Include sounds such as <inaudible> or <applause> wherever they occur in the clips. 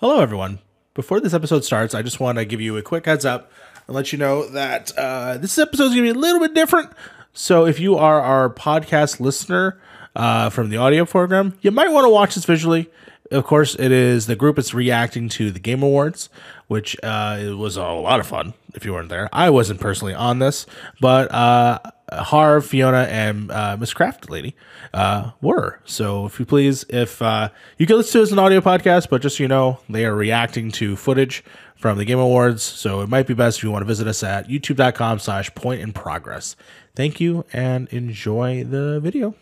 Hello, everyone. Before this episode starts, I just want to give you a quick heads up and let you know that uh, this episode is going to be a little bit different. So, if you are our podcast listener uh, from the audio program, you might want to watch this visually. Of course, it is the group is reacting to the Game Awards, which uh, it was a lot of fun. If you weren't there, I wasn't personally on this, but uh, Harv, Fiona, and uh, Miss Craft Lady uh, were. So, if you please, if uh, you can listen to it as an audio podcast, but just so you know, they are reacting to footage from the Game Awards. So, it might be best if you want to visit us at youtube.com slash point in progress. Thank you and enjoy the video.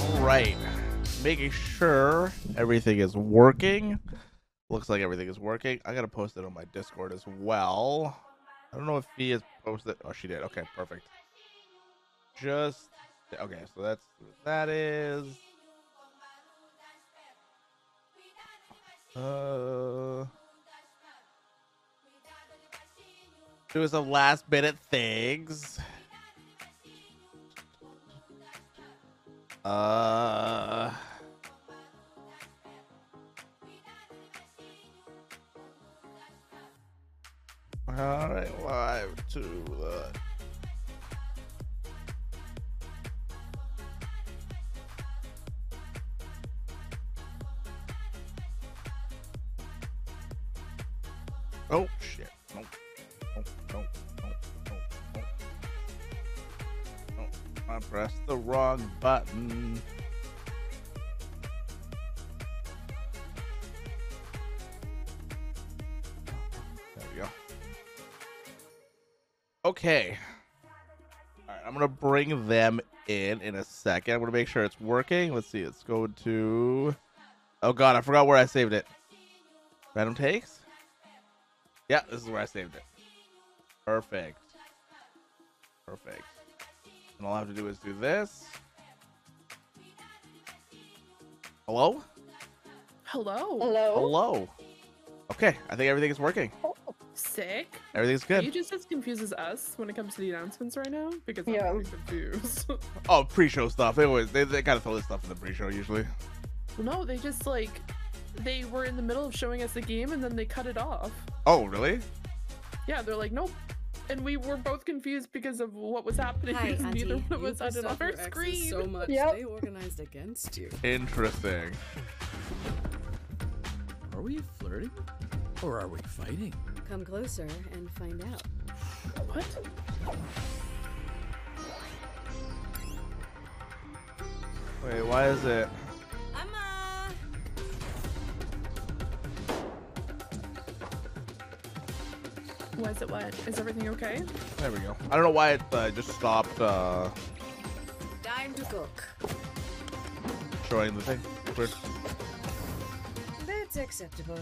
All right. Making sure everything is working. Looks like everything is working. I gotta post it on my Discord as well. I don't know if he has posted. Oh, she did. Okay, perfect. Just okay. So that's that is. Uh, doing some last minute things. Uh. All right, live to the. Oh shit! Nope. Nope. Nope. Nope. Nope. Nope. I pressed the wrong button. Okay. All right, I'm gonna bring them in in a second. I'm gonna make sure it's working. Let's see. Let's go to. Oh god, I forgot where I saved it. Random takes. Yeah, this is where I saved it. Perfect. Perfect. And all I have to do is do this. Hello? Hello. Hello. Hello. Okay, I think everything is working. Oh. Sick. Everything's Are good. you just as confused as us when it comes to the announcements right now? Because I'm Yeah. really confused. <laughs> Oh, pre-show stuff. They always they, they gotta throw this stuff in the pre-show usually. well, no, they just like they were in the middle of showing us the game and then they cut it off. Oh, really? Yeah, they're like, nope. And we were both confused because of what was happening. Hi, because <laughs> neither one of us had it on off our screen. so much Yep. they organized against you. Interesting. Are we flirting? Or are we fighting? Come closer and find out. What? Wait, why is it? Emma! Why is it what? Is everything okay? There we go. I don't know why it uh, just stopped uh, Time to cook. showing the thing. Weird. That's acceptable.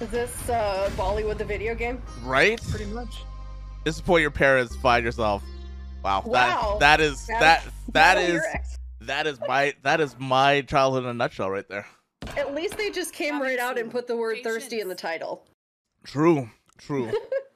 Is this uh, Bollywood the video game? Right? Pretty much. Disappoint your parents, find yourself. Wow. Wow. That that is That- that that is your ex- that is my that is my childhood in a nutshell right there. At least they just came Having right out and put the word thirsty in the title. True. True. <laughs>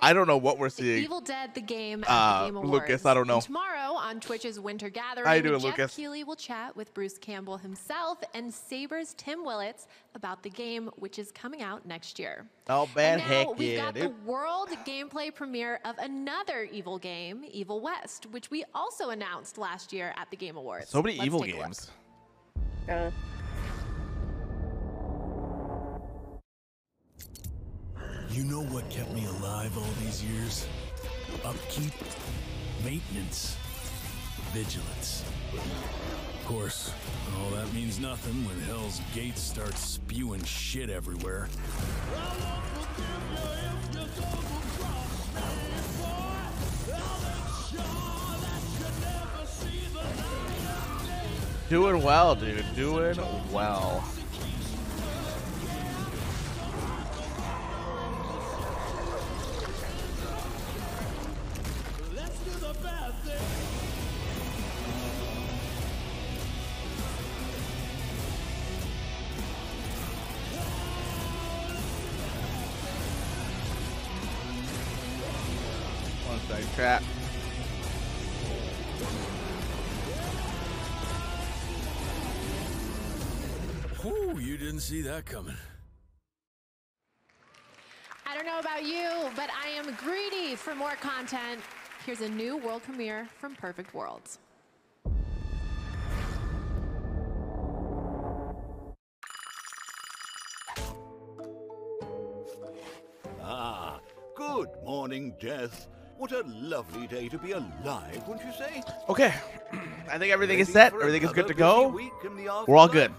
I don't know what we're The seeing. Evil Dead, the game, at Uh, the Game Awards. Lucas, I don't know. And tomorrow on Twitch's Winter Gathering, How you doing, Jeff Lucas? Keighley will chat with Bruce Campbell himself and Saber's Tim Willits about the game, which is coming out next year. Oh man, and now heck we've yeah, got the world gameplay premiere of another evil game, Evil West, which we also announced last year at the Game Awards. So many Let's evil take a look. games. Uh, You know what kept me alive all these years? Upkeep, maintenance, vigilance. Of course, all that means nothing when Hell's Gates start spewing shit everywhere. Doing well, dude. Doing well. Nice chat. Whew, you didn't see that coming. I don't know about you, but I am greedy for more content. Here's a new world premiere from Perfect Worlds. Ah, good morning, Death. What a lovely day to be alive, wouldn't you say? Okay. <clears throat> I think everything is set. Everything is good to go. busy week in the We're all good.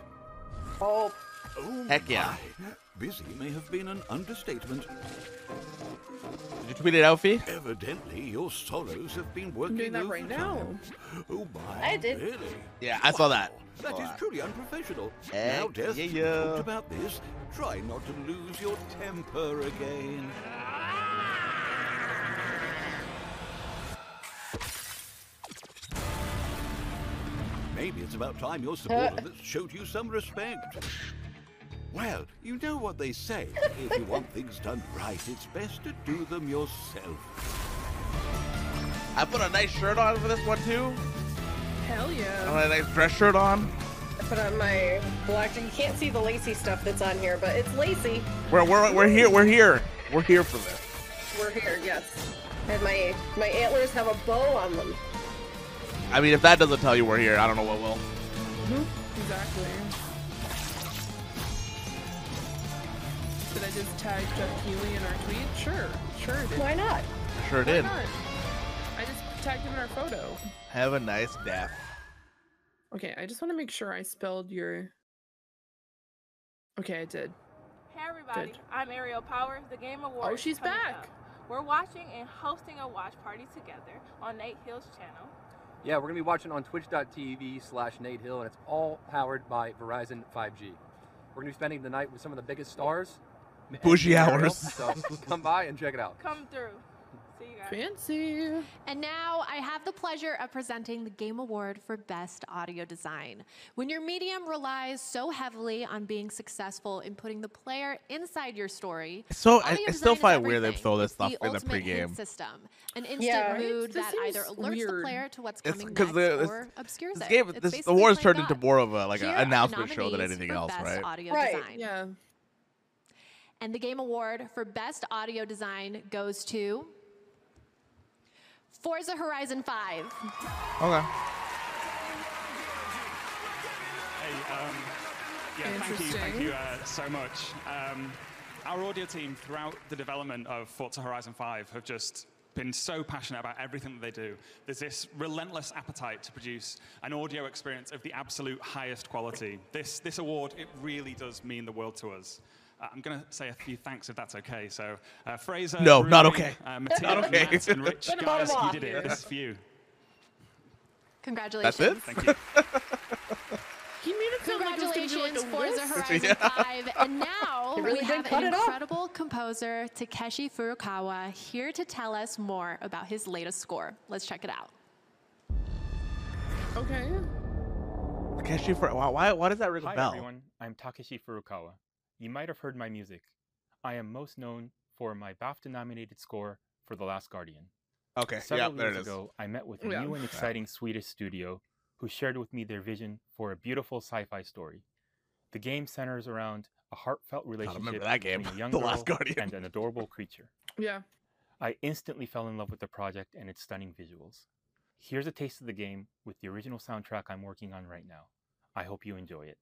Oh, Oh, Heck yeah. my. Busy may have been an understatement. Did you tweet it out, Fee? Evidently, your sorrows have been working doing that right now. Oh my! I did. Really? Yeah, I saw that. That Saw is that. truly unprofessional. Heck now, Death, yeah, we yeah. talked about this. Try not to lose your temper again. Ah. Maybe it's about time your subordinates showed you some respect. Well, you know what they say. If you want things done right, it's best to do them yourself. I put a nice shirt on for this one too. Hell yeah. I yeah. put a nice dress shirt on. I put on my black. You can't see the lacy stuff that's on here, but it's lacy. We're we're we're here. We're here. We're here for this. We're here, yes. And my my antlers have a bow on them. I mean, if that doesn't tell you we're here, I don't know what will. Mm-hmm. Exactly. Did I just tag Geoff Keighley in our tweet? Sure. Sure did. Why not? Sure Why did. not? I just tagged him in our photo. Have a nice death. Okay, I just want to make sure I spelled your. Okay, I did. Hey everybody, Good. I'm Ariel Power, the Game Awards. Oh, she's back. up. We're watching and hosting a watch party together on Nate Hill's channel. Yeah, we're gonna be watching on twitch.tv slash Nate Hill, and it's all powered by Verizon 5G. We're gonna be spending the night with some of the biggest stars. and Bougie Ariel, hours. So come by and check it out. Come through. See you guys. Fancy. And now I have the pleasure of presenting the Game Award for Best Audio Design. When your medium relies so heavily on being successful in putting the player inside your story, So I, audio I still find weird they everything. throw this stuff the in the ultimate hint pregame. system, an instant Yeah. mood This that either seems alerts the player to what's It's coming because next the or obscures this it. game, It's this the basically war's playing turned into more of a like an announcement show than anything else, Best right? Audio Right. Design. Yeah. And the Game Award for Best Audio Design goes to Forza Horizon 5. Okay. Hey, um, yeah, thank you, thank you uh, so much. Um, our audio team throughout the development of Forza Horizon 5 have just been so passionate about everything that they do. There's this relentless appetite to produce an audio experience of the absolute highest quality. This, this award, it really does mean the world to us. Uh, I'm going to say a few thanks if that's okay. So, uh, Fraser. No, not okay. Uh, Matthias, Not okay. Matt, and Rich, guys, you did here. it. This is for you. Congratulations. That's it. Thank you. <laughs> He made it sound like it was gonna be Congratulations, like a Forza list. Horizon 5. And now <laughs> really we have cut an it off. incredible composer, Takeshi Furukawa, here to tell us more about his latest score. Let's check it out. Okay. Takeshi for why, why why does that ring a bell? Hi everyone, I'm Takeshi Furukawa. You might have heard my music. I am most known for my BAFTA-nominated score for The Last Guardian. Okay, yeah, Several there years it is. ago, I met with a Yeah. new and exciting Swedish studio who shared with me their vision for a beautiful sci-fi story. The game centers around a heartfelt relationship remember that game, between a young <laughs> The girl Last Guardian. and an adorable creature. Yeah. I instantly fell in love with the project and its stunning visuals. Here's a taste of the game with the original soundtrack I'm working on right now. I hope you enjoy it.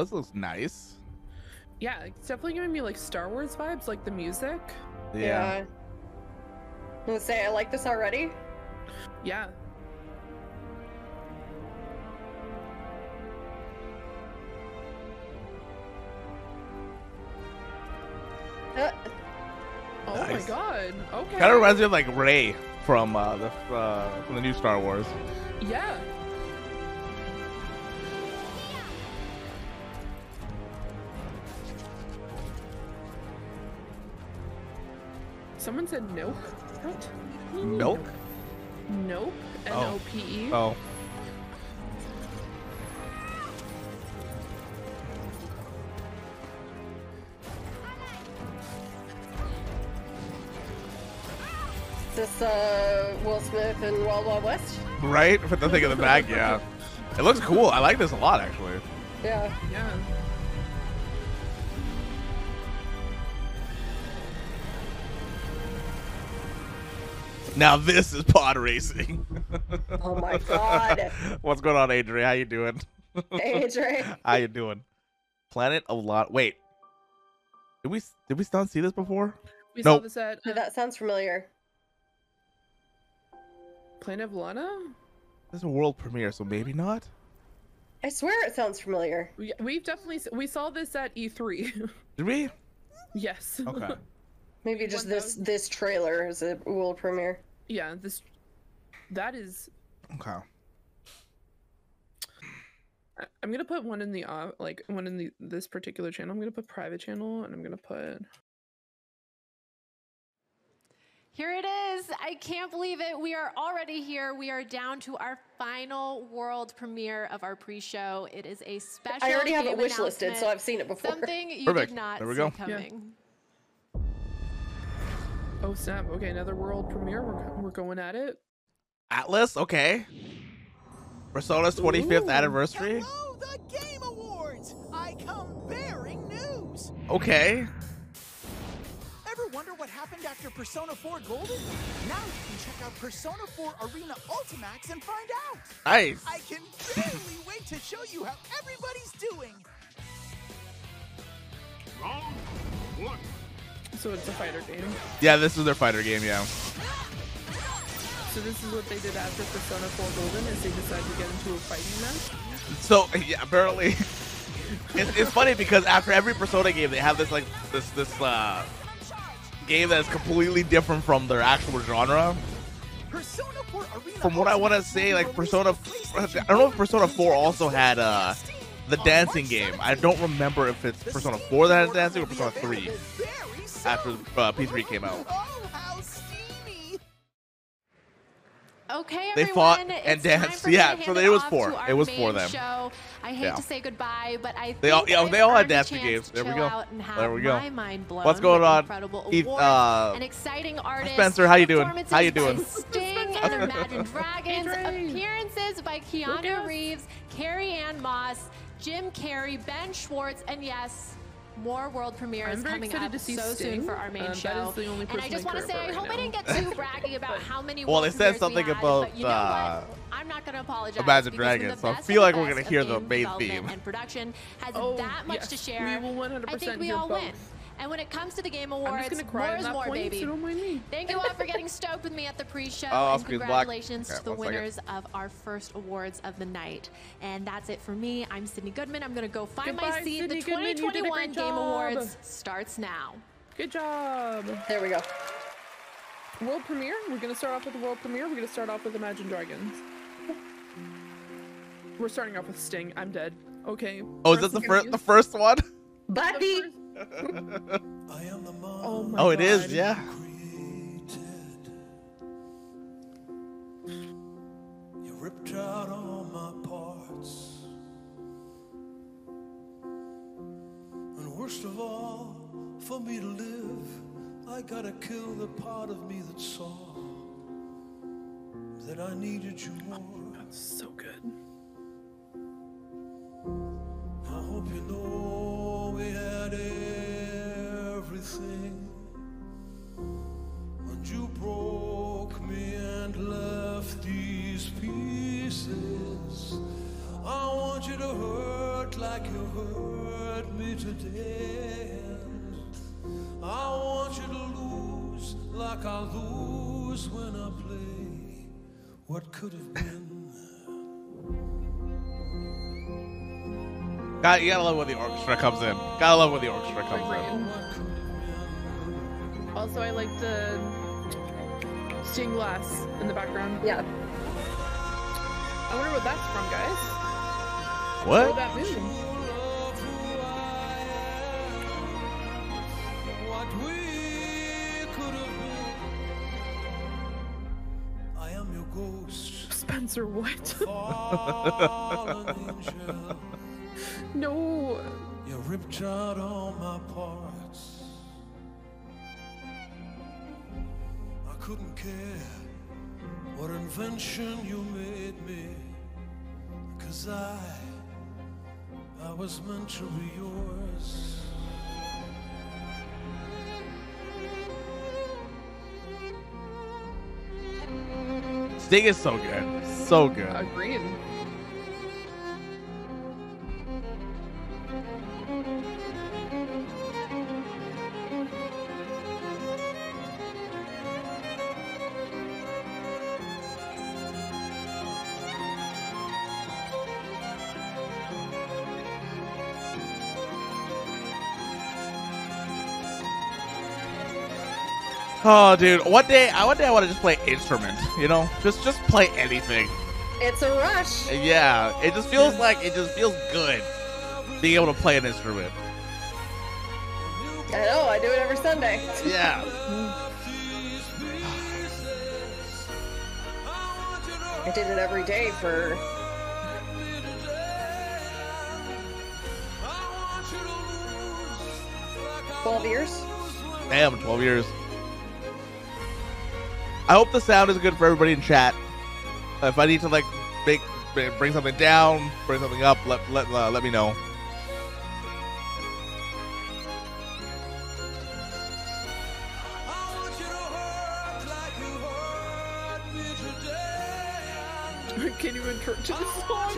This looks nice. Yeah, it's definitely giving me like Star Wars vibes, like the music. Yeah. I'm gonna say I like this already. Yeah. Uh, Oh Nice. my god. Okay. Kind of reminds me of like Rey from uh, the uh, from the new Star Wars. Yeah. Someone said nope. What? What do you mean Nope. Nope. Oh. O P E. Oh. Is this uh, Will Smith and Wild Wild West? Right? Put the thing in the bag, yeah. It looks cool. I like this a lot, actually. Yeah. Yeah. Now this is pod racing. <laughs> Oh my God. <laughs> What's going on, Adrian? How you doing? Hey, Adrian. <laughs> How you doing? Planet a Lot. Wait. Did we did we not see this before? We saw this at Yeah, that sounds familiar. Planet of Lana. This is a world premiere, so maybe not. I swear it sounds familiar. We, we've definitely we saw this at E3. Did we? yes. Okay. Maybe just this this trailer is a world premiere. yeah. This. That is. Okay. I- I'm gonna put one in the uh, like one in the this particular channel. I'm gonna put private channel, and I'm gonna put. Here it is. I can't believe it. We are already here. We are down to our final world premiere of our pre-show. It is a special. I already have it game wish listed, so I've seen it before. Something you Perfect. did not There we see go. Yeah. Coming. Oh snap! Okay, another world premiere. We're we're going at it. Atlus, okay. Persona's 25th Ooh. anniversary. Hello, the Game Awards! I come bearing news! Okay. Ever wonder what happened after Persona 4 Golden? Now you can check out Persona 4 Arena Ultimax and find out! Nice. I can barely wait to show you how everybody's doing! So it's a fighter game. Yeah, this is their fighter game, yeah. So this is what they did after Persona 4 Golden, is they decided to get into a fighting match. So <laughs> yeah, apparently, <laughs> it's, it's funny because after every Persona game, they have this like this this uh game that is completely different from their actual genre. Persona 4 From what I want to say, like Persona, <laughs> I don't know if Persona 4 also had uh the dancing game. I don't remember if it's Persona 4 that had dancing or Persona 3 after uh, P3 came out. Oh, how steamy! Okay, They everyone, fought and danced. for me to Yeah, so it it was off for- to our it was for main them. Show. I hate Yeah. to say goodbye, but I They all, think yeah, they all had earned a dancing games. to There we go. out and have There we go. Mind blown What's going on? Incredible Keith, uh, and exciting artists. Spencer, how you doing? performances How you doing? Sting and Imagine <laughs> Dragons. Appearances by Keanu Reeves, Carrie Ann Moss, Jim Carrey, Ben Schwartz, and yes. More world premieres coming up to see so soon for our main Um, show. is the only and I just want to care say, I hope right I didn't get too braggy about how many. Well, it they said premieres we something had, about, you know uh. I'm not going to apologize. Imagine because when Dragons, so I feel like we're gonna hear the main theme. And production has Oh, that much to share. we will 100% I think we all both. win. And when it comes to the Game I'm Awards, just gonna cry more on is more, point, baby. so don't mind me. Thank you all for getting stoked with me at the pre-show, Oh, and congratulations Okay, to the one second. winners of our first awards of the night. And that's it for me. I'm Sydney Goodman. I'm going to go find my seat. Sydney the Goodman. You did a 2021 great Game. Awards starts now. Good job. There we go. World premiere. We're gonna start off with the world premiere. We're gonna start off with Imagine Dragons. We're starting off with Sting. I'm dead. Okay. Oh, is that the first the first one? Buddy. Oh my Oh, it is. God. Yeah. You ripped out all my parts. And worst of all, for me to live, I gotta kill the part of me that saw that I needed you oh, more. That's so good. I hope you know we had everything. Want you to hurt like you hurt me today. And I want you to lose like I lose when I play what could have been. God, you gotta love when the orchestra comes in. Gotta love when the orchestra comes in. Also, I like the stained glass in the background. Yeah. I wonder what that's from, guys. What? Spencer, what? <laughs> no. You ripped out all my parts. I couldn't care what invention you made me. Cause I I was meant to be yours. Sting is so good. So good. Agreed. Oh, dude. One day, I one day I want to just play instrument. You know, just just play anything. It's a rush. Yeah, it just feels like it just feels good being able to play an instrument. I know, I do it every Sunday. <laughs> Yeah. I did it every day for twelve years. Damn, 12 years. I hope the sound is good for everybody in chat. If I need to like make bring something down, bring something up, let let uh, let me know. I can't even turn to the <laughs> song.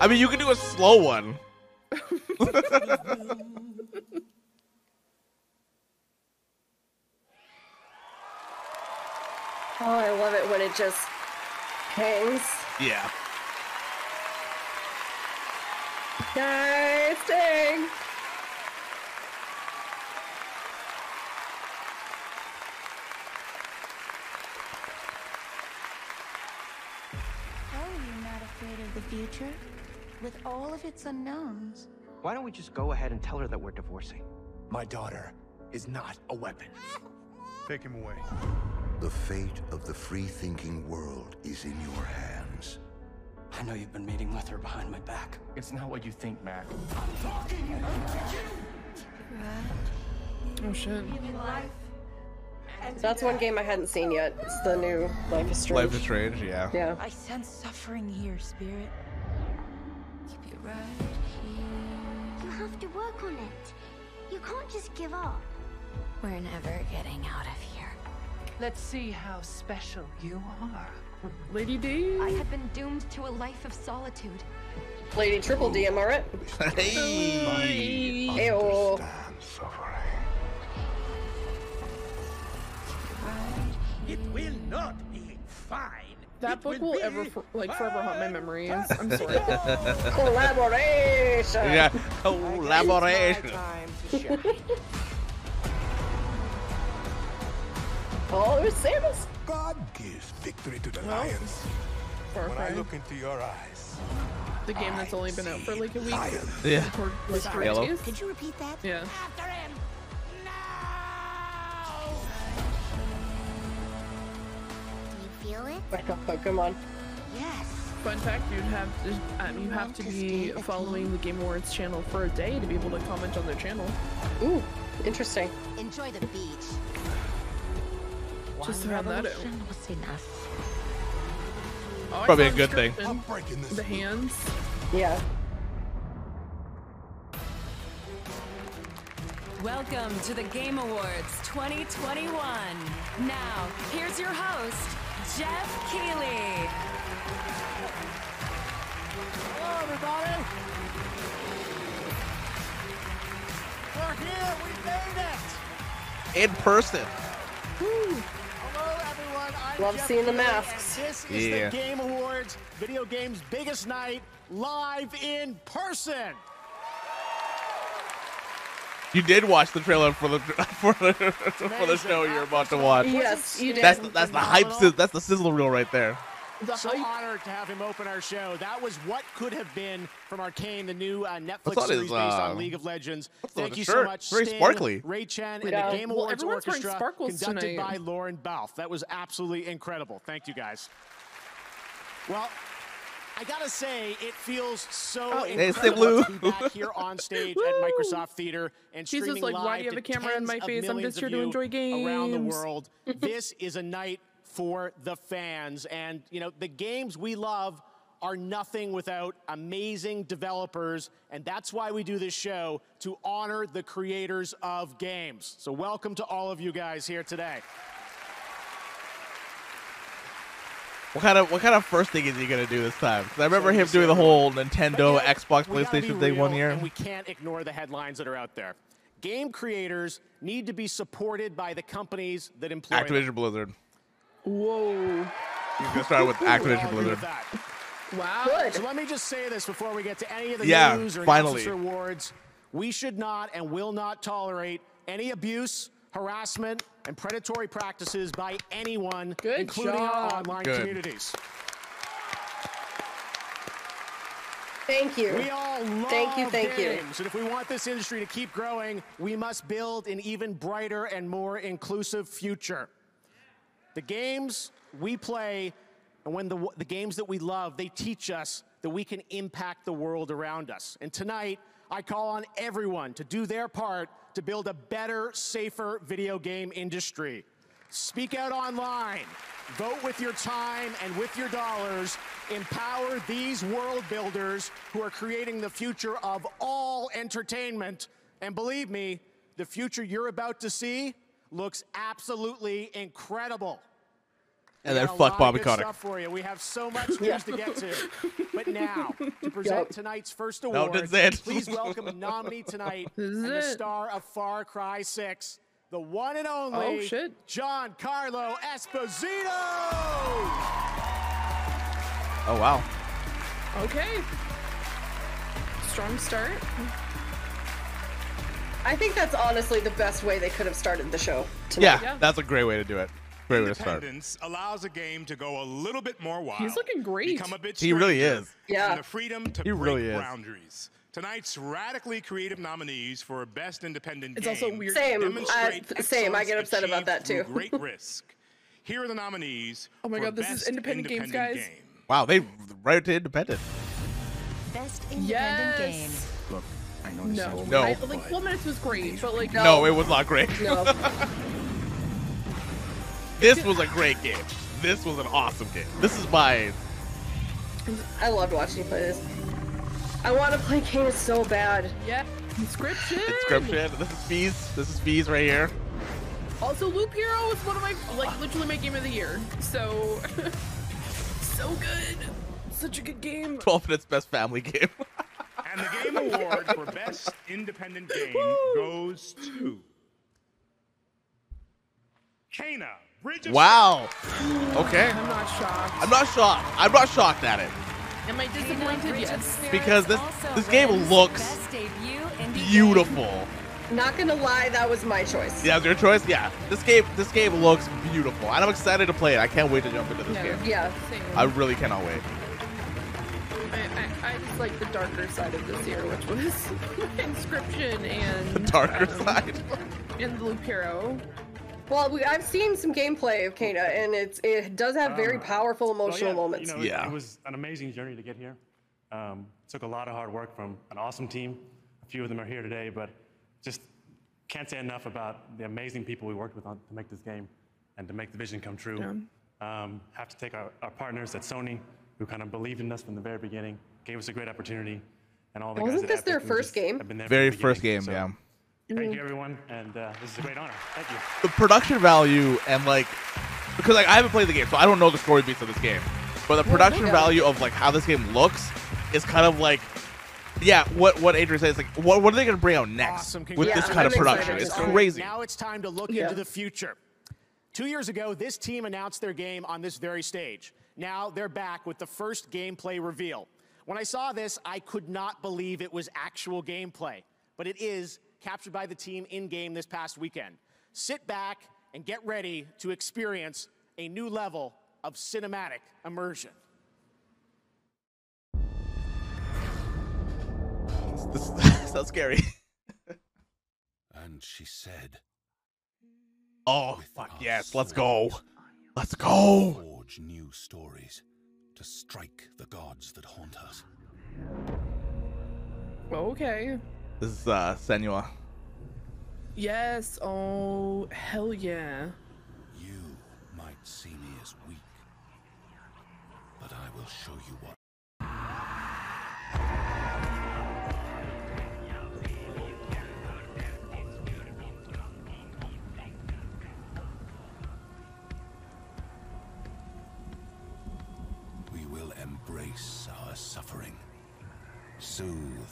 I mean, you can do a slow one. <laughs> Oh, I love it when it just hangs. Yeah. Nice thing. How are you not afraid of the future? With all of its unknowns. Why don't we just go ahead and tell her that we're divorcing? My daughter is not a weapon. Take him away. The fate of the free-thinking world is in your hands. I know you've been meeting with her behind my back. It's not what you think, Mac. I'm talking to you! Oh shit. That's one game I hadn't seen yet. It's the new Life is Strange. Life is Strange, yeah. Yeah. I sense suffering here, Spirit. Keep it right You have to work on it. You can't just give up. We're never getting out of here. Let's see how special you are. Lady D. I had been doomed to a life of solitude. Lady Triple D, am I right? Hey. Ew. It will not be fine. That book will ever for, like forever haunt my memories. I'm sorry. <laughs> Collaboration. Yeah, collaboration. <laughs> Oh, it was Samus. God gives victory to the Well, lions. Far When I look into your eyes, The game that's only been out for like a week. Yeah. Or, Sorry. Halo. Could you repeat that? Yeah. no Do you feel it? Pokemon. Yes. Fun fact: you'd have to, um, you have to be following the Game Awards channel for a day to be able to comment on their channel. Ooh, interesting. Enjoy the beach. Just to have that out. was enough. Oh, Probably a good thing. I'm breaking this. The hands. Yeah. Welcome to the Game Awards 2021. Now, here's your host, Geoff Keighley. Hello, everybody. We're here. We made it. In person. Hello, everyone. I'm Love Jeff seeing the masks. and This is Yeah. the Game Awards, video games' biggest night, live in person. You did watch the trailer for the <laughs> for the, for the show you're about to watch. Yes, you did. That's the, that's the hype. That's the sizzle reel right there. The so hype. honored to have him open our show. That was what could have been from Arcane, the new uh, Netflix on his, series based uh, on League of Legends. Thank his you so much, Very Sting, sparkly. Ray Chen, and Yeah. the Game Well, Awards Orchestra, conducted tonight. by Lorne Balfe. That was absolutely incredible. Thank you, guys. Well, I gotta say, it feels so Oh, Hey, incredible to blue. be back here <laughs> on stage at Microsoft Theater and She's just streaming like, live why do you have to a camera in tens my of face? I'm millions just here of to you enjoy around the games. world. <laughs> this is a night for the fans, and you know the games we love are nothing without amazing developers, and that's why we do this show to honor the creators of games. So welcome to all of you guys here today. What kind of what kind of first thing is he gonna do this time? 'Cause I remember him doing the whole Nintendo, Xbox, gotta be PlayStation thing one year. And we can't ignore the headlines that are out there. Game creators need to be supported by the companies that employ them. Activision Blizzard. Whoa. He's gonna start with We all Activision Blizzard. that. Wow. So let me just say this before we get to any of the Yeah, news or finally. announcements or awards. We should not and will not tolerate any abuse, harassment, and predatory practices by anyone, Good including our job. online Good. communities. Thank you. We all love Thank you, thank you. games, and if we want this industry to keep growing, we must build an even brighter and more inclusive future. The games we play, and when the, the games that we love, they teach us that we can impact the world around us. And tonight, I call on everyone to do their part to build a better, safer video game industry. Speak out online. Vote with your time and with your dollars. Empower these world builders who are creating the future of all entertainment. And believe me, the future you're about to see looks absolutely incredible. And then fuck Bobby of good Kotick. for you. We have so much <laughs> news to get to. But now, to <laughs> present Yup. tonight's first award, that's it. please welcome the nominee tonight <laughs> and the star of Far Cry 6, the one and only Oh, shit. Giancarlo Esposito. Oh wow. Okay. Strong start. I think that's honestly the best way they could have started the show. Tonight. Yeah, Yeah. that's a great way to do it. Great way to start. Independence allows a game to go a little bit more wild. He's looking great. Become a bit He really is. Yeah. The freedom to He break really is. boundaries. Tonight's radically creative nominees for Best Independent It's Game also weird. Same. demonstrate Uh, same. I get upset about that, too. Great <laughs> risk. Here are the nominees. Oh my for God, this is Best independent games, guys. Game. Wow, they right to independent. Best independent Yes. game. Look, I know No. No. I, like, Full Minutes was great, but like. No, um, it was not great. No. <laughs> This was a great game. This was an awesome game. This is my I loved watching you play this. I want to play Kena so bad. Yeah. Inscryption. inscryption. This is Fee's. This is Fee's right here. Also, Loop Hero is one of my like literally my game of the year. So, <laughs> so good. Such a good game. 12 minutes best family game. <laughs> And the Game <laughs> Award for Best Independent Game goes to Kena, Bridge wow. Okay. I'm not shocked. I'm not shocked. I'm not shocked at it Am I disappointed? Yes. because this this game looks Best game. beautiful. Not gonna lie, that was my choice. Yeah, was your choice. Yeah, this game this game looks beautiful, and I'm excited to play it. I can't wait to jump into this Yeah. game. Yeah. Same. I really cannot wait. I, I, I just like the darker side of this year, which was <laughs> Inscryption and The darker um, side. and the Loop Hero. Well, we, I've seen some gameplay of Kena, and it's it does have very Um, powerful well, emotional yeah, moments. You know, Yeah. it, it was an amazing journey to get here. Um, took a lot of hard work from an awesome team. A few of them are here today, but just can't say enough about the amazing people we worked with on, to make this game and to make the vision come true. Um, have to take our, our partners at Sony, who kind of believed in us from the very beginning, gave us a great opportunity, and all the Wasn't guys this at their first game? been there Very the first game, So yeah. Thank you, everyone, and uh, this is a great honor. Thank you. The production value and like because like I haven't played the game, so I don't know the story beats of this game. But the production yeah. value of like how this game looks is kind of like yeah, what what Adrian says like what what are they gonna bring out next Awesome. with this kind of I'm production? excited It's to see it. crazy. Now it's time to look Yeah. into the future. Two years ago, this team announced their game on this very stage. Now they're back with the first gameplay reveal. When I saw this, I could not believe it was actual gameplay, but it is captured by the team in game this past weekend. Sit back and get ready to experience a new level of cinematic immersion. <laughs> This, this sounds scary. And she said, Oh, fuck yes. Let's go. Let's go. Forge new stories to strike the gods that haunt us. Okay. This is uh, Senua. Yes. Oh, hell yeah. You might see me as weak, but I will show you what.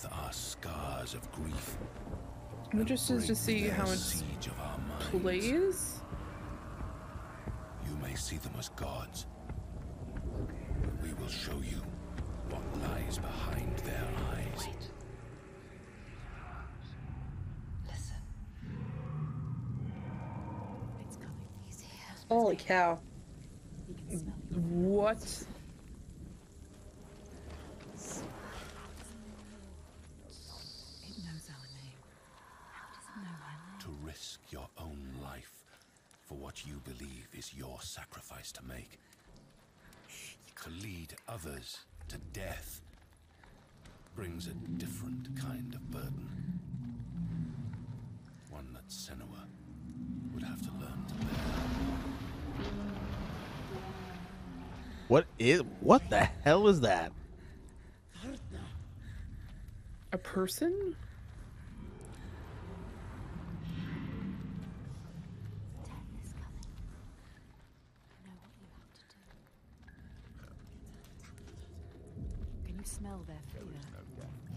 Soothe our scars of grief. I'm interested to see how it siege of our minds. plays. You may see them as gods. but We will show you what lies behind their eyes. Holy cow. What? To risk your own life for what you believe is your sacrifice to make. To lead others to death brings a different kind of burden. One that Senua would have to learn to bear. What is? What the hell is that? A person? Can you smell their fear?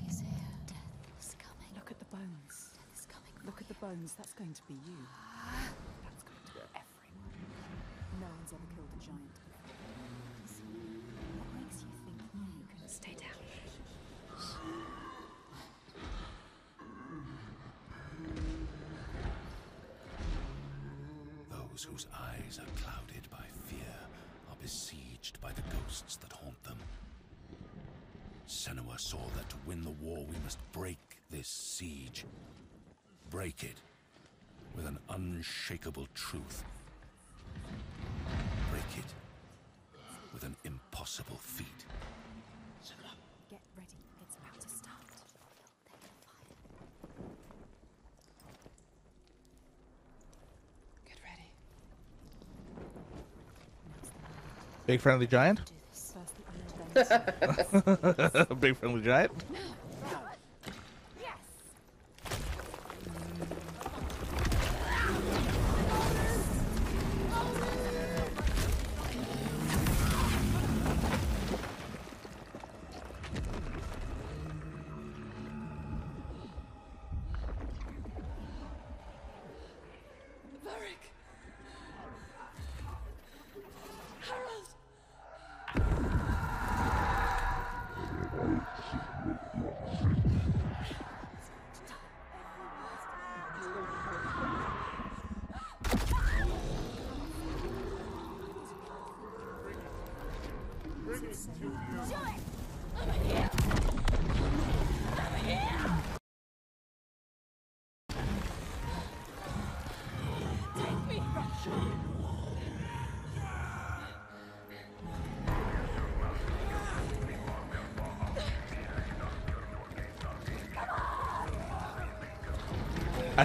He's here. Death is coming. Look at the bones. Death is coming. Look at the bones. That's going to be you. That's going to be everyone. No one's ever killed a giant. What makes you think you can stay down? Those whose eyes are clouded by fear are besieged by the ghosts that haunt them. Senua saw that to win the war we must break this siege. Break it with an unshakable truth. Break it with an impossible feat. Get ready. It's about to start. Get ready. Big friendly giant. <laughs> First the iron veins. Big friendly giant.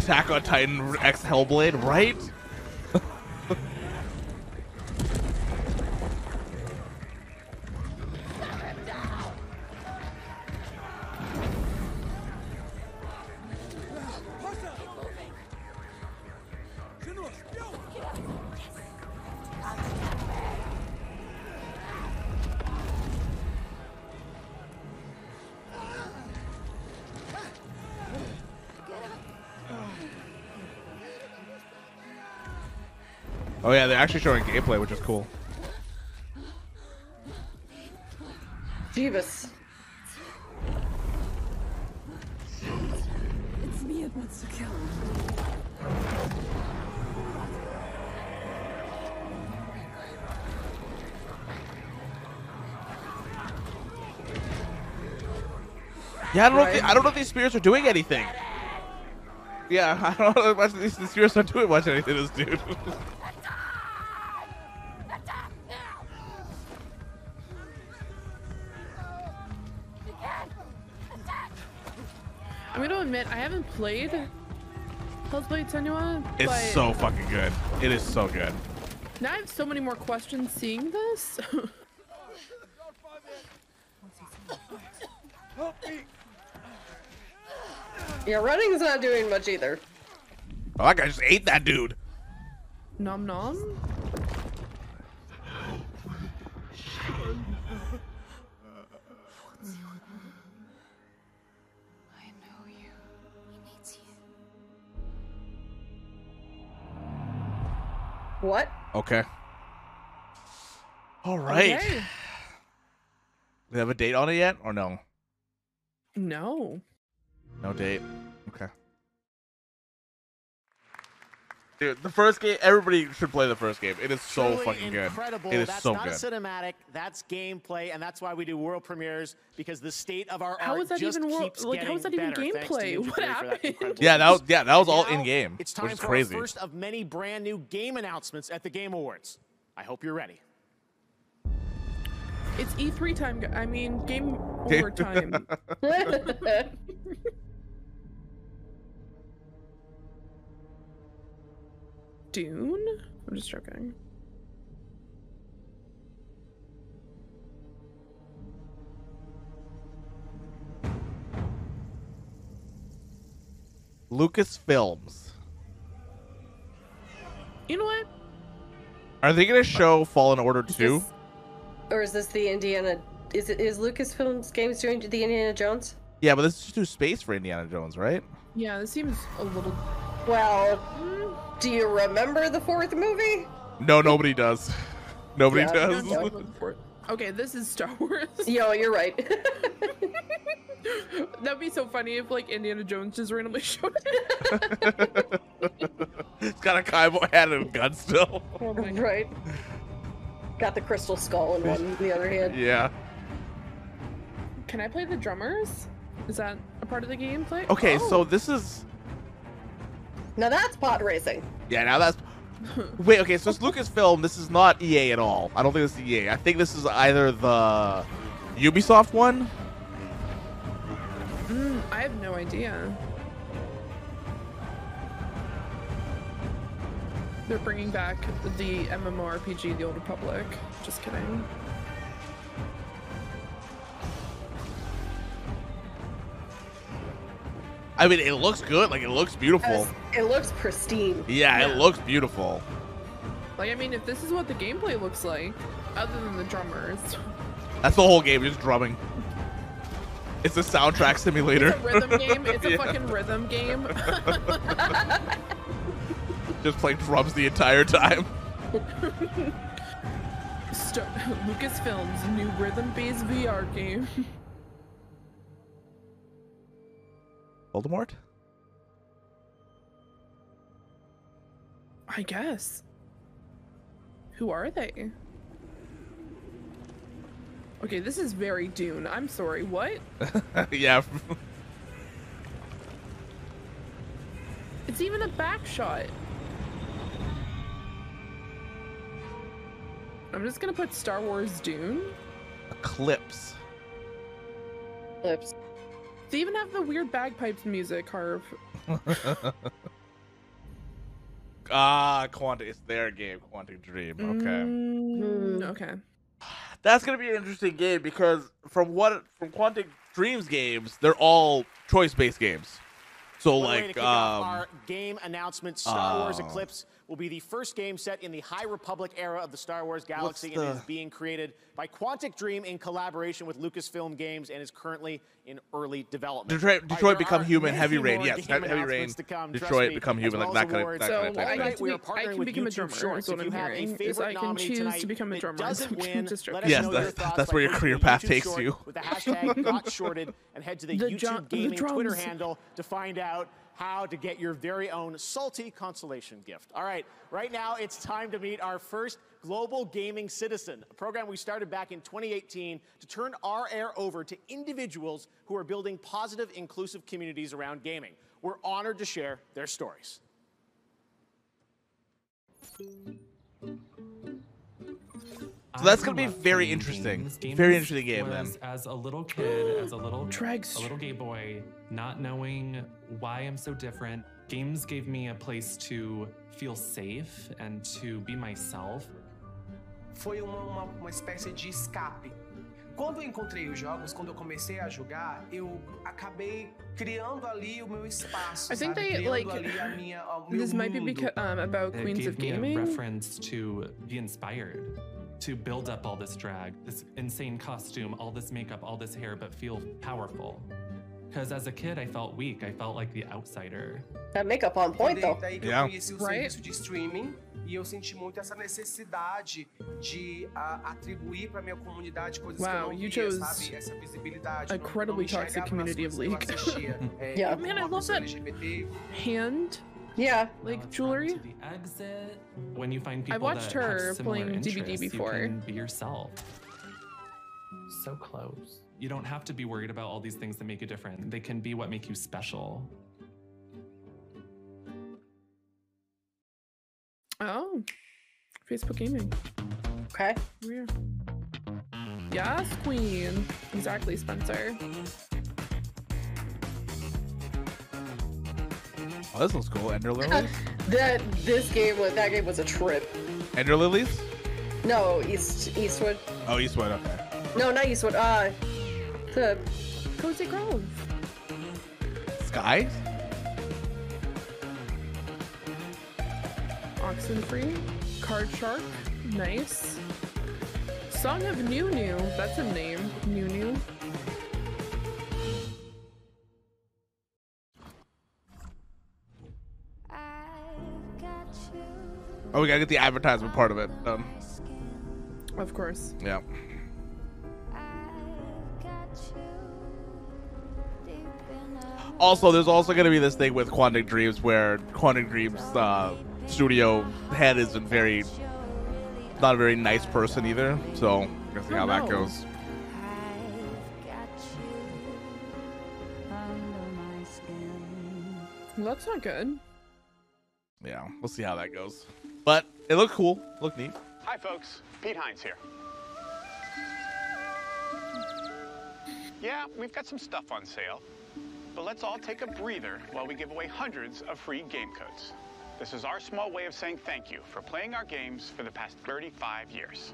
Attack on Titan X Hellblade, right? actually showing gameplay, which is cool. Jeebus. It's me wants to kill. Yeah, I don't right. know. If the, I don't know if these spirits are doing anything. Yeah, <laughs> I don't know if these spirits are doing much anything. This dude. Played Hellblade Senua, it's but so fucking good. It is so good. now I have so many more questions seeing this. <laughs> Yeah, running's not doing much either. Oh, that guy just ate that dude. nom nom. Okay. All right. Okay. We have a date on it yet, or no? No. No date. Dude, the first game. Everybody should play the first game. It is so Truly fucking good. It is that's so not good. a cinematic. That's gameplay, and that's why we do world premieres because the state of our How art is that just even wor- keeps like, how getting is that even better, thanks to gameplay? What Theory that happened? Yeah, that was yeah, that was all in game, It's which time is for crazy. first of many brand new game announcements at the Game Awards. I hope you're ready. It's E3 time. I mean, game <laughs> Game- over time. <laughs> <laughs> Dune? I'm just joking. Lucasfilms. You know what? Are they gonna show Fallen Order two? Or is this the Indiana? Is it is Lucasfilms Games doing the Indiana Jones? Yeah, but this is too space for Indiana Jones, right? Yeah, this seems a little. Well, do you remember the fourth movie? No, nobody does. Nobody Yeah, does. no. Okay, this is Star Wars. Yo, you're right. <laughs> That'd be so funny if like Indiana Jones just randomly <laughs> showed up. it's got a Kaibo hat and a gun still. Oh right. Got the crystal skull in one, in the other hand. yeah. Can I play the drummers? Is that a part of the gameplay? Okay, Oh. so this is Now that's pod racing. yeah. Now that's wait. Okay, so it's Lucasfilm. This is not EA at all. I don't think it's EA. I think this is either the Ubisoft one. Mm, I have no idea. They're bringing back the MMORPG, The Old Republic. Just kidding. I mean, it looks good. Like it looks beautiful. It looks pristine. Yeah, it looks beautiful. Like, I mean, if this is what the gameplay looks like, other than the drummers, That's the whole game, just drumming. It's a soundtrack <laughs> simulator. it's a rhythm game. It's a <laughs> Yeah. fucking rhythm game. <laughs> Just playing drums the entire time. Star- Lucasfilm's new rhythm-based VR game. Voldemort? I guess. Who are they? Okay, this is very Dune. I'm sorry. What? <laughs> yeah. It's even a back shot. I'm just gonna put Star Wars Dune. Eclipse. Lips. They even have the weird bagpipes music, Harv. <laughs> ah, Quantic. It's their game, Quantic Dream. Okay. Mm, okay. That's gonna be an interesting game because from what from Quantic Dreams games, they're all choice-based games. So One way to like, um, our game announcement, Star Wars oh. Eclipse will be the first game set in the High Republic era of the Star Wars galaxy and is being created by Quantic Dream in collaboration with Lucasfilm Games and is currently in early development. Detroit, Detroit there Become Human, Heavy Rain. Yes, Heavy Rain. to come, Detroit me, Become Human, well like that kind of awards. that So kind of I thing. Tonight we be- are I can with become a drummer, Shorts. what If you I'm have a hearing, is favorite I can nominee choose to tonight become a that drummer. doesn't <laughs> win, let us Yes, know that- your thoughts that's where your career path takes you. With the <laughs> hashtag <laughs> got shorted and head to the, The YouTube Gaming Twitter handle to find out how to get your very own salty consolation gift. All right, right now it's time to meet our first Global Gaming Citizen, a program we started back in 2018 to turn our air over to individuals who are building positive, inclusive communities around gaming. We're honored to share their stories. So that's gonna be very interesting. Very interesting game then. As a little kid, as a little <gasps> Drags. a little gay boy, not knowing why I'm so different, games gave me a place to feel safe and to be myself. Foi uma, uma, uma espécie de escape. Quando eu encontrei os jogos, quando eu comecei a jogar, eu acabei criando ali o meu espaço. I think sabe? they like. minha, o meu This might be because, um, about It Queens gave of me Gaming. a reference to be inspired, to build up all this drag, this insane costume, all this makeup, all this hair, but feel powerful. Because as a kid, I felt weak. I felt like the outsider. That makeup on point, though. daí que Yeah. eu conheci o serviço de streaming e eu senti muito essa necessidade de ah, atribuir para minha comunidade coisas que eu Wow, não you via, chose sabe? Essa visibilidade. a não- não incredibly toxic community of coisas eu League. assistia. <laughs> É, Yeah. Man, I love that LGBT, hand. Yeah. Like jewelry. the Exit. When you find I people watched that have her similar playing DVD interests, before. You can be yourself. So close. You don't have to be worried about all these things that make you different. They can be what make you special. Oh, Facebook Gaming. Okay. Weird. Yes, Queen. Exactly, Spencer. Oh, this looks cool. Ender <laughs> lilies. That this game was that game was a trip. Ender lilies. No, East Eastwood. Oh, Eastwood. Okay. No, not Eastwood. Uh, the Cozy Grove. Sky. Oxenfree. Card Shark. Nice. Song of Nunu. That's a name. Nunu. Oh, we gotta get the advertisement part of it done. Of course. Yeah. Also, there's also gonna be this thing with Quantic Dreams where Quantic Dreams uh, studio head isn't very, not a very nice person either. So, we're gonna see Oh, how that goes. Well, that's not good. Yeah, we'll see how that goes. But it looked cool. Looked neat. Hi, folks. Pete Hines here. Yeah, we've got some stuff on sale, but let's all take a breather while we give away hundreds of free game codes. This is our small way of saying thank you for playing our games for the past 35 years.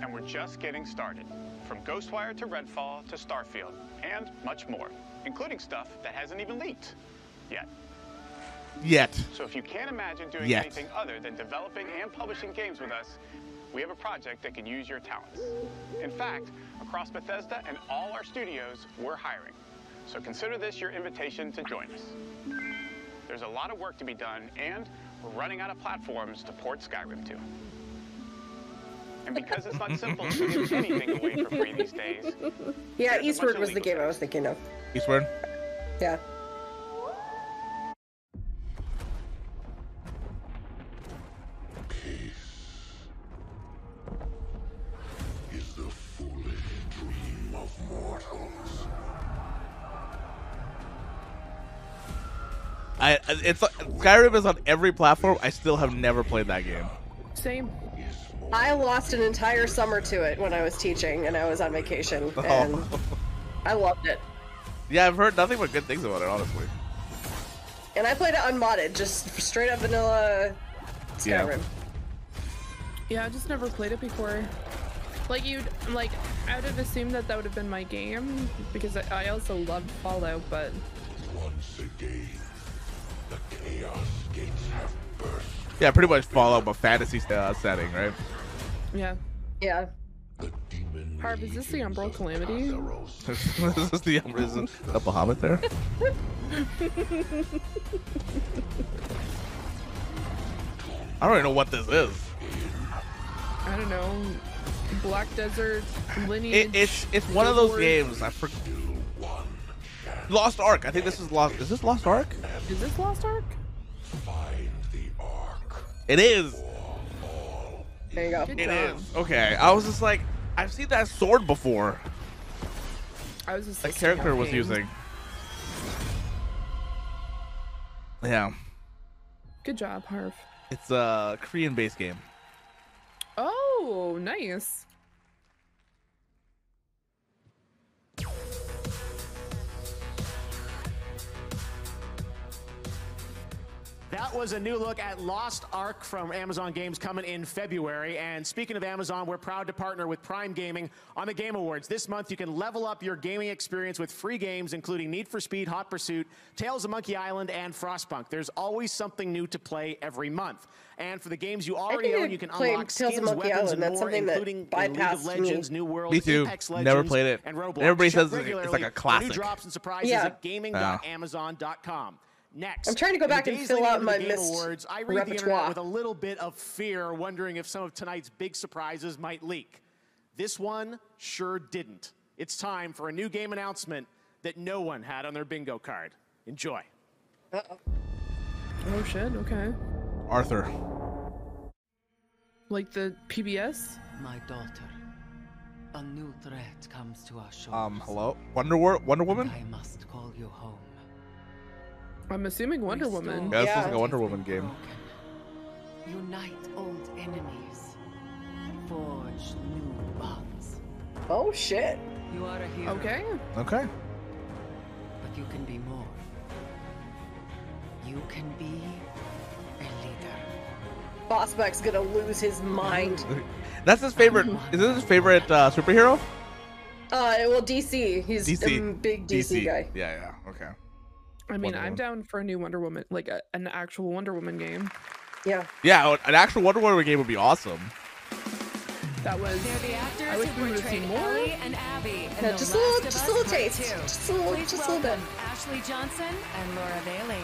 And we're just getting started. From Ghostwire to Redfall to Starfield, and much more, including stuff that hasn't even leaked yet. Yet. So if you can't imagine doing Yet. anything other than developing and publishing games with us, we have a project that can use your talents. In fact, across Bethesda and all our studios, we're hiring. So consider this your invitation to join us. There's a lot of work to be done, and we're running out of platforms to port Skyrim to. And <laughs> because it's not simple to give anything away for free these days, yeah Eastward was the legal game I was thinking of. Eastward. Yeah. I it's Skyrim is on every platform. I still have never played that game. Same. I lost an entire summer to it when I was teaching and I was on vacation, <laughs> oh. and Oh. I loved it. Yeah, I've heard nothing but good things about it, honestly. And I played it unmodded, just straight up vanilla Yeah. Skyrim. Yeah, I just never played it before. Like you'd like, I would have assumed that that would have been my game because I, I also loved Fallout, but Once again, Yeah, pretty much Fallout, but fantasy uh, setting, right? yeah. Yeah. Harv, is this the Umbral Calamity? <laughs> this is the is it a Bahamut there. <laughs> I don't even know what this is. I don't know. Black Desert lineage. It, it's it's one of those games. I forget. Lost Ark. I think this is Lost. Is this Lost Ark? Is this Lost Ark? Find the Ark. It is. There you go. Good It job. is. Okay. I was just like, I've seen that sword before. I was just That character was game. using. Yeah. Good job, Harv. It's a Korean based game. Oh, nice. That was a new look at Lost Ark from Amazon Games coming in February. And speaking of Amazon, we're proud to partner with Prime Gaming on the Game Awards. This month, you can level up your gaming experience with free games, including Need for Speed, Hot Pursuit, Tales of Monkey Island, and Frostpunk. There's always something new to play every month. And for the games you already own, you can played unlock Tales of skins, Monkey weapons, Island. and That's more, including in League of bypassed me. Legends, New World, Me too. Apex Never Legends, played it. and Roblox. Everybody Check says it's like a for classic. New drops and surprises Yeah. at gaming.amazon.com. Next. I'm trying to go back and fill out my missed Awards, I read the internet with a little bit of fear, wondering if some of tonight's big surprises might leak. This one sure didn't. It's time for a new game announcement that no one had on their bingo card. Enjoy. Uh-oh. Oh shit. Okay. Arthur. Like the PBS. My daughter. A new threat comes to our shores. Um, hello? Wonder War Wonder Woman? I must call you home. I'm assuming Wonder Woman. Yeah, this is like a Wonder Woman game. Unite old enemies. Forge new bonds. Oh shit. You are a hero. Okay. Okay. But you can be more. You can be a leader. Bossback's gonna lose his mind. <laughs> That's his favorite. <laughs> Is this his favorite uh, superhero? Uh, well, DC. He's DC. a big DC, guy. Yeah, yeah. Okay. I mean, Wonder I'm Woman. down for a new Wonder Woman, like a, an actual Wonder Woman game. Yeah. Yeah, an actual Wonder Woman game would be awesome. That was. They're the actors I wish who we would've seen more. Ellie and Abby in Yeah, The just a little- Last of just a little Part taste. Two. Just a little- Please just a little bit. Ashley Johnson and Laura Bailey.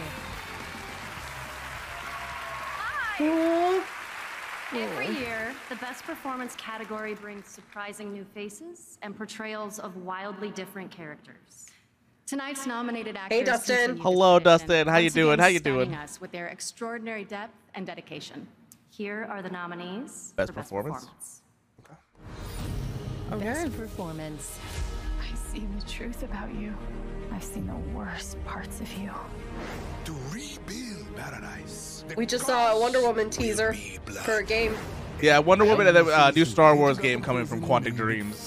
Hi. Every year, the Best Performance category brings surprising new faces and portrayals of wildly different characters. Tonight's nominated actors Hey, Dustin. Hello, Dustin. How you doing? How you doing? us with their extraordinary depth and dedication. Here are the nominees Best for Best performance? Performance. Best performance. I've seen the truth about you. I've seen the worst parts of you. To rebuild paradise. We just saw a Wonder Woman teaser for a game. Yeah, Wonder Woman and then uh, new Star Wars game coming from Quantic Dreams.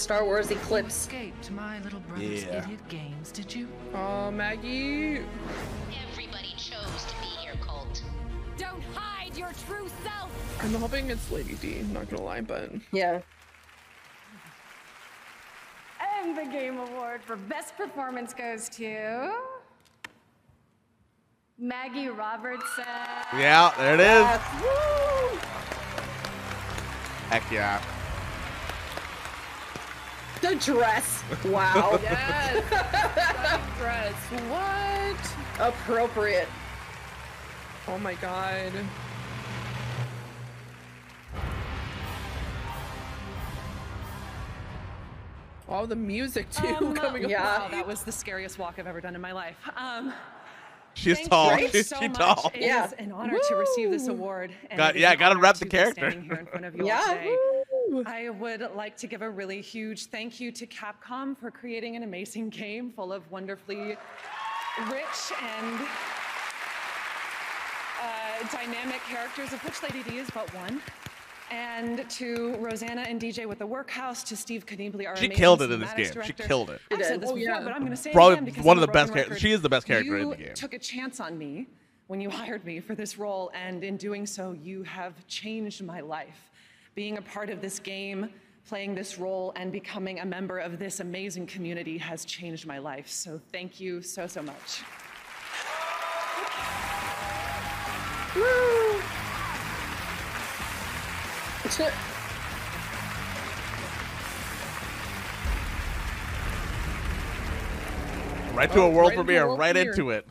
Star Wars Eclipse. Escaped my little brother's Yeah. idiot games, did you? Oh, Maggie. Everybody chose to be here, Colt. Don't hide your true self. I'm hoping it's Lady D. Not gonna lie, but Yeah. And the Game Award for Best Performance goes to Maggie Robertson. Yeah, there it is. Woo! Heck yeah. The dress. Wow. <laughs> yes. that dress. What? Appropriate. Oh my god. Oh, the music too Um, coming up. Wow, that was the scariest walk I've ever done in my life. Um, She's thank tall. You She's so she tall. It Yeah. is an honor to receive this award. and Got- yeah, an gotta wrap the character. Here in front of you Yeah. I would like to give a really huge thank you to Capcom for creating an amazing game full of wonderfully rich and uh, dynamic characters, of which Lady D is but one. And to Rosanna and DJ with the Workhouse, to Steve Kniebly, our She amazing killed it in this cinematics game. She killed it. I've She said this Oh, before, yeah. but I'm going to say it Probably again because one I'm of the best broken char- record. she is the best character in the game. took a chance on me when you hired me for this role, and in doing so, you have changed my life. Being a part of this game, playing this role, and becoming a member of this amazing community has changed my life. So thank you so, so much. Woo! Right to a Oh, world right into premiere. world right premiere. into it.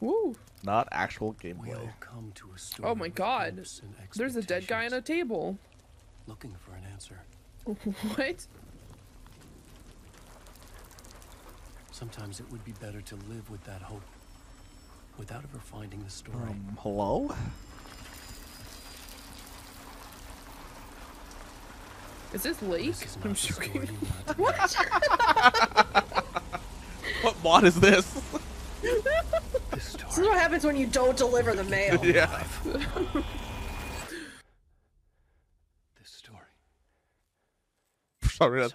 Woo. Not actual gameplay. Come to a story Oh my god. There's a dead guy on a table. Looking for an answer. <laughs> what? Sometimes it would be better to live with that hope without ever finding the story. Um, hello? Is this Lake? I'm joking. <laughs> what? <laughs> What mod is this? This is what happens when you don't deliver the mail. <laughs> yeah. This story. Sorry. Is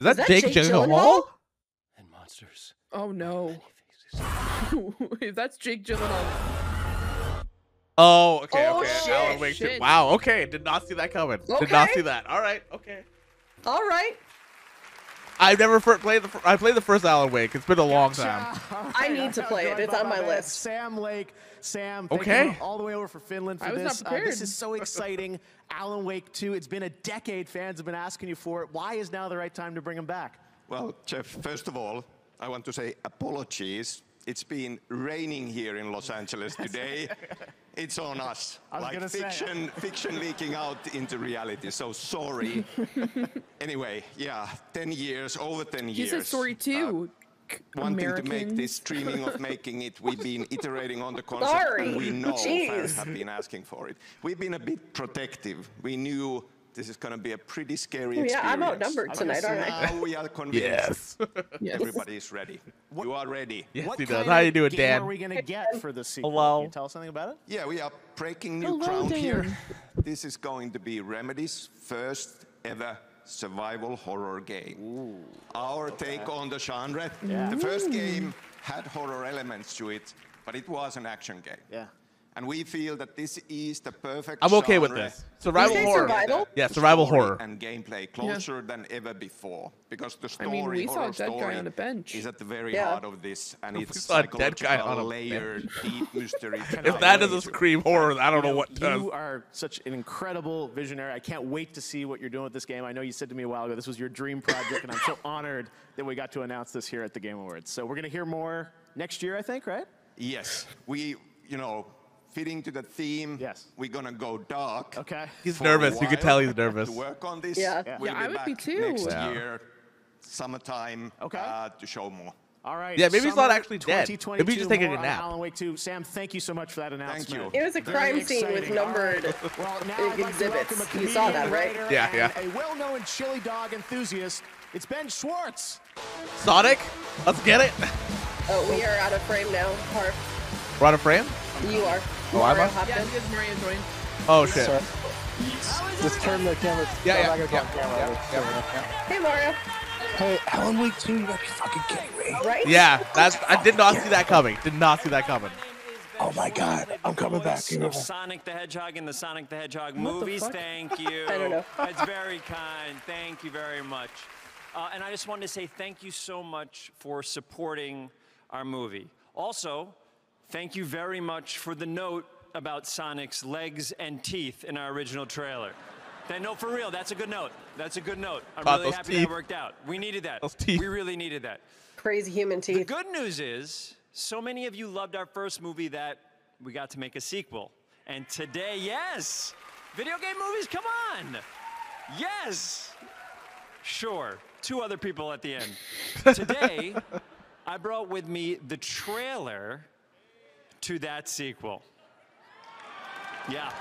that, Is that Jake, Jake Gyllenhaal? Gyllenhaal? And monsters. Oh no. if that's Jake Gyllenhaal. Oh, okay, Oh, okay. shit. Alan Wake two. Shit. Wow, okay. Did not see that coming. Did not see that. All right, okay. All right. I've never fir- played the. Fir- I played the first Alan Wake. It's been a long time. <laughs> I need to play it. It's on my list. Sam Lake. Sam, thank Okay. you all the way over for Finland for I was not this. Uh, this is so exciting. <laughs> Alan Wake 2. It's been a decade. Fans have been asking you for it. Why is now the right time to bring him back? Well, Geoff, first of all, I want to say apologies. It's been raining here in Los Angeles <laughs> today. it's on us. Like gonna say. fiction, fiction leaking out into reality. So sorry. <laughs> anyway, yeah, 10 years, over 10 He years. said story uh, too. Wanting to make this dreaming of making it, we've been <laughs> iterating on the concept, Sorry. and we know Jeez. fans have been asking for it. We've been a bit protective. We knew this is going to be a pretty scary Yeah, experience. I'm outnumbered tonight, aren't I? Now we are convinced. <laughs> Yes. Yes. Everybody is ready. You are ready. Yes, what he kind does. How of you doing, game Dan? are we going to get for the sequel? Hello. Can you tell us something about it? Yeah, we are breaking new Hello, ground here. This is going to be Remedy's first ever survival horror game. Our take on the genre. The first mm. game had horror elements to it, but it was an action game. Yeah. And we feel that this is the perfect I'm okay with this. Survival horror. survival? Yeah, survival story horror. and gameplay closer than ever before because the story I mean, we saw horror a dead guy on a bench. is at the very Yeah. heart of this and We it's saw a dead guy on a psychological layered deep <laughs> mystery If that doesn't scream horror, I don't know what does. You are such an incredible visionary. I can't wait to see what you're doing with this game. I know you said to me a while ago this was your dream project, and I'm so <laughs> honored that we got to announce this here at the Game Awards. So we're going to hear more next year, I think, right? Yes, we, you know, fitting to the theme. Yes. We're gonna go dark. Okay. He's nervous. You can tell he's nervous. To work on this. Yeah. Yeah. We'll Yeah, I would be too. Next Yeah. year, summertime. Okay. Uh, to show more. All right. Yeah, maybe he's not actually dead. 2022, Maybe he's just taking a more on nap. Alan Wake 2. Sam, thank you so much for that announcement. Thank you. It was a Very crime scene with exciting. All numbered. Well, now <laughs> I'd like exhibits. You saw that, right? Yeah, yeah. A well-known chili dog enthusiast. It's Ben Schwartz. Sonic, let's get it. Oh, we are out of frame now. Harp, We're out of frame. you are. Oh, am Mario I? hopped Yeah, in. because Mario joined. Oh shit. Sorry. Just turn the camera. Yeah, no, yeah, not yeah, the camera. yeah, Hey, Mario. Hey, Alan Wake 2, you gotta be fucking kidding me. Right? Yeah, that's. I did not see that coming. Did not see that coming. Oh my god, I'm coming back. voice of Sonic the Hedgehog in the Sonic the Hedgehog What movies. fuck? Thank <laughs> you. I don't know. That's very kind. Thank you very much. Uh, and I just wanted to say thank you so much for supporting our movie. Also, thank you very much for the note about Sonic's legs and teeth in our original trailer. That no, for real, that's a good note. That's a good note. I'm God, really happy teeth. that worked out. We needed that. Those teeth. We really needed that. Crazy human teeth. The good news is, so many of you loved our first movie that we got to make a sequel. And today, yes, video game movies, come on. Yes. Sure, two other people at the end. <laughs> Today, I brought with me the trailer to that sequel. Yeah.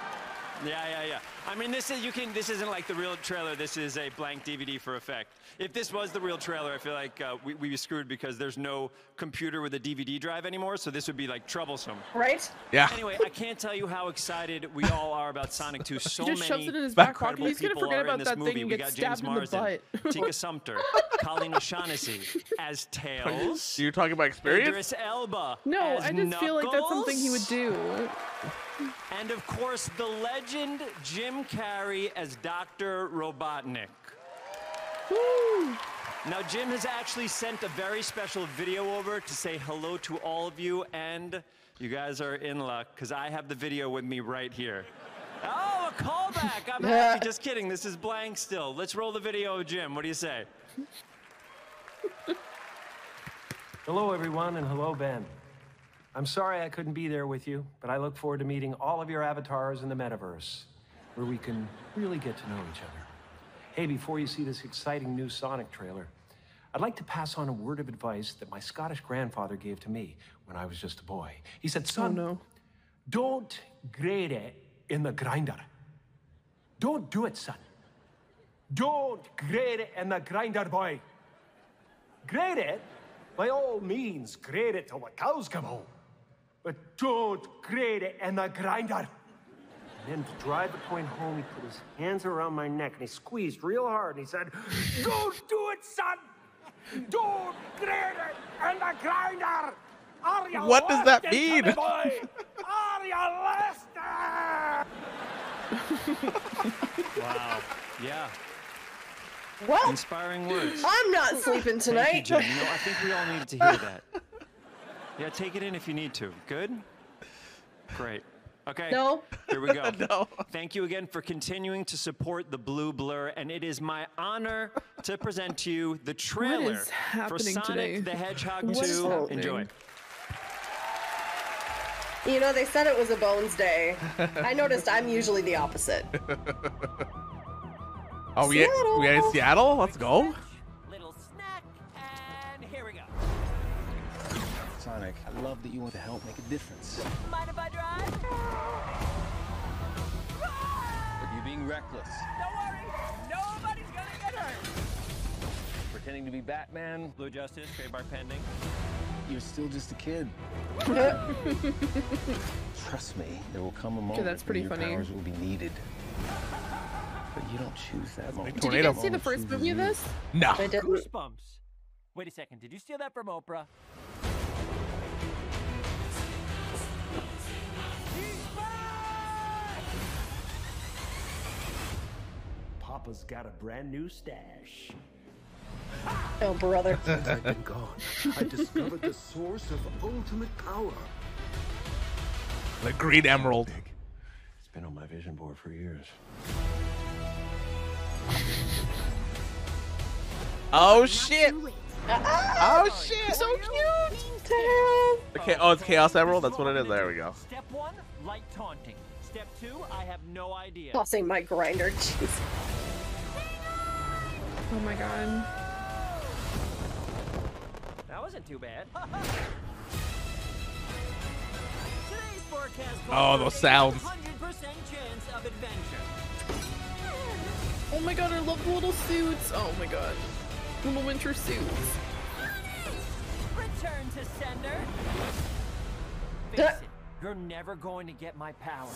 Yeah, yeah, yeah. I mean, this is you can. This isn't like the real trailer. This is a blank DVD for effect. If this was the real trailer, I feel like uh, we we be screwed because there's no computer with a DVD drive anymore. So this would be like troublesome. Right? Yeah. Anyway, I can't tell you how excited we all are about Sonic 2. <laughs> So He just many shoves it in his back pocket. incredible He's gonna people forget are about in this that movie. thing and we get got stabbed James in the Marsden, butt. <laughs> Tika Sumter, Colleen O'Shaughnessy as Tails. You're talking about experience. Idris Elba. No, as I just feel like that's something he would do. And of course, the legend Jim Carrey as Dr. Robotnik. Now, Jim has actually sent a very special video over to say hello to all of you, and you guys are in luck because I have the video with me right here. Oh, a callback! I'm happy. Just kidding. This is blank still. Let's roll the video Jim. What do you say? Hello, everyone, and hello, Ben. I'm sorry I couldn't be there with you, but I look forward to meeting all of your avatars in the metaverse, where we can really get to know each other. Hey, before you see this exciting new Sonic trailer, I'd like to pass on a word of advice that my Scottish grandfather gave to me when I was just a boy. He said, oh, Son, no. don't grate it in the grinder. Don't do it, son. Don't grate it in the grinder, boy. Grate it, by all means, grate it till the cows come home. But don't grade it in the grinder. And then to drive the point home, he put his hands around my neck and he squeezed real hard and he said, Don't do it, son! Don't grade it in the grinder! Are you What does that listening to mean? boy? Are you listening? Uh? <laughs> Wow. Yeah. Well, Inspiring words. I'm not sleeping Thank you, tonight. Jen. You know, I think we all needed to hear that. <laughs> Yeah, take it in if you need to. Good? Great. Okay. No. Here we go. <laughs> No. Thank you again for continuing to support the Blue Blur, and it is my honor to present to you the trailer for happening Sonic today? the Hedgehog What is 2. Enjoy. You know, they said it was a Bones Day. I noticed I'm usually the opposite. <laughs> Oh, we we are in Seattle. Let's go. Sonic, I love that you want to help make a difference. Mind if I drive? But you're being reckless. Don't worry, nobody's gonna get hurt. Pretending to be Batman. Blue Justice, trademark pending. You're still just a kid. <laughs> Trust me, there will come a moment that's when pretty your funny. powers will be needed. But you don't choose that moment. Did you guys see the first movie of this? No. Goosebumps. Wait a second, did you steal that from Oprah? Papa's got a brand new stash. Oh, brother. Since <laughs> I've been gone, I discovered the source of ultimate power. The Green Emerald. It's been on my vision board for years. Oh shit. Oh shit. So cute. Okay. Oh, it's Chaos Emerald. That's what it is. There we go. Step one, light taunting. Step two, I have no idea. Tossing my grinder. <laughs> Jeez. Oh my god. That wasn't too bad. <laughs> Today's forecast Oh, calls those sounds. 100% chance of adventure. Oh my god, I love the little suits. Oh my god. Little winter suits. Return to sender. Face it, you're never going to get my power.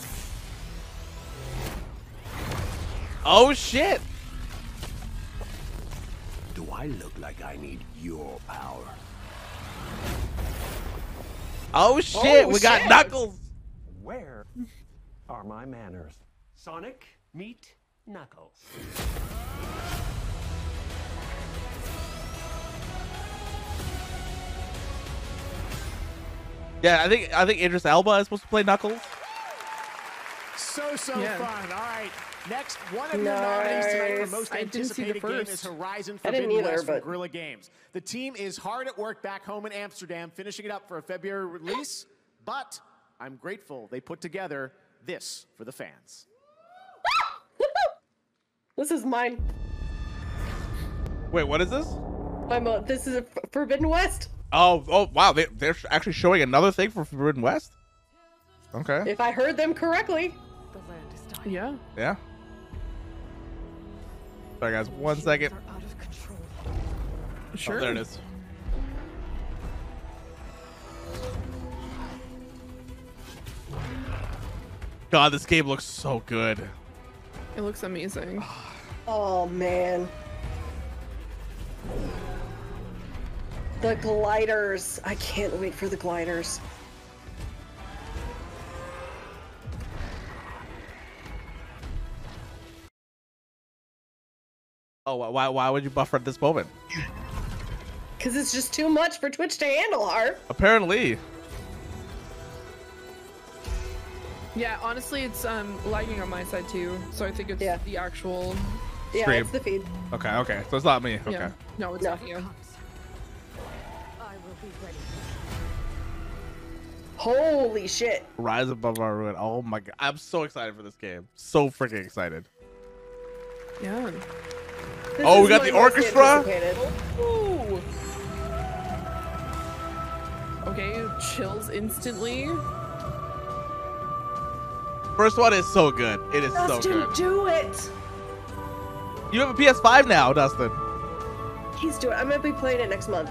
Oh shit. Do I look like I need your power? Oh shit. Oh, we got shit. Knuckles. Where are my manners? Sonic, meet Knuckles. Yeah, I think I think Idris Elba is supposed to play Knuckles. So, so Yeah. fun. All right. Next, one of your nominees tonight for most I didn't see the anticipated game is. Horizon I didn't Forbidden either, West from but- Guerrilla Games. The team is hard at work back home in Amsterdam, finishing it up for a February release, but I'm grateful they put together this for the fans. <laughs> This is mine. Wait, what is this? I'm a, this is a F- Forbidden West. Oh, oh, wow! They, they're actually showing another thing for Forbidden West. Okay. If I heard them correctly. Yeah. Yeah. Sorry, guys. One second. Sure. Oh, there it is. God, this game looks so good. It looks amazing. Oh man. The gliders. I can't wait for the gliders. Oh, why- why? Why would you buffer at this moment? Because it's just too much for Twitch to handle, Harp. Apparently. Yeah, honestly, it's um lagging on my side too. So I think it's Yeah. the actual. Yeah, Stream. it's the feed. Okay, okay. So it's not me. Okay. Yeah. No, it's No. not you. I will be ready. Holy shit. Rise above our ruin. Oh my god. I'm so excited for this game. So freaking excited. Yeah. This oh, we got the orchestra? Okay, chills instantly. First one is so good. It is Dustin, so good. do it! You have a PS5 now, Dustin. He's doing I'm going to be playing it next month.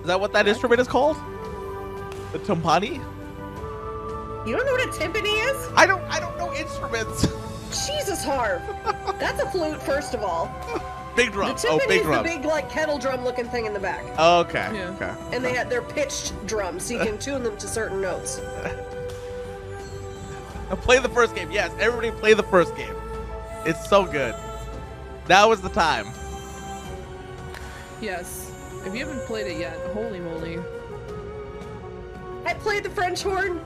Is that what that instrument is called? The timpani? You don't know what a timpani is? I don't. I don't know instruments. Jesus, Harv. That's a flute, first of all. Big The oh, timpani Oh, big is the big like kettle drum looking thing in the back. Okay. Okay. And they had they're pitched drums, so you can tune them to certain notes. Now play the first game. Yes, everybody play the first game. It's so good. Now is the time. Yes. If you haven't played it yet, holy moly. I played the French horn.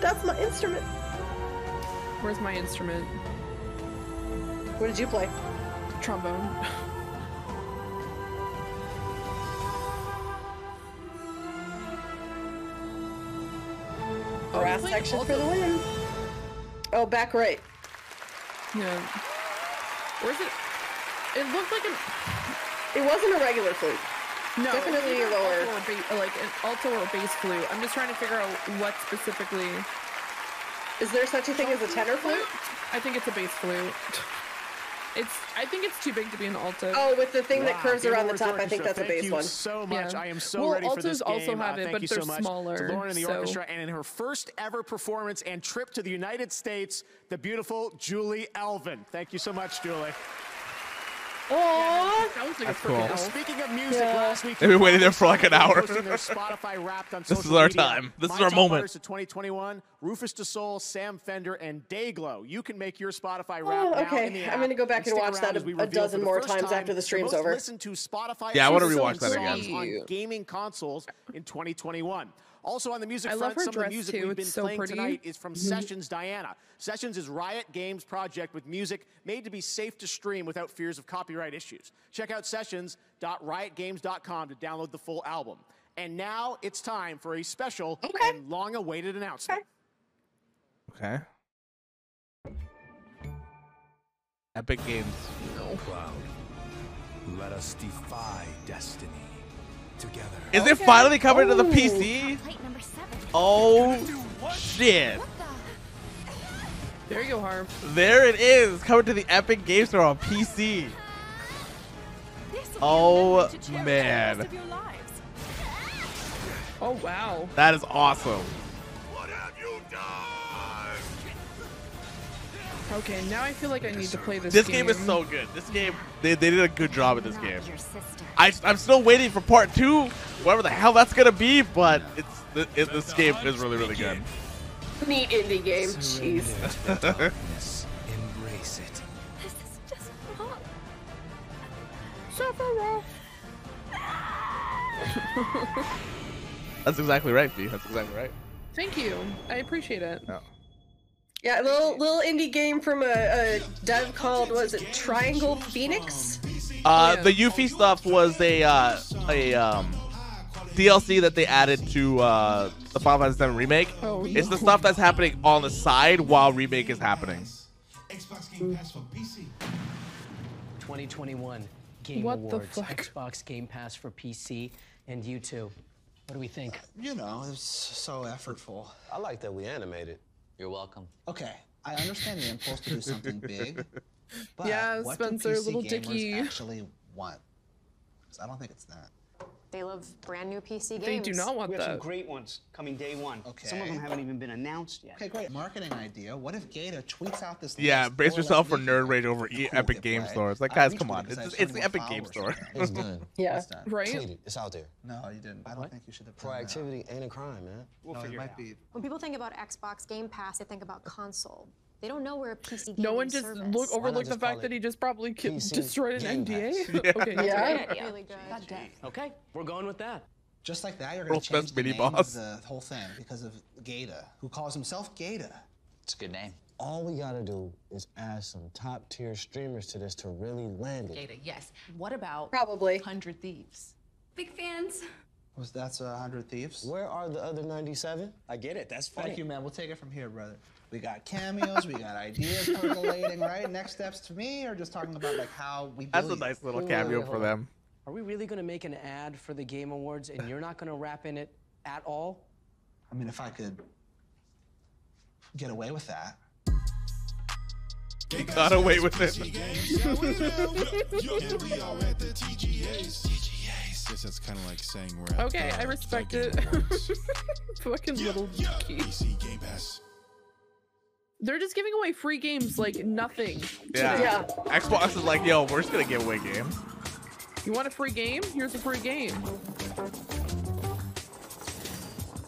That's my instrument. Where's my instrument? What did you play? Trombone. Brass played section for the the- win. Oh, back right. Yeah. Where's it? It looked like an. It wasn't a regular flute. No, Definitely a lower- alto or ba- like an alto or bass flute. I'm just trying to figure out what specifically. Is there such a thing as a tenor flute? I think it's a bass flute. It's. I think it's too big to be an alto. Oh, with the thing that curves Game around the Awards top, I think Orchestra, that's a thank bass you one. so much. Yeah. I am so Well, ready for altos this also have Uh, it, thank but you they're so much smaller, to Lorne in the so- orchestra, and in her first ever performance and trip to the United States, the beautiful Julie Elvin. Thank you so much, Julie. Aww. Sounds like That's cool. Now, speaking of music, Yeah. last week They've been waiting there for like an hour. posting their Spotify Wrapped on <laughs> This is our media. time. This My is our top moment. artists of 2021: Rufus Du Sol, Sam Fender, and Dayglow. You can make your Spotify oh, Wrapped Oh, now okay. in the I'm gonna go back and stick watch that a- a reveal for dozen more times time after the the stream's over. Listen to Spotify. Yeah, I wanna songs rewatch that again. on gaming consoles in 2021. Also on the music I front, some of the music too. we've been so playing pretty. tonight is from Mhm. Sessions Diana. Sessions is Riot Games project with music made to be safe to stream without fears of copyright issues. Check out sessions.riotgames.com to download the full album. And now it's time for a special and long-awaited announcement. Okay. Epic Games. Proud. Let us defy destiny together. Is it finally coming to the PC? Oh shit! There you go, Harv. There it is, coming to the Epic Games Store on PC. Oh man, Oh wow. that is awesome. Okay, now I feel like I need to play this. Game. This game is so good. This game, they, they did a good job at this game. I, I'm still waiting for part two, whatever the hell that's gonna be, but it's it, it- this game is really really good. Neat indie game. Jeez. <laughs> Embrace it. This is just wrong. That's exactly right, V. That's exactly right. Thank you. I appreciate it. Yeah, a little little indie game from a, a dev called was it Triangle Phoenix? Uh, the Yuffie stuff was a uh, a um, DLC that they added to uh, the Final Fantasy VII remake. Oh, It's the stuff that's happening on the side while remake is happening. 2021 Game What the Awards, fuck? Xbox Game Pass for PC, and you too. What do we think? You know, it's so effortful. I like that we animated. You're welcome. Okay, I understand the impulse to do something big, <laughs> but Yeah, what Spencer, do PC little gamers Dicky. actually want? 'Cause I don't think it's that. They love brand new PC games. They do not want We have some great ones coming day one. Okay. Some of them haven't even been announced yet. Okay, great. Marketing idea. What if Gator tweets out this Yeah, list brace yourself for nerd rage over Cool, Epic hit Game play. Store. It's like, guys, retweeted come on. It's, it's the Epic Game Store. It's done. <laughs> Yeah. What's that? Right? Tweet it. It's out there. No, you didn't. I don't think you should have. Proactivity ain't a crime, man. We'll no, it figure might it out. be. When people think about Xbox Game Pass, they think about console. They don't know we're a PC gaming No one just service. look Why overlooked the just call fact that he just probably PC destroyed an Game NDA. Yeah. okay. <laughs> Yeah. really good. Okay, we're going with that. Just like that, you're going to best change the mini name boss. of the whole thing because of Gata, who calls himself Gata. It's a good name. All we gotta do is add some top tier streamers to this to really land it. Data, yes. What about Probably. 100 Thieves? Big fans. Was that's a uh, hundred thieves? Where are the other 97? I get it. That's funny. Thank you, man. We'll take it from here, brother. We got cameos, we got ideas percolating, right? Next steps to me are just talking about like how we. That's a nice little cameo wait, for them. Are we really gonna make an ad for the Game Awards and you're not gonna rap in it at all? I mean, if I could get away with that. Got away with it. Guess that's kind of like saying we're at Okay, I respect it. Awards. <laughs> Fucking little key. PC Game Pass. They're just giving away free games like nothing. Yeah. Xbox is like, yo, we're just gonna give away games. You want a free game? Here's a free game.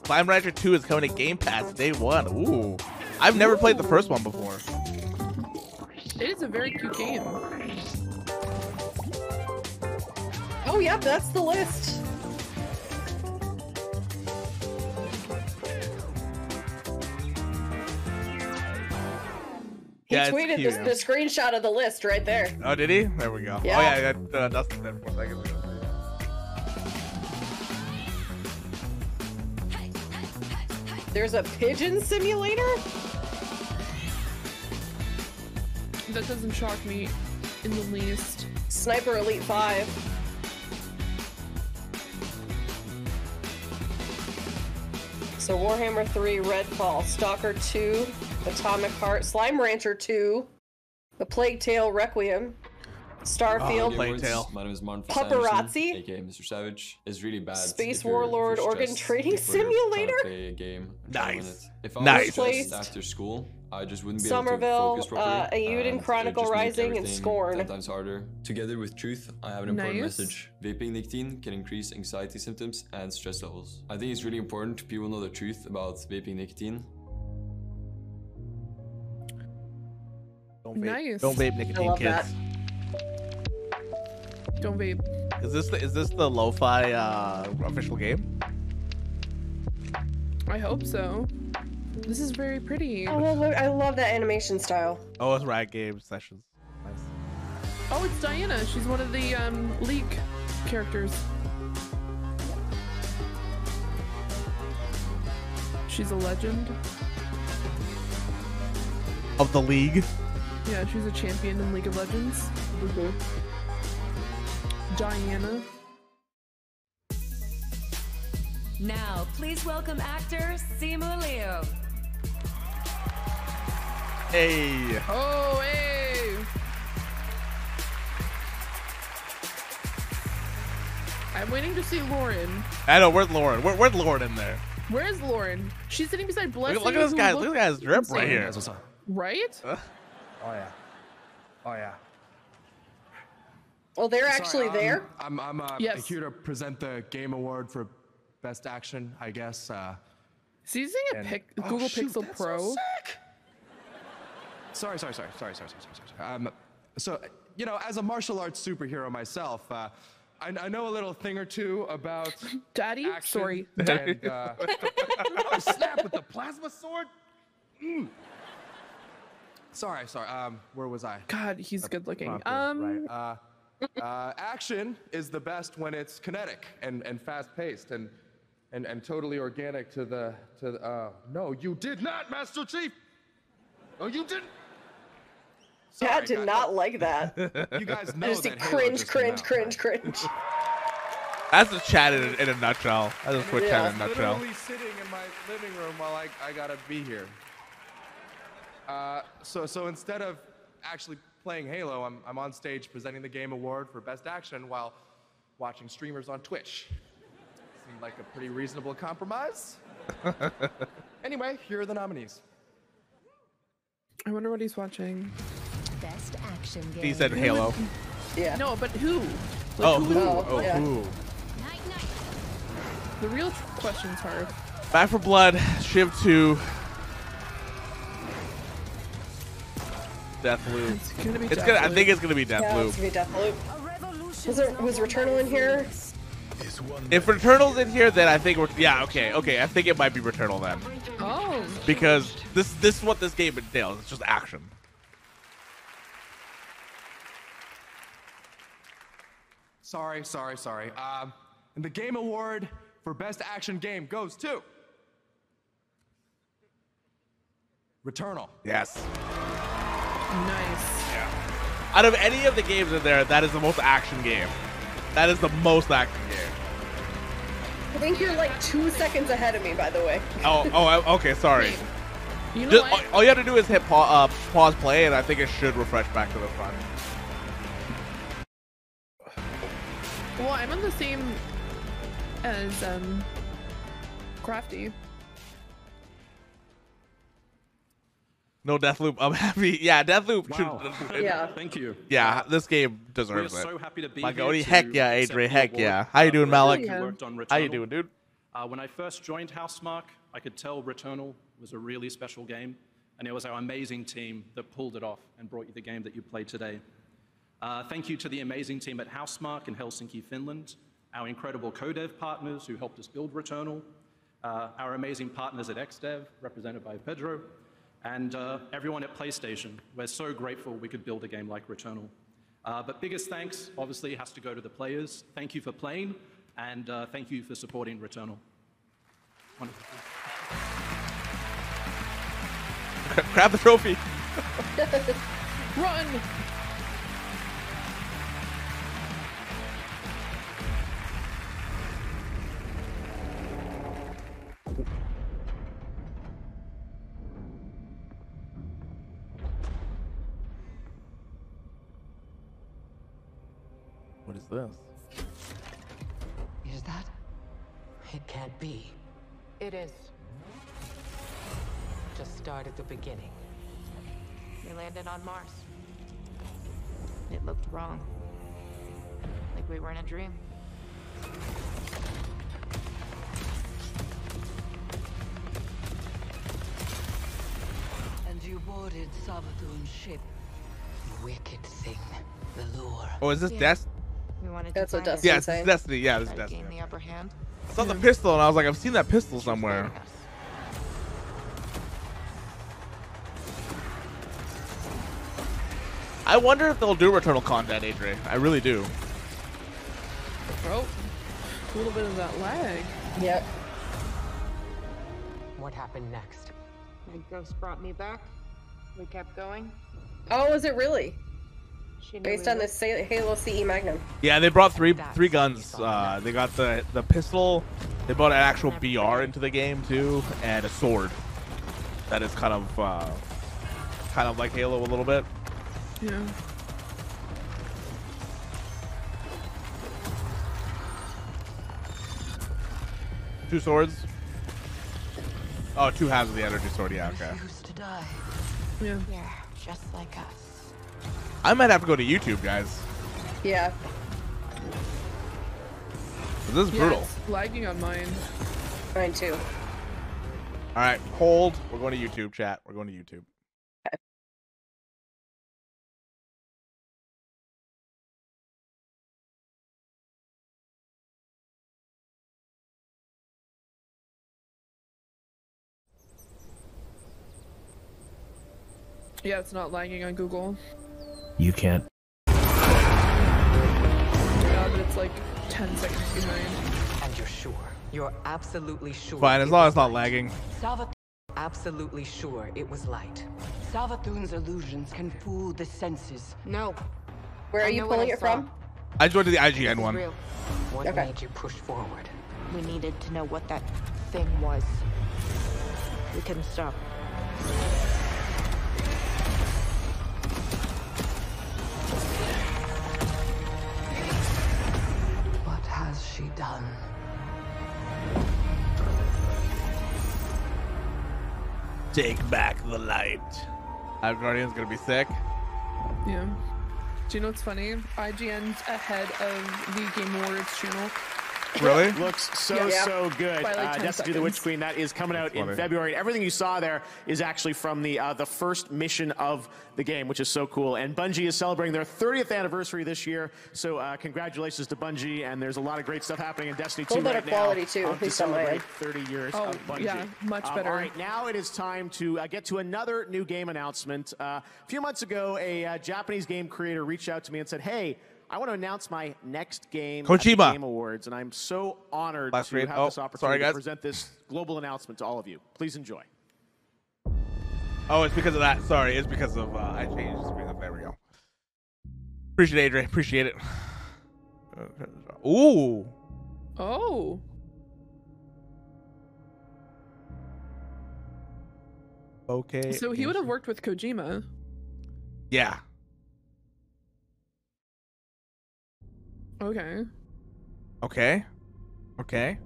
Slime Rancher 2 is coming to Game Pass day one. Ooh. I've never played the first one before. It is a very cute game. Oh, yep, that's the list. He Yeah, tweeted cute. the, the screenshot of the list right there. Oh, did he? There we go. Yeah. Oh, yeah, that, uh, Dustin said four seconds ago. There's a pigeon simulator? That doesn't shock me in the least. Sniper Elite 5. So Warhammer 3, Redfall, Stalker 2, Atomic Heart, Slime Rancher 2, The Plague Tale Requiem, Starfield, Plague Tale. My name is Martin Paparazzi? aka Mr. Savage. It's really bad. Space if you're- if Warlord you're Organ Trading before you're trying to Simulator? play a game. try to win Nice. If I Nice. was after school, I just wouldn't be Somerville, able to focus properly. uh, Eiyuden Chronicle just Rising, and Scorn. Ten times harder. Together with Truth, I have an important Nice. message. Vaping nicotine can increase anxiety symptoms and stress levels. I think it's really important people know the truth about vaping nicotine. Don't vape. Nice. Don't vape nicotine, love kids. Don't vape. Is this the, is this the lo-fi uh, official game? I hope so. This is very pretty. Oh, look, I love that animation style. Oh, it's Riot Games sessions. Nice. Oh, it's Diana. She's one of the um, League characters. She's a legend. Of the league. Yeah, she's a champion in League of Legends. Diana. Now, please welcome actor Simu Liu. Hey. Oh, hey! I'm waiting to see Lauren. I know. Where's Lauren? Where, where's Lauren in there? Where's Lauren? She's sitting beside Blessing. look at this guy- looks look at this guy's drip right here. Right? Oh yeah. Oh yeah. Well, they're Sorry, actually um, there? I'm I'm uh, Yes. here to present the Game Award for Best Action, I guess. Uh, Is he using a and- pic- Oh, Google shoot, Pixel that's so Pro? sorry, sorry, sorry, sorry, sorry, sorry, sorry, sorry. Um, so you know, as a martial arts superhero myself, uh, I, I know a little thing or two about <laughs> Daddy. Sorry. And, uh, <laughs> oh, snap with the plasma sword. Mm. Sorry, sorry. Um, where was I? God, he's good looking. Not good, Um, right. Uh, uh, action is the best when it's kinetic and, and fast paced and, and and totally organic to the to the. Uh, no, you did not, Master Chief. No, you didn't. Pat did not like that. <laughs> You guys I know just see that Halo cringe, just cringe, out, cringe, cringe. <laughs> That's the chat in, a- in a nutshell. That's the Twitch chat in a I'm nutshell. literally sitting in my living room while I, I gotta be here. Uh, so so instead of actually playing Halo, I'm, I'm on stage presenting the Game Award for Best Action while watching streamers on Twitch. Seemed like a pretty reasonable compromise. <laughs> anyway, here are the nominees. I wonder what he's watching. Best action game. He said Halo. Yeah. No, but who? Like, Oh, who? who? Oh, Yeah. who? The real tr- question's hard. Back for Blood, Shiv 2. Deathloop. It's gonna be It's gonna. I think it's gonna be Yeah, Deathloop. it's gonna be Deathloop. Was, there, was Returnal in here? If Returnal's in here, then I think we're. Yeah, okay, okay. I think it might be Returnal then, Oh. because this this is what this game entails. It's just action. Sorry, sorry, sorry. Um, and the Game Award for Best Action Game goes to. Returnal. Yes. Nice. Yeah. Out of any of the games in there, that is the most action game. That is the most action game. I think you're like two seconds ahead of me, by the way. Oh, oh, okay. Sorry. <laughs> You know Just, what? all, all you have to do is hit pa- uh, pause play, and I think it should refresh back to the front. Well, I'm on the same as um Crafty. No Deathloop. I'm happy. <laughs> Yeah, Deathloop Wow. should. <laughs> Yeah. Thank you. Yeah, this game deserves we are it. so happy to be My here goatee, to heck yeah, accept Adrian, heck yeah. How you uh, doing, for Malik? everything you How you doing, dude? Uh, when I first joined Housemarque, I could tell Returnal was a really special game, and it was our amazing team that pulled it off and brought you the game that you played today. Uh, thank you to the amazing team at Housemarque in Helsinki, Finland, our incredible co-dev partners who helped us build Returnal, uh, our amazing partners at XDev, represented by Pedro, and uh, everyone at PlayStation. We're so grateful we could build a game like Returnal. Uh, but biggest thanks, obviously, has to go to the players. Thank you for playing, and uh, thank you for supporting Returnal. Wonderful. Grab the trophy. <laughs> Run! This? Is that? It can't be. It is. Just start at the beginning. We landed on Mars. It looked wrong. Like we were in a dream. And you boarded Savathun's ship. Wicked thing. The lure. Oh, is this Yeah. Des? We wanted That's to what find Dustin Yeah, it. it's Destiny. Yeah, this is Try to gain Destiny. the upper hand. I saw the pistol, and I was like, I've seen that pistol somewhere. I wonder if they'll do Returnal content, Adrian. I really do. Oh, a little bit of that lag. Yep. What happened next? My ghost brought me back. We kept going. Oh, is it really? She knew Based on would- the Halo CE Magnum. Yeah, they brought three three guns. Uh, they got the the pistol. They brought an actual BR into the game too, and a sword. That is kind of uh, kind of like Halo a little bit. Yeah. Two swords. Oh, two halves of the energy sword. Yeah, okay. Used to die. Yeah. Yeah, just like us. I might have to go to YouTube, guys. Yeah. This is Yeah, brutal. it's lagging on mine. Mine too. All right, hold. We're going to YouTube chat. We're going to YouTube. Yeah, it's not lagging on Google. You can't. Yeah, but it's like 10 seconds behind. And you're sure? You're absolutely sure. Fine, as it long as was it's not light? lagging. Savathun absolutely sure it was light. Savathun's illusions can fool the senses. No. Where are I you know what pulling I it from? I joined the IGN one. real. What Okay. made you push forward? We needed to know what that thing was. We couldn't stop. She done? Take back the light. Our Guardian's gonna be sick. Yeah. Do you know what's funny? IGN's ahead of the Game Awards channel. Really? <laughs> Looks so, Yeah. so good. By like uh, 10 Destiny the Witch. Queen, that is coming out in funny. February. Everything you saw there is actually from the uh, the first mission of the game, which is so cool. And Bungie is celebrating their 30th anniversary this year. So uh, congratulations to Bungie. And there's a lot of great stuff happening in Destiny 2 Whole lot right quality, too, now, at um, to least on my celebrate end. 30 years Oh, of Bungie. yeah, much Um, better. all right, now it is time to uh, get to another new game announcement. Uh, a few months ago, a uh, Japanese game creator reached out to me and said, "Hey, I want to announce my next game at the Kojima. Game Awards, and I'm so honored Last to read. have Oh, this sorry, opportunity guys. to present this global announcement to all of you. Please enjoy." Oh, it's because of that. Sorry, it's because of uh, I changed the screen. There we go. Appreciate it, Adrian. Appreciate it. <sighs> Ooh. Oh. Okay. So he would have worked with Kojima. Yeah. Okay. Okay. Okay.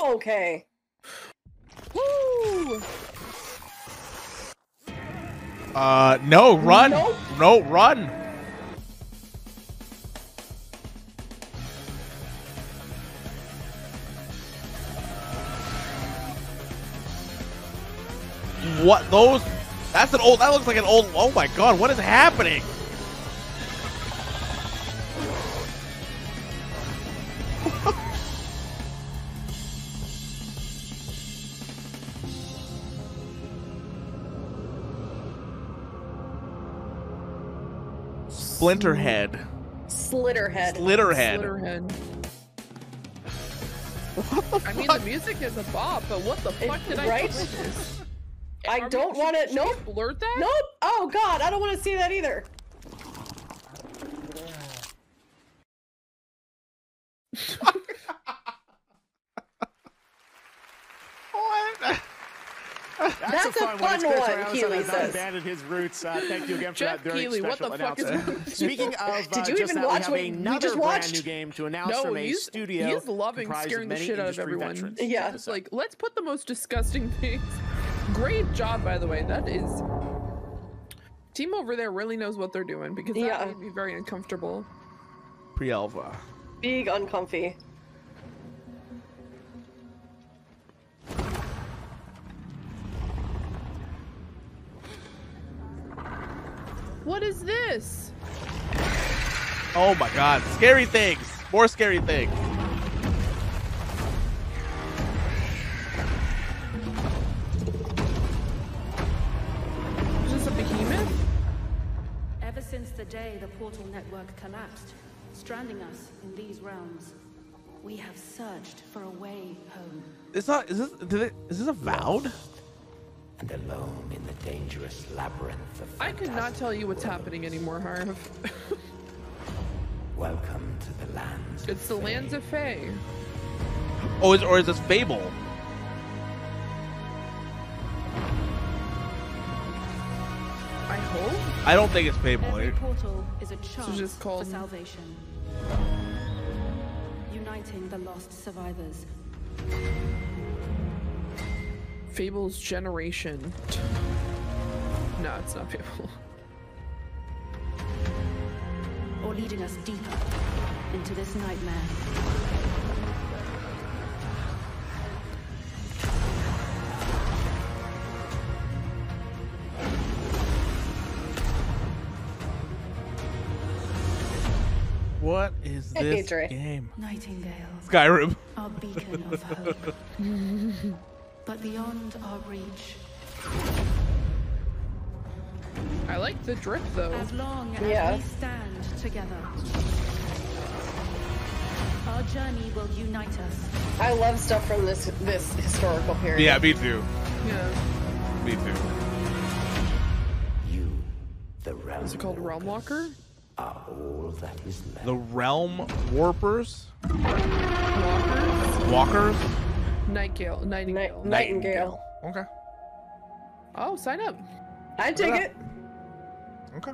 Okay. Woo! Uh, no, run. Nope. No, run. What those? That's an old. That looks like an old. Oh my god! What is happening? Splinterhead. Slitterhead. Slitterhead. Slitterhead. I mean, the music is a bop, but what the fuck did I right? do this? <laughs> I Are don't want to. Nope. Blurt that? Nope. Oh God, I don't want to see that either. That's, That's a a fun, fun one. It's Chris one, Keighley and I've not says. abandoned his roots. Uh, thank you again for Geoff that very Keighley, what special the fuck is announcement. going- Speaking of, uh, Did you just even that, watch we have what we another just brand watched? new game to announce No, from a he's, studio he's loving scaring the shit out of everyone. veterans. Yeah. It's like, let's put the most disgusting <laughs> things. Great job, by the way. That is. Team over there really knows what they're doing because that Yeah. made me very uncomfortable. Pre-alpha. Big uncomfy. What is this? Oh my god! Scary things. More scary things. Network collapsed, stranding us in these realms, we have searched for a way home. It's not. Is this? Did it, is this a vowed? And alone in the dangerous labyrinth of I could not tell you what's happening anymore, Harv. welcome to the lands. it's the lands of Fae. Oh, is, or is this Fable? I hope. I don't think it's Fable. Every eh? portal is a chance just called- for salvation. Uniting the lost survivors. Fable's generation. No, it's not Fable. Or leading us deeper into this nightmare. What is this Dre. game? Nightingale, Skyrim. our beacon of hope. <laughs> but beyond our reach, I like the drip though. as long as Yeah. we stand together, our journey will unite us. I love stuff from this this historical period. Yeah, me too. Yeah. Me too. You, the realm. Is it called Realm Walker? Are all that is left. The Realm Warpers. Walker? Walkers. Nightingale. Nightingale. Nightingale. Okay. Oh, sign up. I dig it. Okay.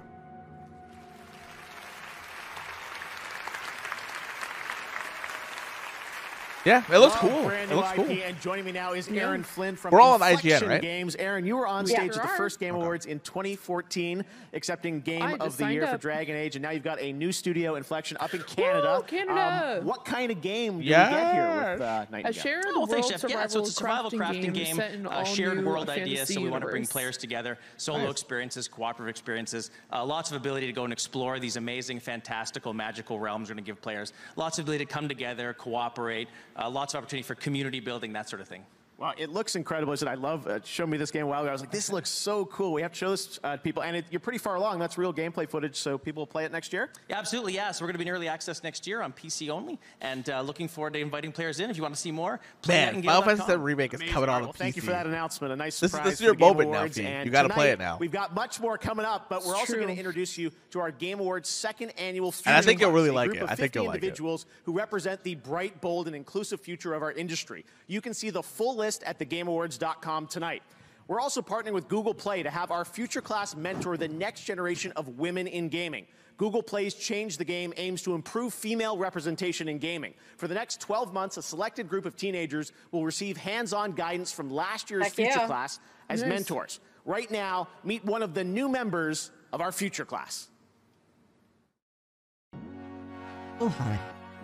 Yeah, it looks cool. It looks IP, cool. and joining me now is Yeah. Aaron Flynn from We're all on IGN, Inflection right? Games. Aaron, you were on Yeah. stage at the Sure first Game Awards in 2014, accepting Game I of the signed Year for. Dragon Age, and now you've got a new studio, Inflection, up in Canada. Canada! Um, what kind of game did we get here with uh, A shared Oh, thanks, world Geoff. Yeah, so it's a survival crafting, crafting game, set in uh, shared world idea. So we want to bring players together, solo Nice. experiences, cooperative experiences, uh, lots of ability to go and explore these amazing, fantastical, magical realms. We're going to give players lots of ability to come together, cooperate, Uh, lots of opportunity for community building, that sort of thing. Well, it looks incredible. I said, I love, uh, show me this game a while ago. I was like, this looks so cool. We have to show this uh, to people. And it, you're pretty far along. That's real gameplay footage, so people will play it next year? Yeah, absolutely, yeah. So we're going to be in early access next year on PC only, and uh, looking forward to inviting players in. If you want to see more, play Man, Final Fantasy VII Remake is coming out on Well, PC. thank you for that announcement. A nice This is- surprise. this is your the Game moment now, Awards. Fee. You gotta play it now. We've got much more coming up, but we're It's also going to introduce you to our Game Awards second annual And I think you'll really like group it. of I think 50 you'll like it. individuals who represent the bright, bold, and inclusive future of our industry. You can see the full list at thegameawards.com tonight. We're also partnering with Google Play to have our future class mentor the next generation of women in gaming. Google Play's Change the Game aims to improve female representation in gaming. For the next 12 months, a selected group of teenagers will receive hands on guidance from last year's Heck future yeah. class as Nice. mentors. Right now, meet one of the new members of our future class. Oh, hi.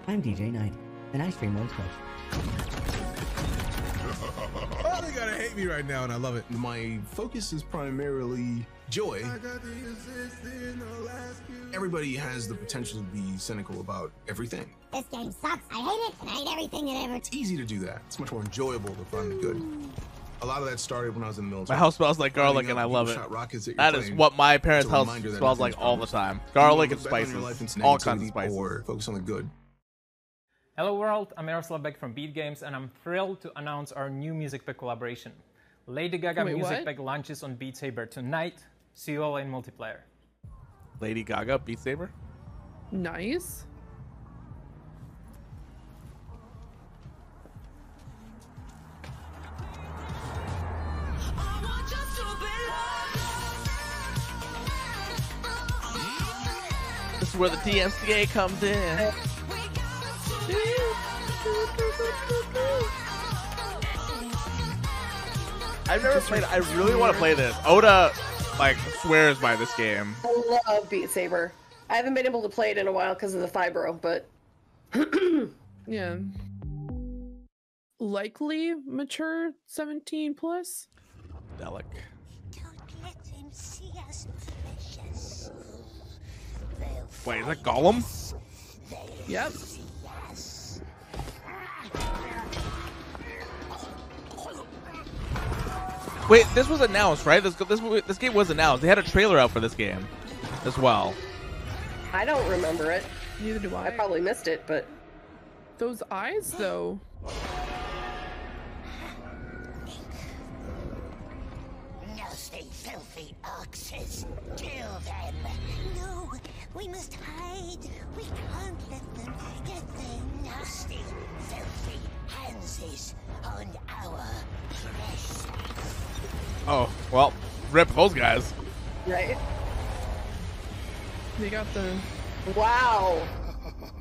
I'm DJ Knight, and I stream on Twitch. They gotta hate me right now, and I love it. My focus is primarily joy. Everybody has the potential to be cynical about everything. This game sucks. I hate it, and I hate everything in it. It's easy to do that. It's much more enjoyable to find the good. A lot of that started when I was in the military. My house smells like garlic, Finding and I love it. rockets at That is what my parents' house smells like all the time. Garlic wanna and look back on spices, your all kinds of negativity spices. Or focus on the good. Hello world, I'm Jaroslav Beck from Beat Games and I'm thrilled to announce our new Music Pack collaboration. Lady Gaga Wait, Music what? Pack launches on Beat Saber tonight. See you all in multiplayer. Lady Gaga, Beat Saber. Nice. This is where the DMCA comes in. I've never played. I really want to play this. Oda, like, swears by this game. I love Beat Saber. I haven't been able to play it in a while because of the fibro, but <clears throat> Yeah. Likely mature 17 plus. Delic. Let them see us precious. Wait, is that Gollum? Yep. Wait, this was announced, right? This this this game was announced. They had a trailer out for this game, as well. I don't remember it. Neither do I. I probably missed it, but Those eyes, though. Nasty, filthy oxes. Kill them. No, we must hide. We can't let them get their nasty, filthy handses on our flesh. Oh, well, rip those guys. right? They got the. Wow.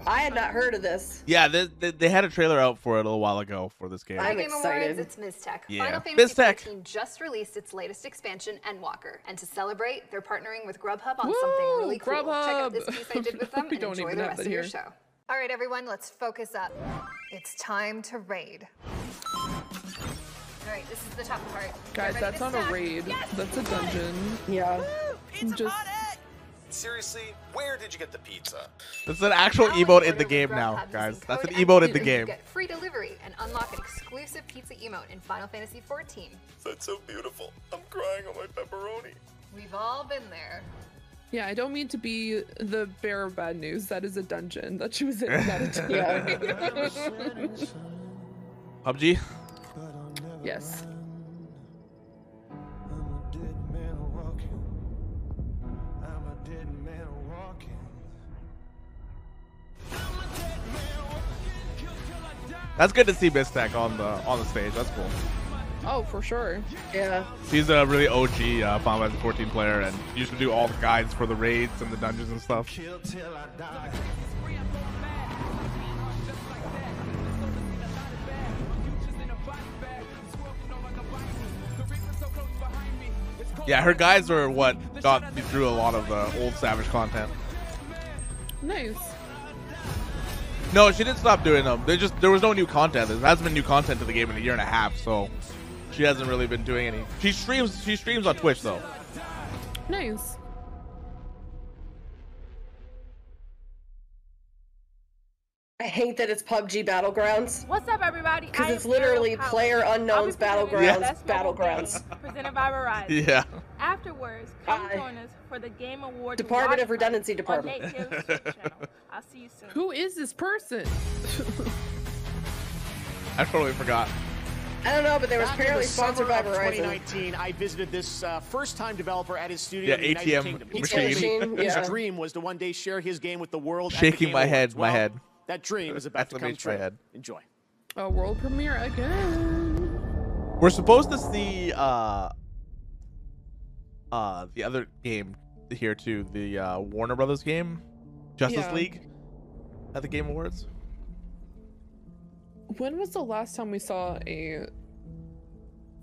I had not heard of this. Yeah, they, they, they had a trailer out for it a little while ago for this game. I'm Game excited. Awards, it's Mizzteq. Yeah. Final Fantasy Mizzteq. 14 just released its latest expansion, Endwalker, and to celebrate, they're partnering with Grubhub on something really cool. Check out this piece I did with them <laughs> and enjoy the rest of your show. All right, everyone, let's focus up. It's time to raid. All right, this is the top part. Guys, Get that's to not a stack. raid. That's a dungeon. Yeah. Just. Seriously, where did you get the pizza? That's an actual Now in emote in the game now, guys. That's an code emote in the game. Get free delivery and unlock an exclusive pizza emote in Final Fantasy 14. That's so beautiful. I'm crying on my pepperoni. We've all been there. Yeah, I don't mean to be the bearer of bad news. That is a dungeon that she was in. Not a toy. PUBG. yes. That's good to see Mizzteq on the on the stage. That's cool. Oh, for sure. Yeah. She's a really OG uh, Final Fantasy 14 player and used to do all the guides for the raids and the dungeons and stuff. Yeah, her guides are what got me through a lot of the old Savage content. Nice. No, she didn't stop doing them. They just there was no new content. There hasn't been new content to the game in a year and a half, so she hasn't really been doing any. She streams. She streams on Twitch though. Nice. I hate that it's PUBG Battlegrounds. What's up, everybody? Because it's literally Ariel Player I'll Unknown's Battlegrounds. best mobile Battlegrounds. Presented by Verizon. <laughs> Yeah. Afterwards, come join us for the Game Awards. Department of Redundancy Department. On Nate <laughs> channel. I'll see you soon. Who is this person? <laughs> I totally forgot. I don't know, but they were Back in apparently the sponsored by Verizon. 2019, I visited this uh, first-time developer at his studio Yeah, in the United ATM Kingdom. He told machine. me- His yeah. dream was to one day share his game with the world. at the Shaking Game my Awards. head, my Well, head. That dream is about to come true. head. Enjoy. A world premiere again. We're supposed to see uh uh the other game here too, the uh Warner Brothers game, Justice Yeah. League at the Game Awards. When was the last time we saw a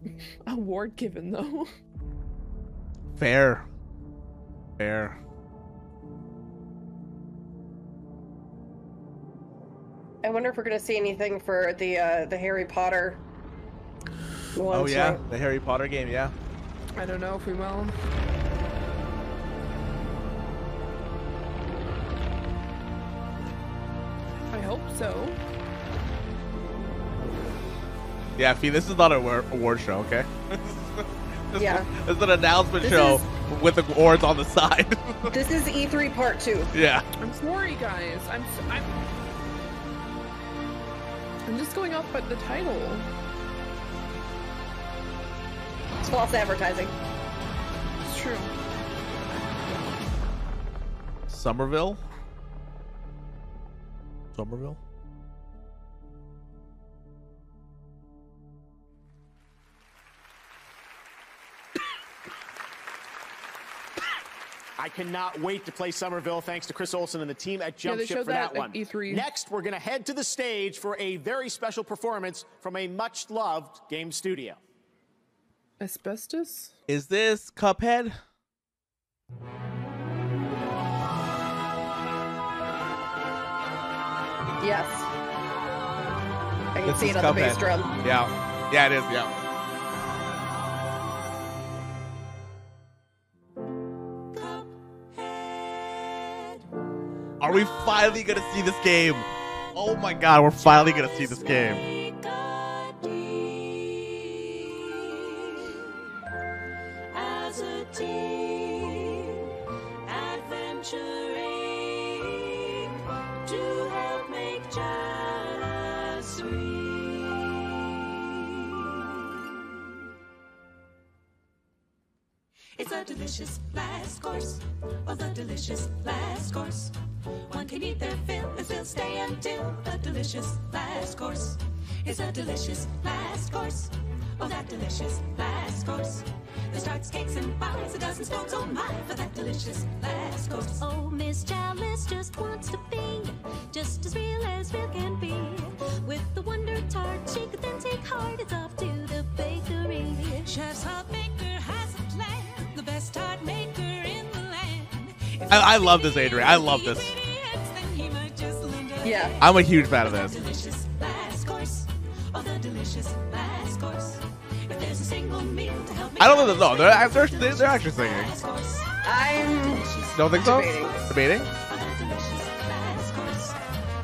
<laughs> award given though? Fair. Fair. I wonder if we're gonna see anything for the uh, the Harry Potter. one Oh yeah, tonight. the Harry Potter game, yeah. I don't know if we will. I hope so. Yeah, Fee, this is not an award award show, okay? <laughs> this Yeah. Is, this is an announcement This show is- with the awards on the <laughs> side. This is E3 Part Two. yeah. I'm sorry, guys. I'm s- I'm I'm just going off at the title. It's false advertising. It's true. Somerville? Somerville? I cannot wait to play Somerville thanks to Chris Olsen and the team at Yeah, Jump they Ship for that, that at one. E3. Next, we're going to head to the stage for a very special performance from a much loved game studio. Asbestos? Is this Cuphead? Yes. I can This see it on the bass drum. Yeah. Yeah, it is, yeah. Are we finally gonna see this game? Oh my god, we're finally gonna see this game. Delicious last course. It's a delicious last course of that delicious last course. The starts cakes and pies, a dozen stones, oh my, for that delicious last course. Oh, Miss Chalice just wants to be just as real as real can be. With the Wonder Tart, she could then take heart. It's off to the bakery. Chef's hot baker has a plan, the best tart maker in the land. I, I love this, Adrian. I love this. Yeah. I'm a huge fan of this. Delicious last course, oh the delicious last course. If there's a single meal to help me I don't know. No, they're, they're, they're, they're actually singing. I'm Don't think so? Debating. Debating? last course.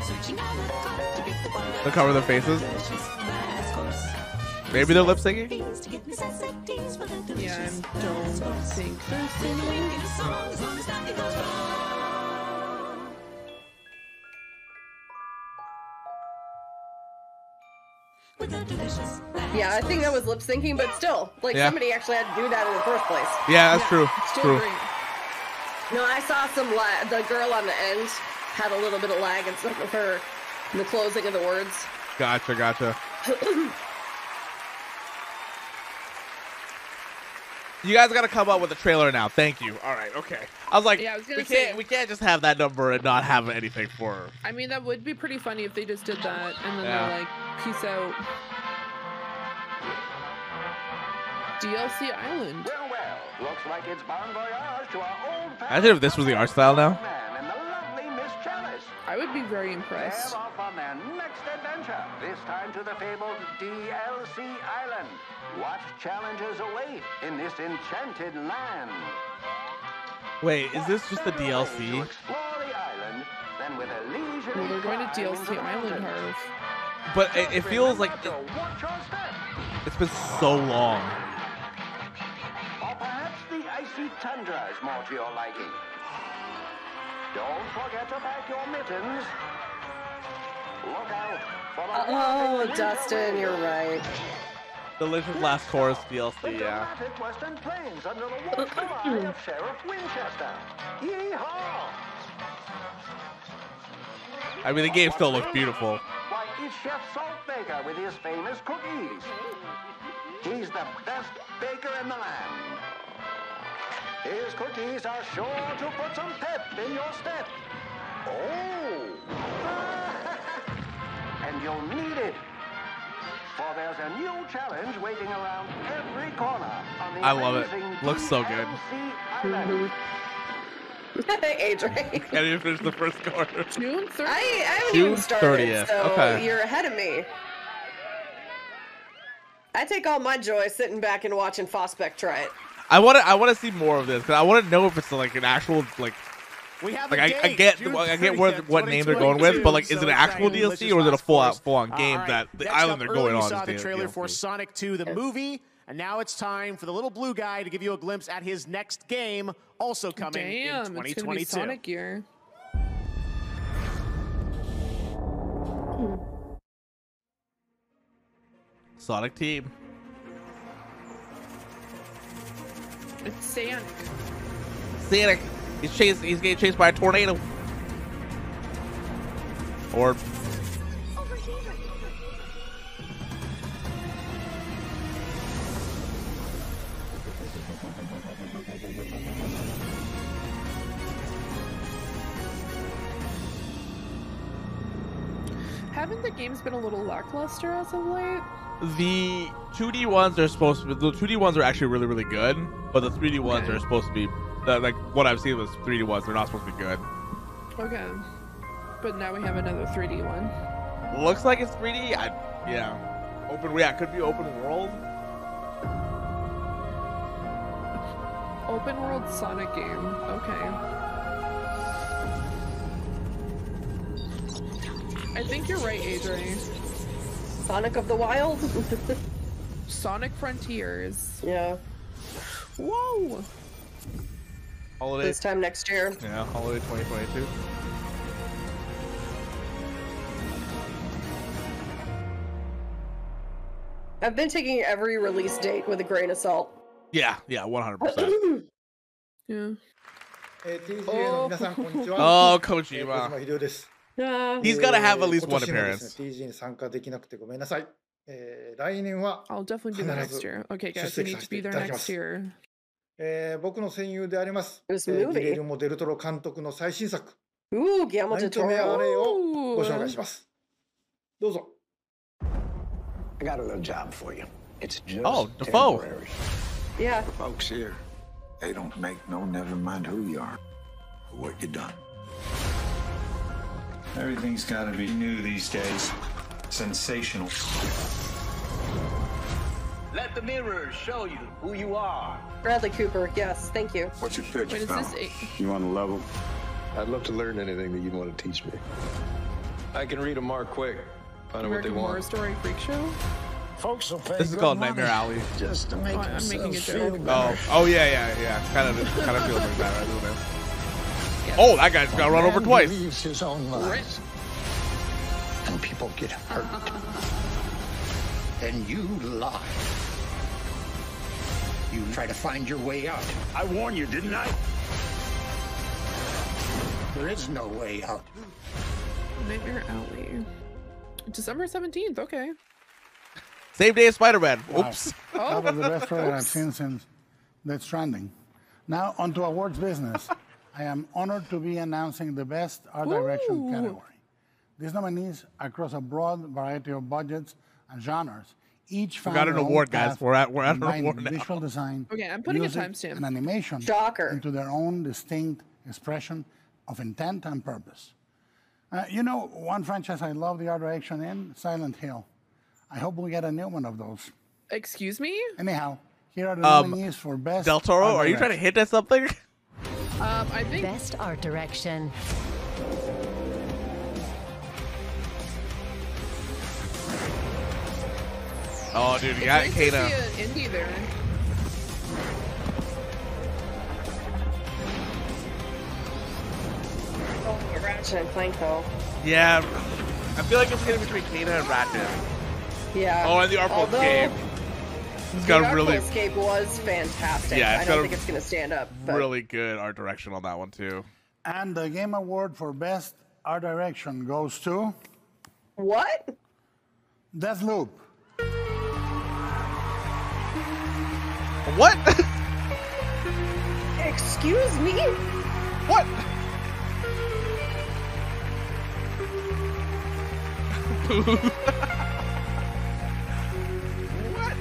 Searching a la carte to get the wonder They cover their faces. delicious last course. Maybe they're lip syncing? Things to get necessities for the delicious Yeah, I last don't course. think they're Sing a wink singing. Yeah, I think that was lip syncing, but still, like Yeah. somebody actually had to do that in the first place. Yeah, that's true. Still True. great. No, I saw some lag. The girl on the end had a little bit of lag and stuff with her in the closing of the words. Gotcha, gotcha. <clears throat> You guys got to come up with a trailer now. Thank you. All right, okay. I was like, Yeah, I was gonna we can't say- we can't just have that number and not have anything for her. I mean, that would be pretty funny if they just did that and then Yeah. they're like, peace out. DLC Island. Well, well, looks like it's bon voyage to our old Imagine if this was the art style now. I would be very impressed. They're off on their next adventure, this time to the fabled DLC Island. What challenges await in this enchanted land? Wait, is this just the DLC? explore the island, then with elite Well, they're going to DLC Island Harv. But it, it feels like it, it's been so long. Or perhaps the icy tundra is more to your liking. Don't forget to pack your mittens. Look out for the Oh, Dustin, you're right. Delicious Last Chorus DLC, yeah. western plains under the watchful eye of Sheriff Winchester. Yeehaw! I mean, the game still looks beautiful. Why, it's Chef Saltbaker with his famous cookies. He's the best baker in the land. His cookies are sure to put some pep in your step. Oh! <laughs> and you'll need it. For there's a new challenge waiting around every corner on the I love it. Looks so good. DLC I <laughs> Adrian. <laughs> Can't finish the first quarter. June 30th. I, I haven't June even started, 30th, so okay. you're ahead of me. I take all my joy sitting back and watching Fosbeck try it. I want to. I want to see more of this because I want to know if it's like an actual like. We have Like a I, I date, get, June I get where, what name they're going with, but like, is it an actual DLC or is it a full out, full on game all right. that the Next island up, they're earlier going you on? saw is the the trailer for Sonic 2, the movie, and now it's time for the little blue guy to give you a glimpse at his next game, also coming Damn, in it's gonna be 2022. Sonic year. Sonic Team. It's Sonic. Sonic. He's chased. He's getting chased by a tornado. Or Haven't the games been a little lackluster as of late? the 2D ones are supposed to be. The 2D ones are actually really, really good, but the 3D ones Okay. are supposed to be. Uh, like what I've seen with 3D ones, they're not supposed to be good. Okay. But now we have another 3D one. Looks like it's 3D. I, yeah. Open. Yeah, it could be open world. Open world Sonic game. Okay. I think you're right, Adrian. Sonic of the Wild? <laughs> Sonic Frontiers. Yeah. Whoa! Holiday. This time next year. Yeah, holiday 2022. I've been taking every release date with a grain of salt. Yeah, yeah, 100%. <clears throat> yeah. Oh, <laughs> oh Kojima. He's got to have at least one appearance. えー来年は I'll definitely be there 必 next ず year. Okay, 出 guys, we 席 need さ to be いた there だきま next す。year. えー僕の戦友であります。えー.ギレルモ・デルトロ監督の最新作、Ooh, Guillermo ナ del イトメア.レイをご紹介します。どうぞ。I got a little job for you. It's just Oh, Defoe. temporary. Yeah. The folks here, they don't make no never mind who you are or what you done. Everything's got to be new these days. Sensational. Let the mirrors show you who you are. Bradley Cooper, yes, thank you. What's your pitch, Wait, is this You on the level? I'd love to learn anything that you want to teach me. I can read them mark quick. Find out what they American Horror want. Story Freak Show? Folks will pay This is called Nightmare Alley. Just to make Oh, I'm making a themselves joke. Oh, oh yeah, yeah, yeah. Kind of, kind of feels like that, right? Doesn't it? <laughs> Oh, that guy's got run over twice. believes his own lies. And people get hurt. <laughs> and you lie. You try to find your way out. I warned you, didn't I? There is no way out. Nightmare Alley. December 17th, okay. Same day as Spider-Man. Wow. Oops. <laughs> That was the best trailer I've seen since Death Stranding. Now, on to awards business. <laughs> I am honored to be announcing the Best Art Direction category. These nominees across a broad variety of budgets and genres. Each We found got an award, guys. We're at- we're at an award now. Visual design, Okay, I'm putting a music, timestamp. and animation Shocker. into their own distinct expression of intent and purpose. Uh, you know, one franchise I love the art direction in, Silent Hill. I hope we get a new one of those. Excuse me? Anyhow, here are the Um, nominees for best. Del Toro, art are you trying to hit hint at something? Um, I think Best art direction. Oh, dude, you It's got nice to see Kena. an indie there. Oh, Ratchet and Clank though. Yeah, I feel like it's gonna be between Kena and Ratchet. Yeah. Oh, and the Artful Although, Escape. It's the got Artful really, Escape was fantastic. Yeah, I don't think it's gonna stand up. But really good art direction on that one too. And the Game Award for Best Art Direction goes to what? Deathloop. What? Excuse me? What? What?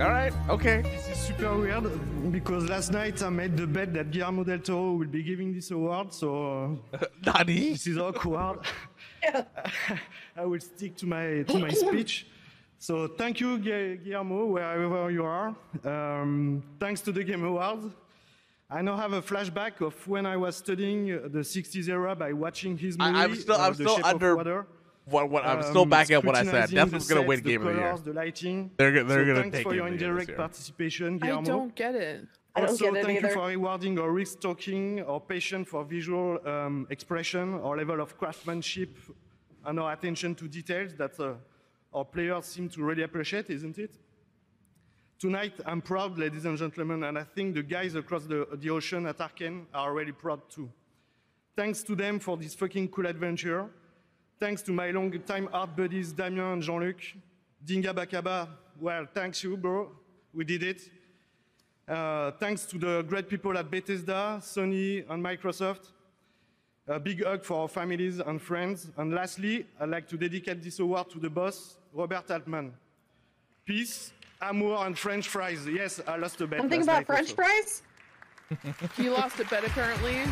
All right, okay. This is super weird because last night I made the bet that Guillermo del Toro will be giving this award, so <laughs> uh, Nani? this is awkward. <laughs> <laughs> I will stick to my to my speech. So thank you, Guillermo, wherever you are. Um, thanks to the Game Awards. I now have a flashback of when I was studying uh, the 60s era by watching his movie. I, I'm still, uh, I'm The still Shape of under. Water. What, what, I'm still Um, backing up what I said. Definitely gonna win sets, the Game of the Year. The lighting. They're go- they're so gonna thanks for your of the Year this indirect year. participation, I don't get it. I don't also, get it thank either. you for rewarding our risk talking, our passion for visual um, expression, our level of craftsmanship, and our attention to details that uh, our players seem to really appreciate, isn't it? Tonight, I'm proud, ladies and gentlemen, and I think the guys across the, the ocean at Arkane are really proud too. Thanks to them for this fucking cool adventure. Thanks to my long-time art buddies, Damien and Jean-Luc. Dinga Bakaba, well, thanks you, bro. We did it. Uh, thanks to the great people at Bethesda, Sony, and Microsoft. A big hug for our families and friends. And lastly, I'd like to dedicate this award to the boss, Robert Altman. Peace, amour, and French fries. Yes, I lost a bet. Something last about night French also. fries? <laughs> He lost a bet apparently. <laughs>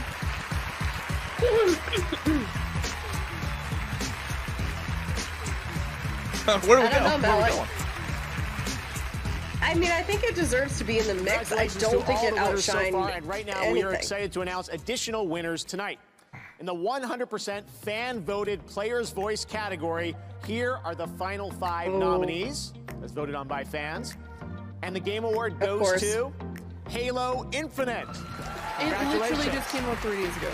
Where do we I don't go? know, Where we going? I mean, I think it deserves to be in the mix. I don't to think all it the winners so far, and right now we are excited to announce additional winners tonight. In the 100% fan-voted Player's Voice category, here are the final five Oh. nominees, as voted on by fans. And the Game Award goes to Halo Infinite. It literally just came out three days ago.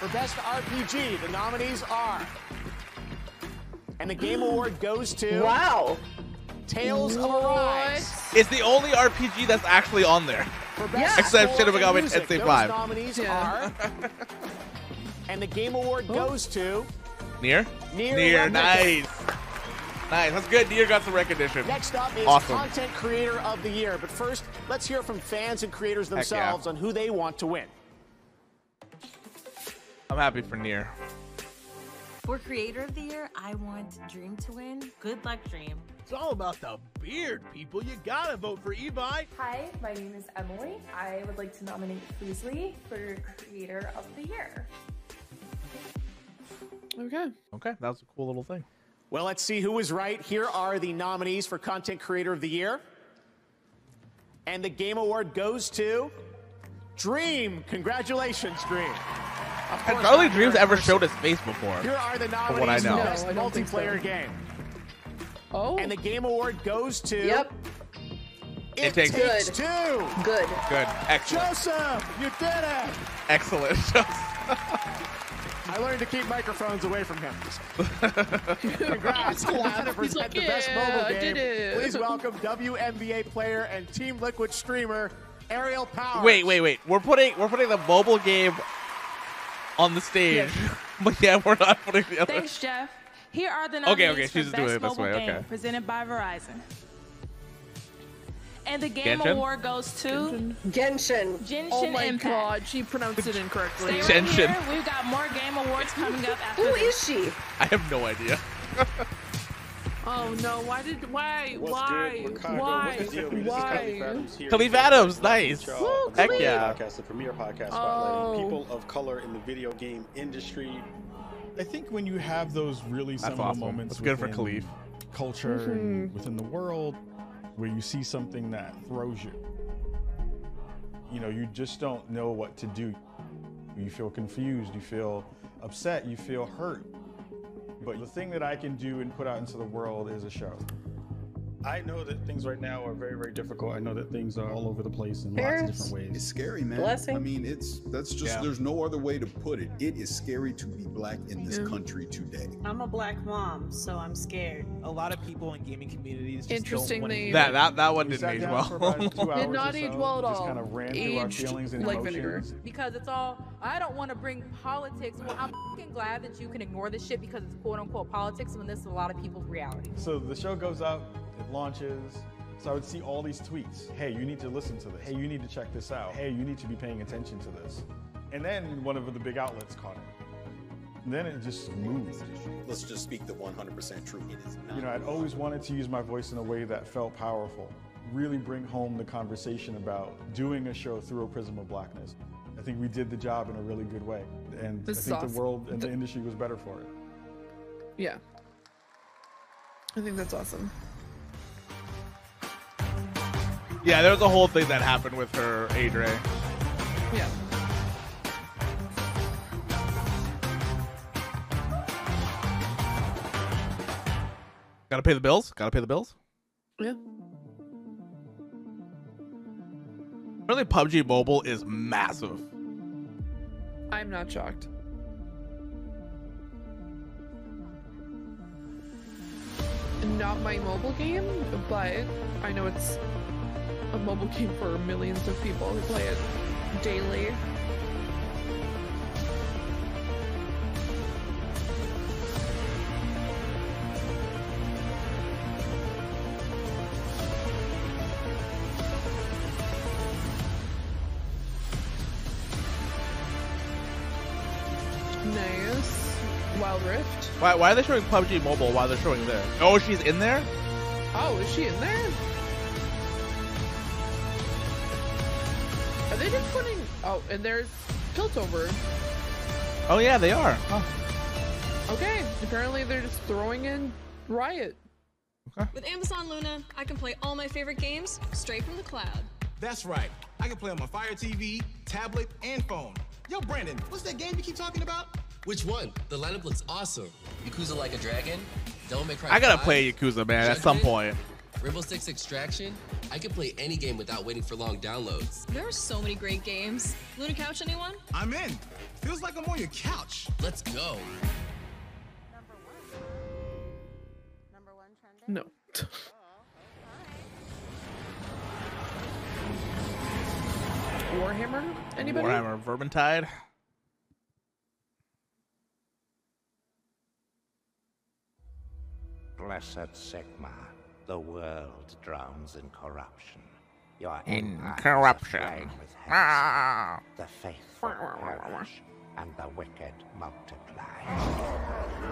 For Best RPG, the nominees are. And the Game Award goes to. Wow. Tales of Arise. It's the only RPG that's actually on there. For Best Except Score Shin and Megami Music, Tensei those 5. nominees are. <laughs> and the Game Award goes to. Near? Nier Near, nice. Nice, that's good. Nier got some recognition. Next up is awesome. Content Creator of the Year. But first, let's hear from fans and creators Heck yeah. themselves on who they want to win. I'm happy for Nier. For Creator of the Year, I want Dream to win. Good luck, Dream. It's all about the beard, people. You gotta vote for Ibai. Hi, my name is Emily. I would like to nominate Fuslie for Creator of the Year. Okay. Okay, that was a cool little thing. Well, let's see who was right. Here are the nominees for Content Creator of the Year. And the Game Award goes to Dream. Congratulations, Dream. Of Has course, Dreams ever showed his face before? Here are the From what I nominees know. for Best No, I don't so. multiplayer game. Oh. And the Game Award goes to. Yep. It, It Takes takes, Two. two. Good. Good. Excellent. Josef, you did it. Excellent. <laughs> <laughs> I learned to keep microphones away from him. <laughs> Congrats. Who wanted to He's present like, the best "Yeah, mobile I game? did it." Please welcome WNBA player and Team Liquid streamer Aerial Power. wait, wait, wait. We're putting we're putting the mobile game on the stage. <laughs> but yeah, we're not putting the other. Thanks, Geoff. Here are the nominees okay, for she's Best doing it this Mobile way, Game okay. presented by Verizon. And the Game Genshin? Award goes to Genshin. Genshin Oh my Impact. god, she pronounced it incorrectly. Stay right Genshin. here. We've got more Game Awards coming up after Who this. is she? I have no idea. <laughs> Oh no, why did why What's why good, Wakanda? why What's the deal? This why? Kahlief Adams here. Kahlief Adams, nice. Y'all. Woo, This is Kahlief. the yeah. Podcast, the premier podcast Oh. spotlighting people of color in the video game industry. I think when you have those really That's seminal awesome. moments That's good for Kahlief. culture and Mhm. within the world where you see something that throws you, you know, you just don't know what to do. You feel confused, you feel upset, you feel hurt. But the thing that I can do and put out into the world is a show. I know that things right now are very, very difficult. I know that things are all over the place in lots of different ways. It's scary, man. Blessing. I mean, it's that's just Yeah. there's no other way to put it. It is scary to be black in this Yeah. country today. I'm a black mom, so I'm scared. A lot of people in gaming communities just Interesting don't wanna That that that one We didn't age down for about two well. <laughs> Did not or so, age well at just all. kind of ran through our feelings and like vinegar. emotions. because it's all I don't want to bring politics. Well, I'm fucking glad that you can ignore this shit because it's quote unquote politics when this is a lot of people's reality. So the show goes out, it launches. So I would see all these tweets. Hey, you need to listen to this. Hey, you need to check this out. Hey, you need to be paying attention to this. And then one of the big outlets caught it. And then it just moved. Let's just speak the 100% truth. It is not. You know, I'd always wanted to use my voice in a way that felt powerful. Really bring home the conversation about doing a show through a prism of blackness. I think we did the job in a really good way. And This I think awesome. the world and the industry was better for it. Yeah. I think that's awesome. Yeah, there was a whole thing that happened with her, Adre. Yeah. Gotta pay the bills. Gotta pay the bills. Yeah. Apparently, PUBG Mobile is massive. I'm not shocked. Not my mobile game, but I know it's a mobile game for millions of people who play it daily. Nice. Wild Rift. Why, why are they showing PUBG Mobile while they're showing this? Oh, she's in there? Oh, is she in there? Are they just putting? Oh, and there's Piltover. Oh, yeah, they are. Okay, apparently they're just throwing in Riot. With Amazon Luna, I can play all my favorite games straight from the cloud. That's right. I can play on my Fire TV, tablet, and phone. Yo, Brandon, what's that game you keep talking about? Which one? The lineup looks awesome. Yakuza Like a Dragon, Devil May Cry I gotta 5, play Yakuza, man, at some point. Rainbow Six Extraction. I can play any game without waiting for long downloads. There are so many great games. Luna Couch, anyone? I'm in. Feels like I'm on your couch. Let's go. Number one. Number one trending? No. <laughs> Warhammer? Anybody? Warhammer Vermintide. Blessed Sigmar, the world drowns in corruption. Your In corruption. with. Ah. The faithful perish, and the wicked multiply.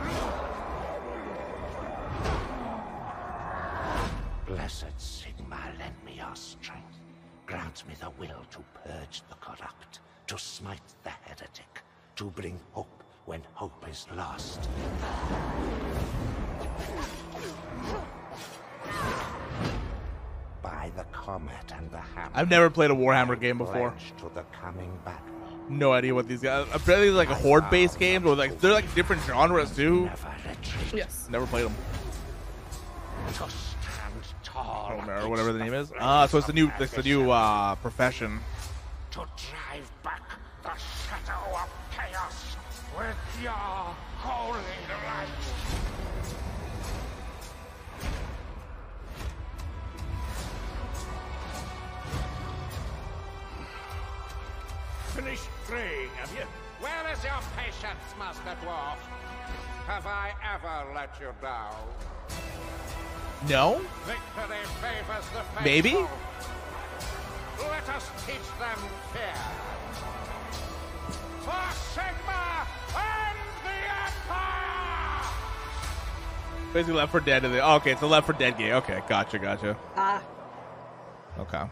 Blessed Sigmar, lend me your strength. Grant me the will to purge the corrupt, to smite the heretic, to bring hope when hope is lost. By the comet and the hammer. I've never played a Warhammer game before. To the coming battle. No idea what these guys. Apparently, they're like a horde-based game, or like they're like different genres too. Yes. Never played them. To stand tall. Or whatever the name is. Ah, so it's the new, it's the new uh, profession. To drive back the shadow of chaos with your Finished praying, have you? Where is your patience, Master Dwarf? Have I ever let you down? No. Victory favors the faithful. Maybe? Let us teach them fear. For Sigmar and the Empire! Basically, Left 4 Dead. the- Oh, okay, it's a Left 4 Dead game. Okay, gotcha, gotcha. Ah. Okay.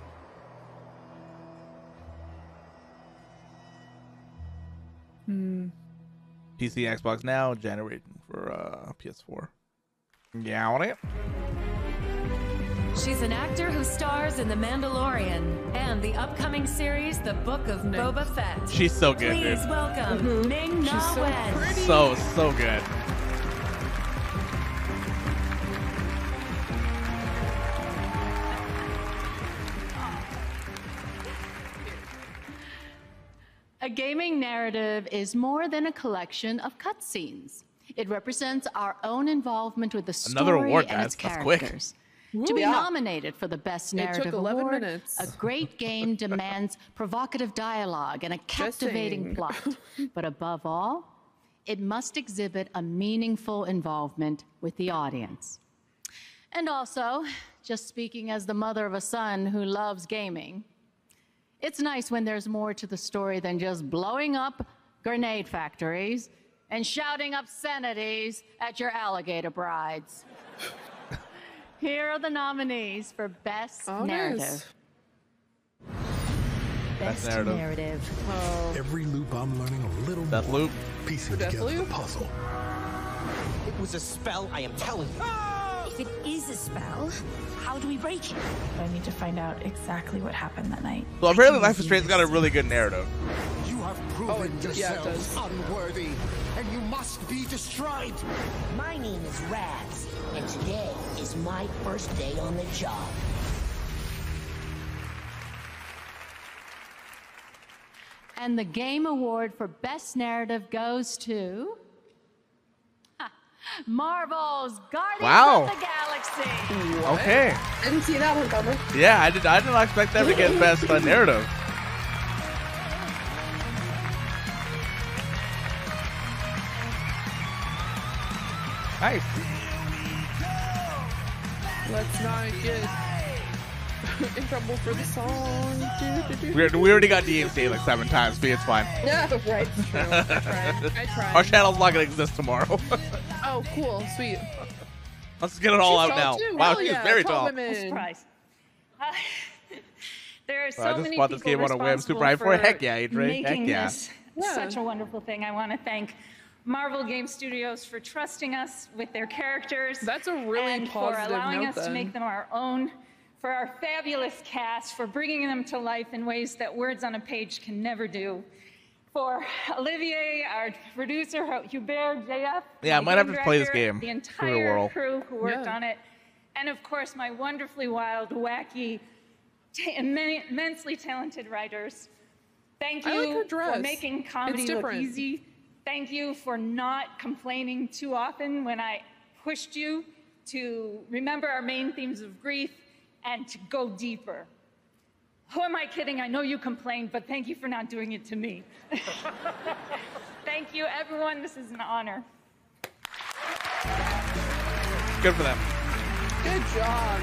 Hmm. PC, Xbox now, generating for uh, PS4. Got it. She's an actor who stars in The Mandalorian and the upcoming series The Book of Boba Fett. She's so good, Please dude. welcome Ming Na She's so Wen. pretty. So so good. Narrative is more than a collection of cutscenes. It represents our own involvement with the story Another award, and its guys. That's quick. To be Yeah. nominated for the Best It took Narrative 11 Award, minutes. a great game <laughs> demands provocative dialogue and a captivating plot. <laughs> But above all, it must exhibit a meaningful involvement with the audience. And also, just speaking as the mother of a son who loves gaming, it's nice when there's more to the story than just blowing up grenade factories and shouting obscenities at your alligator brides. <laughs> Here are the nominees for Best Oh, Narrative. nice. Best Best narrative. narrative. Oh, Every loop I'm learning a little Death more, loop. piecing Death together the puzzle. It was a spell, I am telling you. Ah! If it is a spell, how do we break it? I need to find out exactly what happened that night. So apparently, Life is Strange's got a really good narrative. You have Oh, proven yeah, yourselves does. unworthy, and you must be destroyed. My name is Raz, and today is my first day on the job. And the Game Award for Best Narrative goes to ha, Marvel's Guardians Wow. of the Galaxy. Okay. Didn't see that one coming. Yeah, I did. I did not expect them to get best uh, narrative. Nice. let's not get <laughs> in trouble for the song. <laughs> We, we already got DMC like seven times, but it's fine. <laughs> Yeah, right. True. I tried. I tried. Our channel's not gonna exist tomorrow. Oh, cool. Sweet. Let's get it all She's out now. too. Wow, Hell she's yeah, very tall tall. women. Surprise. Uh, there are so I just many bought this people game on a whim. responsible Super High for for heck yeah, Adrian. making Heck yeah. this Yeah. such a wonderful thing. I want to thank Marvel Game Studios for trusting us with their characters. That's a really and positive for allowing note, us to make them our own. For our fabulous cast, for bringing them to life in ways that words on a page can never do. For Olivier, our producer, Hubert, JF. Yeah, I might have to play this game. The Give it a entire whirl. crew who worked Yeah. on it. And of course, my wonderfully wild, wacky, ta- immensely talented writers. Thank I like you for making comedy look easy. Thank you for not complaining too often when I pushed you to remember our main themes of grief and to go deeper. Who am I kidding? I know you complained, but thank you for not doing it to me. <laughs> thank you, everyone. This is an honor. Good for them. Good job.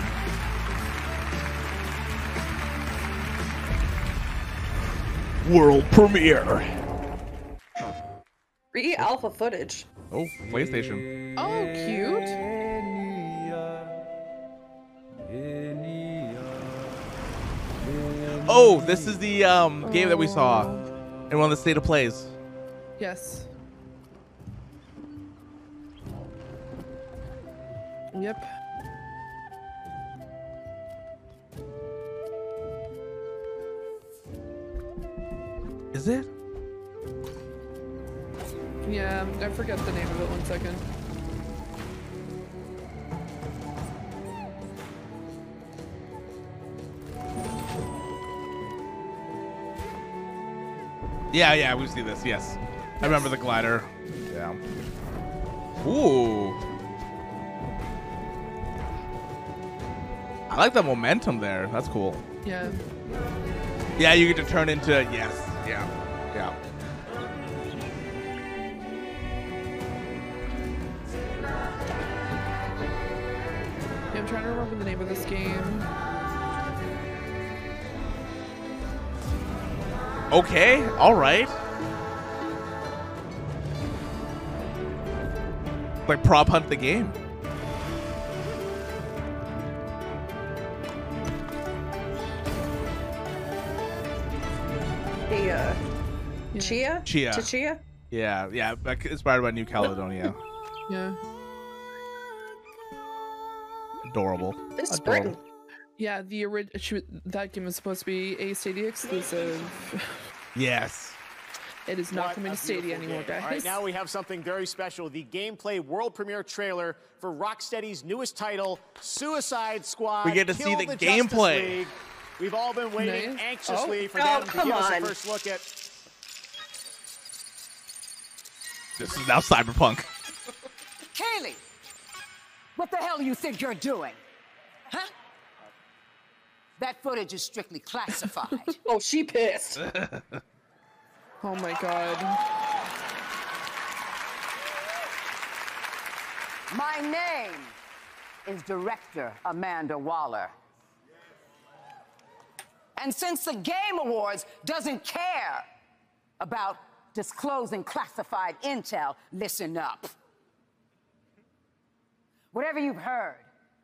World premiere. Re alpha footage. Oh, PlayStation. Oh, cute. Oh, this is the um, game that we saw in one of the state of plays. Yes. Yep. Is it? Yeah, I forget the name of it. One second. Yeah, yeah, we see this. Yes, I remember the glider. Yeah. Ooh. I like the momentum there. That's cool. Yeah. Yeah, you get to turn into yes. Yeah. Yeah. Yeah, I'm trying to remember the name of this game. Okay. All right. Like prop hunt the game. The uh, Tchia? Tchia. Tchia? Yeah, yeah. Inspired by New Caledonia. Yeah. Adorable. This is Adorable. Britain. Yeah, the original that game was supposed to be a Stadia exclusive. Yes. It is not What coming to Stadia anymore, game. guys. All right, now we have something very special the gameplay world premiere trailer for Rocksteady's newest title, Suicide Squad. We get to see Kill the gameplay. We've all been waiting Nice. anxiously Oh. for Oh, them to come give us a first look at. This is now cyberpunk. Keighley, what the hell do you think you're doing? Huh? That footage is strictly classified. <laughs> oh, she pissed. <laughs> Oh my god. My name is Director Amanda Waller. And since the Game Awards doesn't care about disclosing classified intel, listen up. Whatever you've heard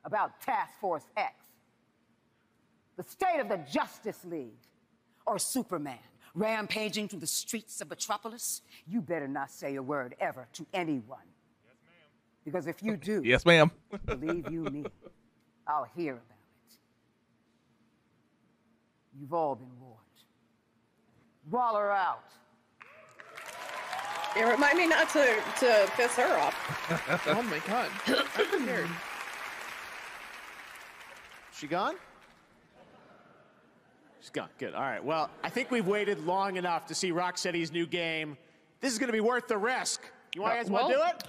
about Task Force X, the state of the Justice League, or Superman rampaging through the streets of Metropolis, you better not say a word ever to anyone. Because if you do, Yes, ma'am. believe you me, I'll hear about it. You've all been warned. Waller out. Yeah, remind me not to, to piss her off. <laughs> oh my god. I'm prepared. She gone? She's gone. Good. All right. Well, I think we've waited long enough to see Rocksteady's new game. This is going to be worth the risk. You want uh, guys want to do it?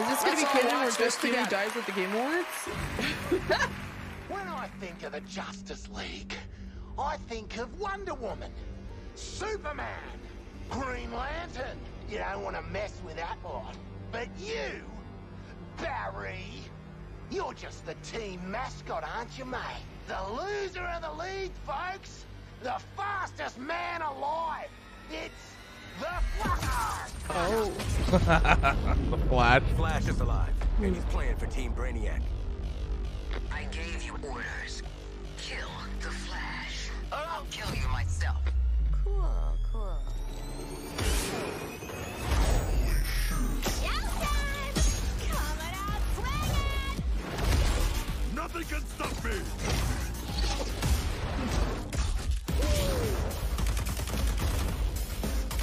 Is this gonna be all canon where watch this just Keighley together. dies at the Game Awards? <laughs> <laughs> When I think of the Justice League, I think of Wonder Woman, Superman, Green Lantern. You don't want to mess with that lot. But you, Barry, you're just the team mascot, aren't you, mate? The loser of the league, folks. The fastest man alive. It's the <laughs> Flash. Oh. the flat. Flash is alive, and he's playing for Team Brainiac. I gave you orders. Kill the Flash. Or I'll kill you myself. Cool, cool. Nothing can stop me!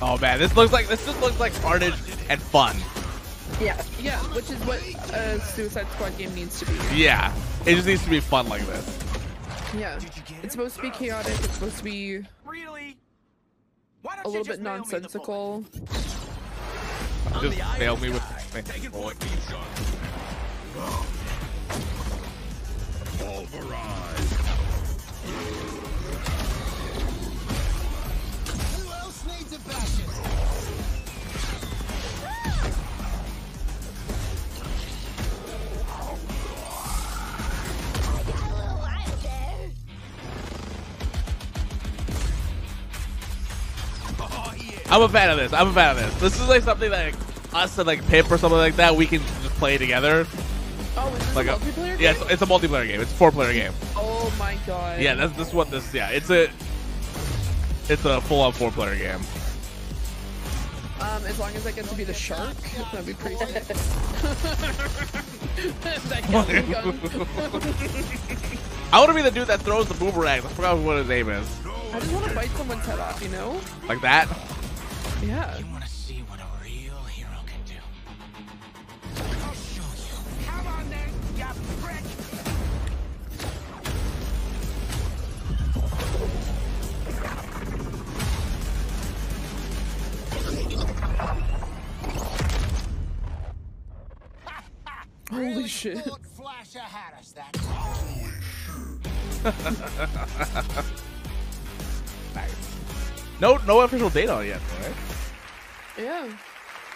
Oh man, this looks like this just looks like carnage and fun. Yeah. Yeah, which is what a Suicide Squad game needs to be. Yeah, it just needs to be fun like this. Yeah. It's supposed to be chaotic. It's supposed to be Really? a little bit nonsensical. Just fail me with the I'm a fan of this. I'm a fan of this. This is like something like, us and like Pip or something like that we can just play together. Oh, Like a a, multiplayer yeah, it's, it's a multiplayer game. It's a four player game. Oh my god. Yeah, that's this what this. Yeah, it's a it's a full on four player game. Um, as long as I get to be the shark, that'd be pretty sick. <laughs> that Gatling gun. <laughs> I want to be the dude that throws the boomerangs. I forgot what his name is. I just want to bite someone's head off, you know? Like that. Yeah. Holy shit. Flasher had us, that <laughs> Nice. No, no official date on yet, right? Yeah.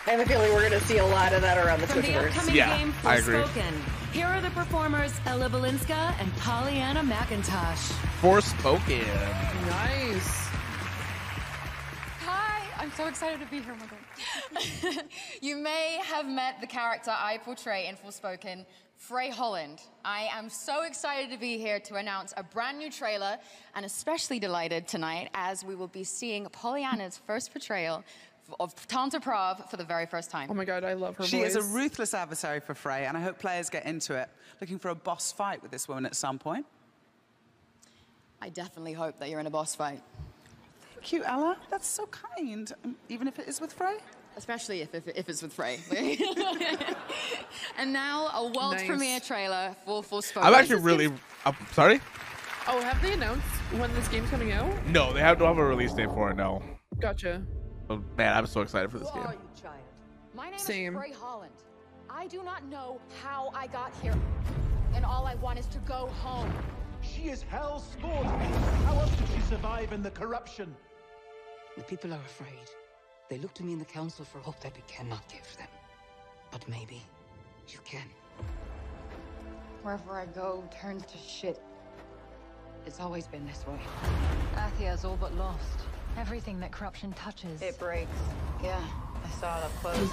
I have a feeling we're going to see a lot of that around the From the upcoming Yeah, game I agree. Forspoken, here are the performers Ella Balinska and Pollyanna McIntosh. Forspoken. Nice. Hi, I'm so excited to be here. Oh my God. you may have met the character I portray in Forspoken, Frey Holland. I am so excited to be here to announce a brand new trailer and especially delighted tonight as we will be seeing Pollyanna's first portrayal of Tanta Prav for the very first time. Oh my god, I love her She voice. is a ruthless adversary for Frey, and I hope players get into it, looking for a boss fight with this woman at some point. I definitely hope that you're in a boss fight. Thank you, Ella. That's so kind, um, even if it is with Frey. Especially if, if, if it's with Frey. <laughs> and now a world Nice. premiere trailer for Forspoken. I'm actually really. I'm sorry. Oh, have they announced when this game's coming out? No, they have to have a release date for it. No. Gotcha. Oh, man, I'm so excited for this Who game. are you, child? My name Same. is Frey Holland. I do not know how I got here. And all I want is to go home. She is hell spawned. How else did she survive in the corruption? The people are afraid. They look to me in the council for hope that we cannot give them. But maybe you can. Wherever I go turns to shit. It's always been this way. Athia's all but lost. Everything that corruption touches. It breaks. Yeah, I saw it up close.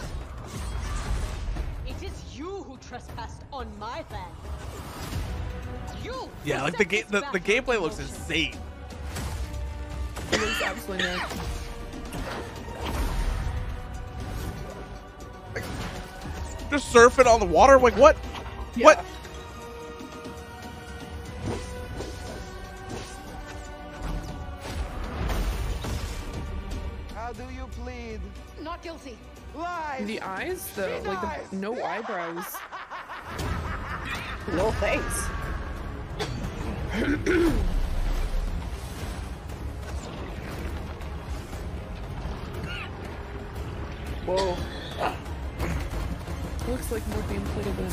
It is you who trespassed on my land. You. Yeah, like the set game, the, the gameplay looks insane. It looks absolutely nuts. Just surfing on the water, like what? What? How do you plead? Not guilty. Lies. The eyes, though, She's like eyes. the, no eyebrows. <laughs> No thanks. <clears throat> Whoa. Looks like more gameplay than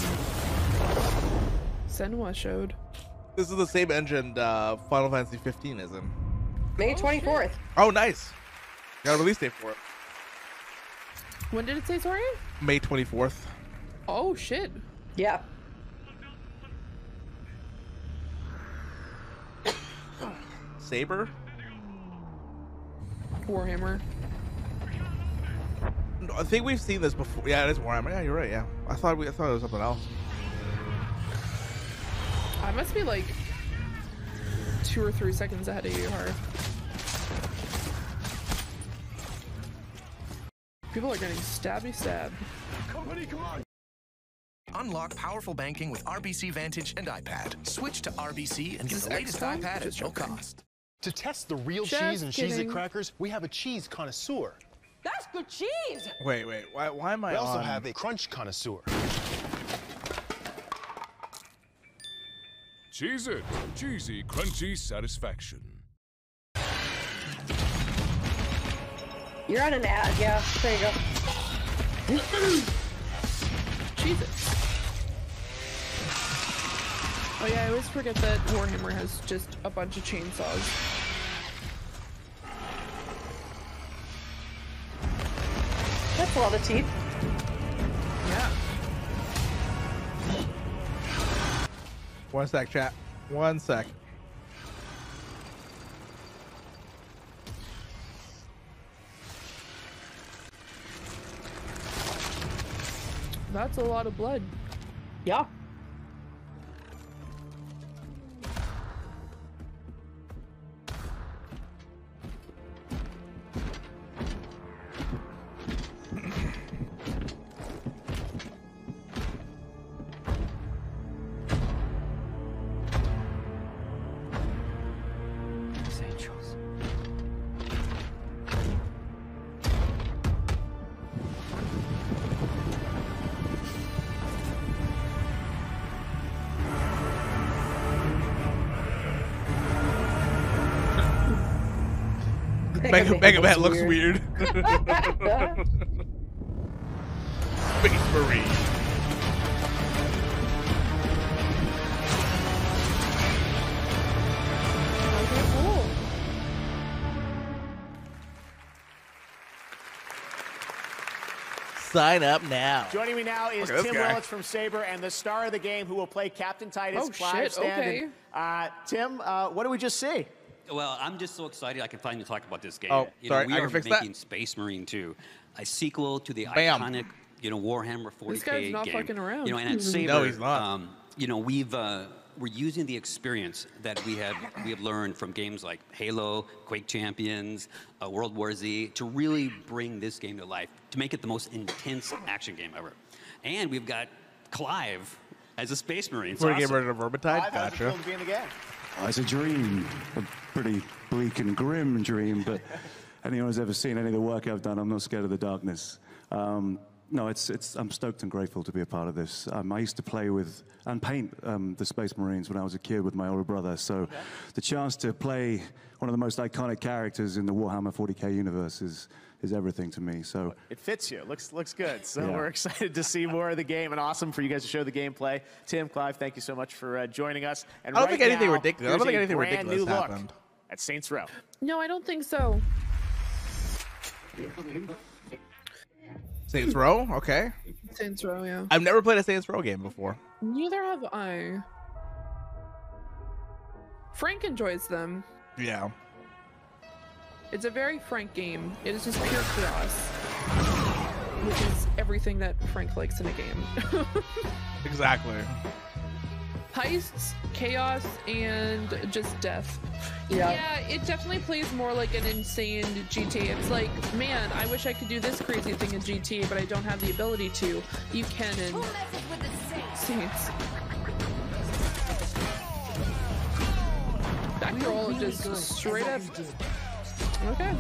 Senwa showed. This is the same engine uh, Final Fantasy 15 is in. May 24th. Oh, nice. Got a release date for it. When did it say sorry? May 24th. Oh shit. Yeah. Saber? Warhammer. No, I think we've seen this before. Yeah, it is Warhammer. Yeah, you're right. Yeah, I thought we I thought it was something else. I must be like two or three seconds ahead of you, Har. People are getting stabby stabbed. Company, come on. Unlock powerful banking with RBC Vantage and iPad. Switch to RBC and get the latest iPad at no cost. To test the real Just cheese and cheese kidding. it crackers, we have a cheese connoisseur. That's good cheese. Wait, wait. Why, why am I We also on? have a crunch connoisseur. Cheez-It. Cheesy, crunchy satisfaction. You're on an ad, yeah. There you go. cheese it. Oh yeah, I always forget that Warhammer has just a bunch of chainsaws. That's a lot of teeth. Yeah. One sec, chat. One sec. That's a lot of blood. Yeah. Mega, Mega Man looks weird. Space Marine. Cool. Sign up now. Joining me now is Look at this Tim guy. Willits from Saber and the star of the game who will play Captain Titus Oh, Clive shit, Standen. okay. Uh, Tim, uh, what did we just see? Well, I'm just so excited I can finally talk about this game. Oh, you sorry, know, we I can are fix that. making Space Marine 2, a sequel to the Bam. iconic, you know, Warhammer 40k game. This guy's not game. fucking around. You know, and at. Saber, <laughs> No, he's not. Um, you know, we've uh, we're using the experience that we have we have learned from games like Halo, Quake Champions, uh, World War Z to really bring this game to life, to make it the most intense action game ever. And we've got Clive as a Space Marine. It's We're getting awesome. rid of Vermintide. Clive, how's it feel Gotcha. to be in the game? Oh, it's a dream, a pretty bleak and grim dream, but <laughs> anyone who's ever seen any of the work I've done, I'm not scared of the darkness. Um, no, it's, it's, I'm stoked and grateful to be a part of this. Um, I used to play with and paint um, the Space Marines when I was a kid with my older brother, so the chance to play one of the most iconic characters in the Warhammer 40k universe is is everything to me. So It fits you. Looks looks good. So Yeah. we're <laughs> excited to see more of the game and awesome for you guys to show the gameplay. Tim, Clive, thank you so much for uh, joining us. And I don't right think anything now, ridiculous- I don't think anything brand ridiculous new look happened. at Saints Row. No, I don't think so. Saints Row. Okay. Saints Row, yeah. I've never played a Saints Row game before. Neither have I. Frank enjoys them. Yeah. It's a very Frank game. It is just pure chaos, which is everything that Frank likes in a game. <laughs> Exactly. Heists, chaos, and just death. Yeah. Yeah, it definitely plays more like an insane GT. It's like, man, I wish I could do this crazy thing in GT, but I don't have the ability to. You can in Saints. That girl just straight up. Okay.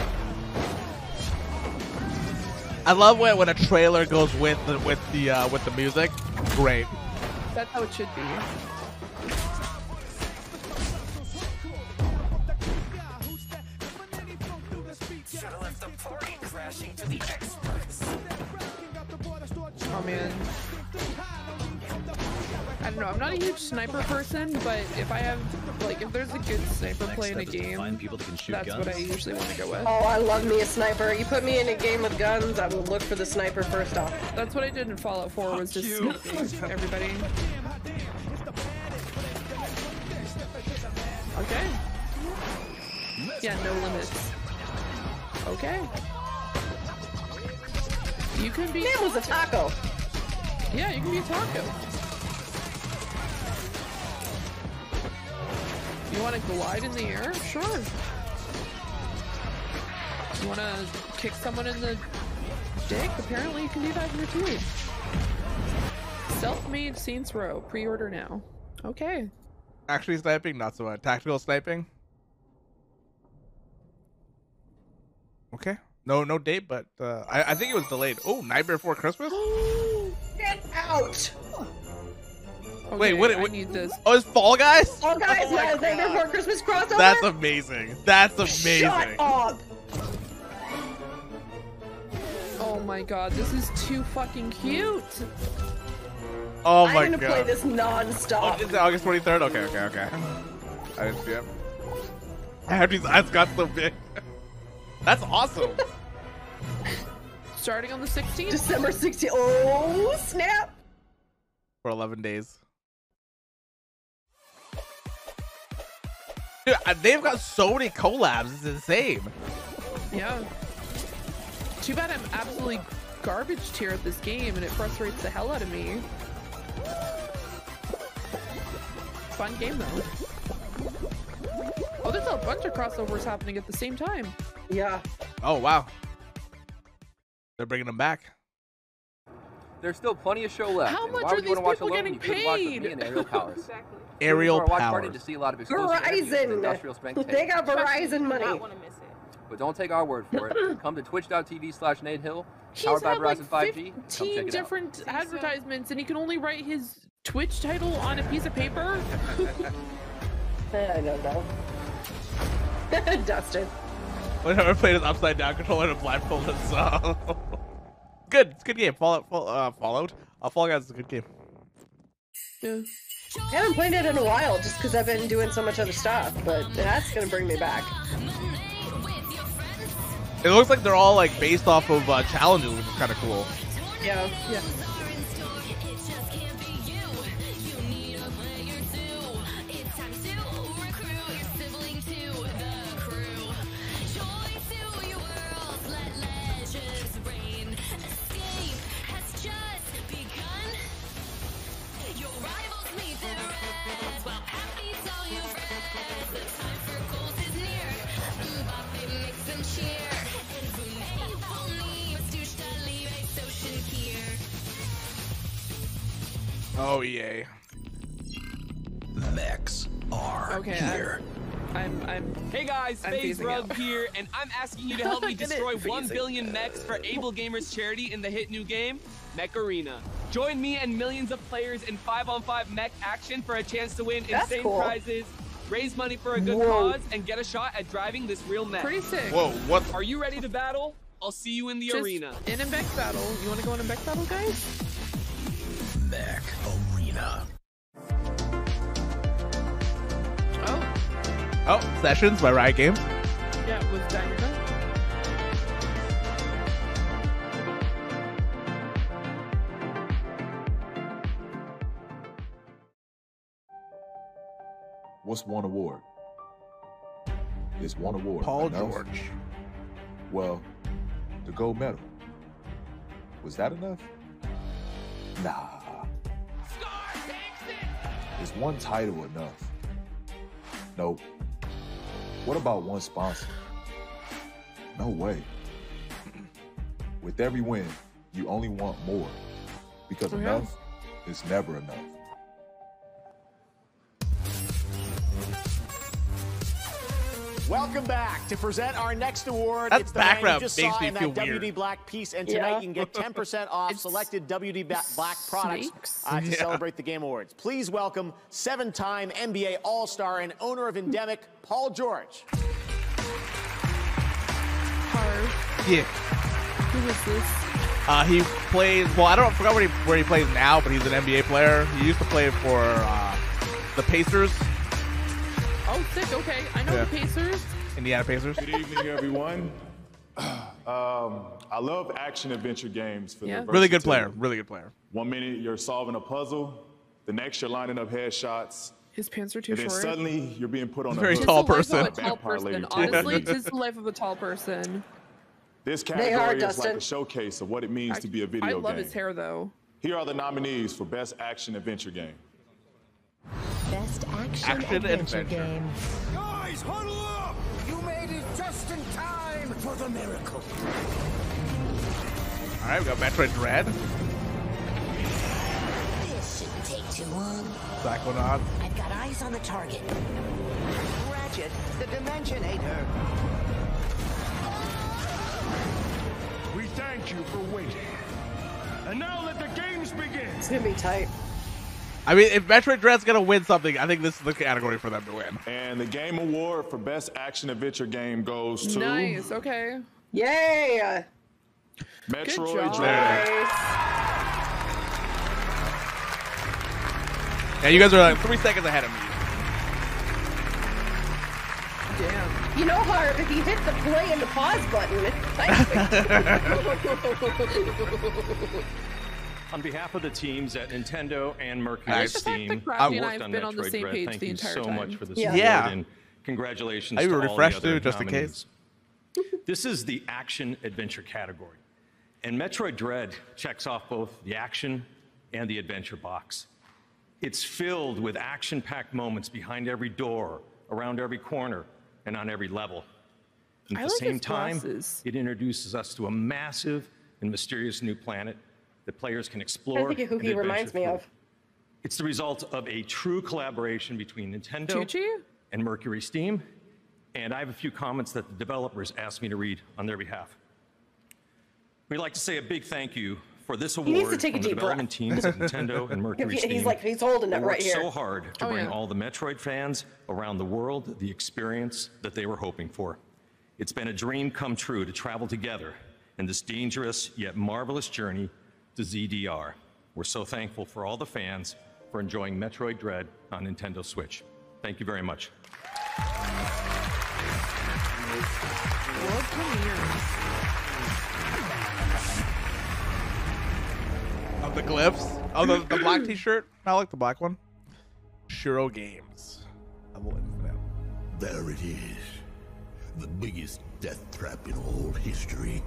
I love when, when a trailer goes with the with the uh, with the music. Great. That's how it should be. Oh man. I don't know. I'm not a huge sniper person, but if I have like if there's a good sniper play in a game, people that can shoot that's what I usually want to go with. Oh, I love me a sniper. You put me in a game with guns, I will look for the sniper first off. That's what I did in Fallout 4 was just sniping <laughs> everybody. Okay. Yeah, no limits. Okay. You can be. Name was a taco. Yeah, you can be a taco. You want to glide in the air? Sure. You want to kick someone in the dick? Apparently, you can do that here too. Self-made Saints Row. Pre-order now. Okay. Actually sniping, not so much. Tactical sniping. Okay. No, no date, but uh, I, I think it was delayed. Oh, Nightmare Before Christmas. <gasps> Get out! Wait, what? I what need this. Oh, it's Fall Guys. Oh, guys, Oh my yeah, Nightmare Before Christmas crossover. That's amazing. That's amazing. Shut up! Oh my god, this is too fucking cute. Oh my I'm gonna god. play this non-stop. Oh, is it August 23rd? Okay, okay, okay. I didn't see it. Abby's eyes got so big. That's awesome. Starting on the 16th? December 16th. Oh, snap! For 11 days. Dude, they've got so many collabs. It's insane. Yeah. Too bad I'm absolutely garbage tier at this game and it frustrates the hell out of me. Fun game though. Oh, there's a bunch of crossovers happening at the same time. Yeah. Oh, wow. They're bringing them back. There's still plenty of show left. How and much why are would you these wanna watch people alone getting you could watch with paid? me and Aerial Powers? <laughs> Aerial Go to our watch party Powers. to see a lot of exclusive interviews with Verizon. industrial strength They got tapes. Verizon money. But don't take our word for it. <clears throat> Come to twitch.tv slash Nate Hill, He's powered by had like Verizon 5G. Come 15 check it out. different advertisements and he can only write his Twitch title on a piece of paper. <laughs> I don't know. <laughs> Dustin. Whenever I never played an upside down controller and blindfolded, so. Good. It's a good game. Fallout, Fall, uh, Fallout. Uh, Fall Guys is a good game. Yeah. I haven't played it in a while just because I've been doing so much other stuff, but that's gonna bring me back. It looks like they're all like based off of uh, challenges, which is kind of cool. Yeah. Yeah. Oh, EA. Mechs are Okay, here. I'm I'm Hey guys, I'm FaZe phasing Rug out. here, and I'm asking you to help me Look at it, destroy billion mechs for Able Gamers charity in the hit new game, Mech Arena. Join me and millions of players in 5-on-5 mech action for a chance to win That's insane cool. prizes, raise money for a good Whoa. cause, and get a shot at driving this real mech. Pretty sick. Whoa, what? Are you ready to battle? I'll see you in the Just arena. In a mech battle. You want to go in a mech battle, guys? Mech Arena. Oh, Oh, Sessions by Riot Games. yeah, with Dynamite. What's one award? Is one award Paul enough? George. Well, the gold medal. Was that enough? Nah. Is one title enough? Nope. What about one sponsor? No way. With every win, you only want more. Because Yeah. enough is never enough. Welcome back to present our next award. That it's the man you background just makes saw me in that feel WD. Black piece, and tonight Yeah. you can get <laughs> 10% off selected WD Black products uh, to Yeah. celebrate the Game Awards. Please welcome seven-time NBA All-Star and owner of Endemic, Paul George. Hard. Yeah. Who is this? Uh, he plays. Well, I don't I forgot where he, where he plays now, but he's an NBA player. He used to play for uh, the Pacers, Oh, sick. Okay, I know Yeah. the Pacers. Indiana Pacers. Good evening, everyone. <clears throat> Um, I love action adventure games for Yeah. their Really good player. Really good player. One minute you're solving a puzzle, the next you're lining up headshots, His pants are too and then short. suddenly you're being put on a Very hook tall by person. a It's a tall vampire person. to Honestly, the- it's the life of a tall person. This They category are, is like Dustin. a showcase of what it means I, to be a video game. I love game. his hair though. Here are the nominees for Best Action Adventure Game. Best action, Action adventure, adventure. game. Guys, huddle up! You made it just in time for the miracle. All right, we got Metroid Dread, This shouldn't take too long. Psychonaut. I've got eyes on the target. Ratchet, the Dimensionator. We thank you for waiting. And now let the games begin. It's gonna be tight. I mean, if Metroid Dread's gonna win something, I think this is the category for them to win. And the Game Award for Best Action Adventure Game goes to Nice. Okay. Yay! Metroid. Dread. Yeah, you guys are like three seconds ahead of me. Damn. You know, Harv, if you hit the play and the pause button, it's <laughs> <laughs> On behalf of the teams at Nintendo and Mercury Nice. The fact Steam, that Crafty and I worked have on been on the Metroid same Dread, page thank the you entire so time. much for this Yeah. award Yeah. and congratulations I to even all the refreshed other just in nominees. This is the action adventure category. And Metroid Dread checks off both the action and the adventure box. It's filled with action packed moments behind every door, around every corner, and on every level. And at I the like same time, glasses. it introduces us to a massive and mysterious new planet that players can explore. I think who he reminds me through. of. It's the result of a true collaboration between Nintendo Tucci? and Mercury Steam, and I have a few comments that the developers asked me to read on their behalf. We'd like to say a big thank you for this award needs to take a from the development teams at Nintendo <laughs> and Mercury He's Steam. like- he's holding it right here. so hard to Oh, bring yeah. all the Metroid fans around the world the experience that they were hoping for. It's been a dream come true to travel together in this dangerous yet marvelous journey to ZDR. We're so thankful for all the fans for enjoying Metroid Dread on Nintendo Switch. Thank you very much. World premieres. Of the glyphs. Oh, the, the black T-shirt. I like the black one. Shiro Games. Level Infinite. There it is. The biggest death trap in all history.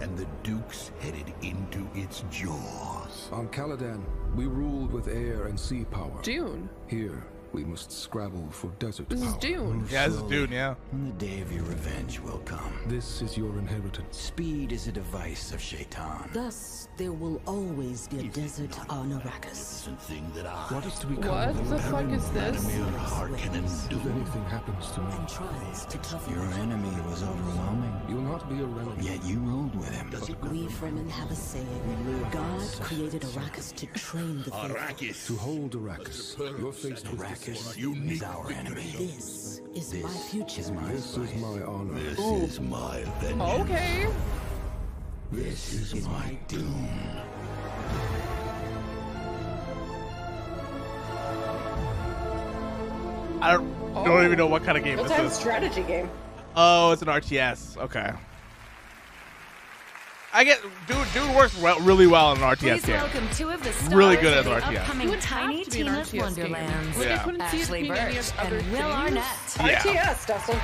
And the Duke's headed into its jaws. On Caladan, we ruled with air and sea power. Dune. Here, we must scrabble for desert This is power. Dune. Mm, yeah, this is Dune. Yeah. And the day of your revenge will come. This is your inheritance. Speed is a device of Shaitan. Thus, there will always be a desert on Arrakis. Thing that I, What is to become What of the the fuck is this? Vladimir Harkonnen, If anything happens to me, And tries to cover Your enemy was overwhelming, you'll not be a relic. yet you ruled with him. We Fremen have a saying. God created Arrakis to train the faithful. Arrakis. To hold Arrakis, you're faced with Arrakis Unique is our enemy. This is my future. is my This is my honor. This Ooh. is my vengeance. Okay. This is my doom. I don't, don't even know what kind of game What this type of is. strategy game? Oh, it's an RTS. Okay. I get dude. Dude works well, really well in an RTS Please game. welcome two of the stars Really good of at the RTS. upcoming Tiny have to be an Tina's RTS game. Wonderlands. Like, I Yeah. couldn't see it Ashly being any Burch other and Will things. Arnett. Yeah. RTS, Dustin.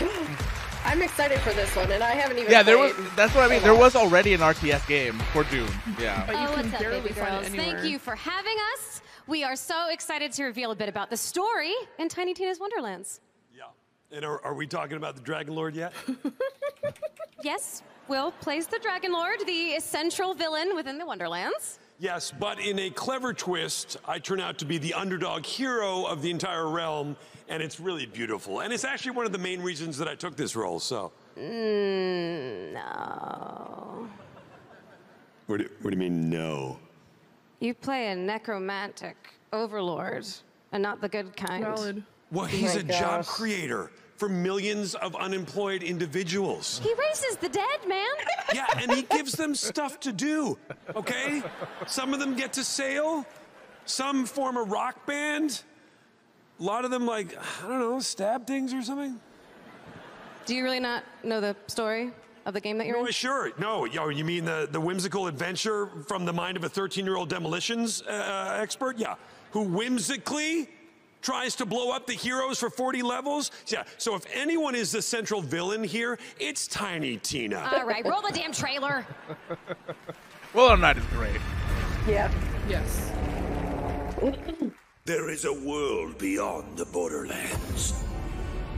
<gasps> I'm excited for this one, and I haven't even. Yeah, there was. That's what I mean. There was already an RTS game for Doom. Yeah. But you oh, can what's up, barely baby it girls? anywhere. Thank you for having us. We are so excited to reveal a bit about the story in Tiny Tina's Wonderlands. Yeah. And are, are we talking about the Dragon Lord yet? <laughs> Yes, Will plays the Dragon Lord, the central villain within the Wonderlands. yes, but in a clever twist, I turn out to be the underdog hero of the entire realm, and it's really beautiful. And it's actually one of the main reasons that I took this role. So, Mm, no. what do, what do you mean, no? You play a necromantic overlord, and not the good kind. Valid. Well, Oh he's my a job creator for millions of unemployed individuals. He raises the dead, man. <laughs> Yeah, and he gives them stuff to do, okay? Some of them get to sail, some form a rock band. A lot of them, like, I don't know, stab things or something. Do you really not know the story of the game that you're No, in? sure. No, yo, you mean the, the whimsical adventure from the mind of a 13 year old demolitions uh, expert? Yeah. Who whimsically tries to blow up the heroes for 40 levels? Yeah. So if anyone is the central villain here, it's Tiny Tina. All right, roll the damn trailer. <laughs> Well, I'm not as great. Yeah. Yes. <clears throat> There is a world beyond the borderlands.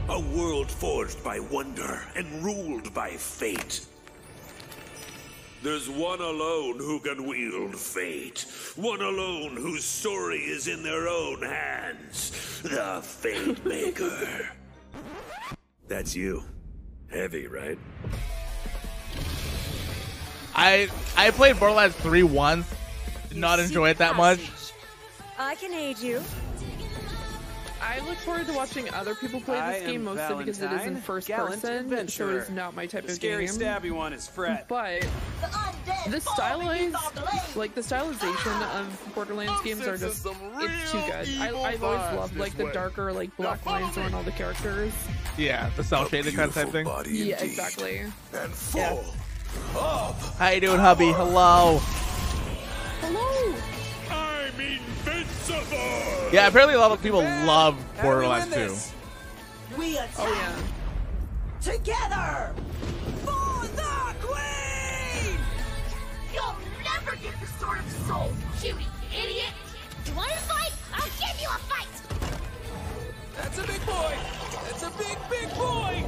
A world forged by wonder and ruled by fate. There's one alone who can wield fate. One alone whose story is in their own hands. The Fate Maker. <laughs> That's you. Heavy, right? I I played Borderlands 3 once. Did not enjoy it that much. I can aid you. I look forward to watching other people play I this game am mostly because it is in first gallant person, so it adventurer. is not my type The of scary game. stabby one is Fred. But the stylized, like the stylization of Borderlands games are just it's too good. I, I've always loved like the darker like black lines on all the characters. Yeah, the cell shaded kind of type thing. Yeah, exactly. And full of How you doing, hubby? Hello. Hello. I'm invincible! Yeah, apparently a lot of people love Borderlands 2. We attack Oh yeah. together That's a big boy. That's a big, big boy.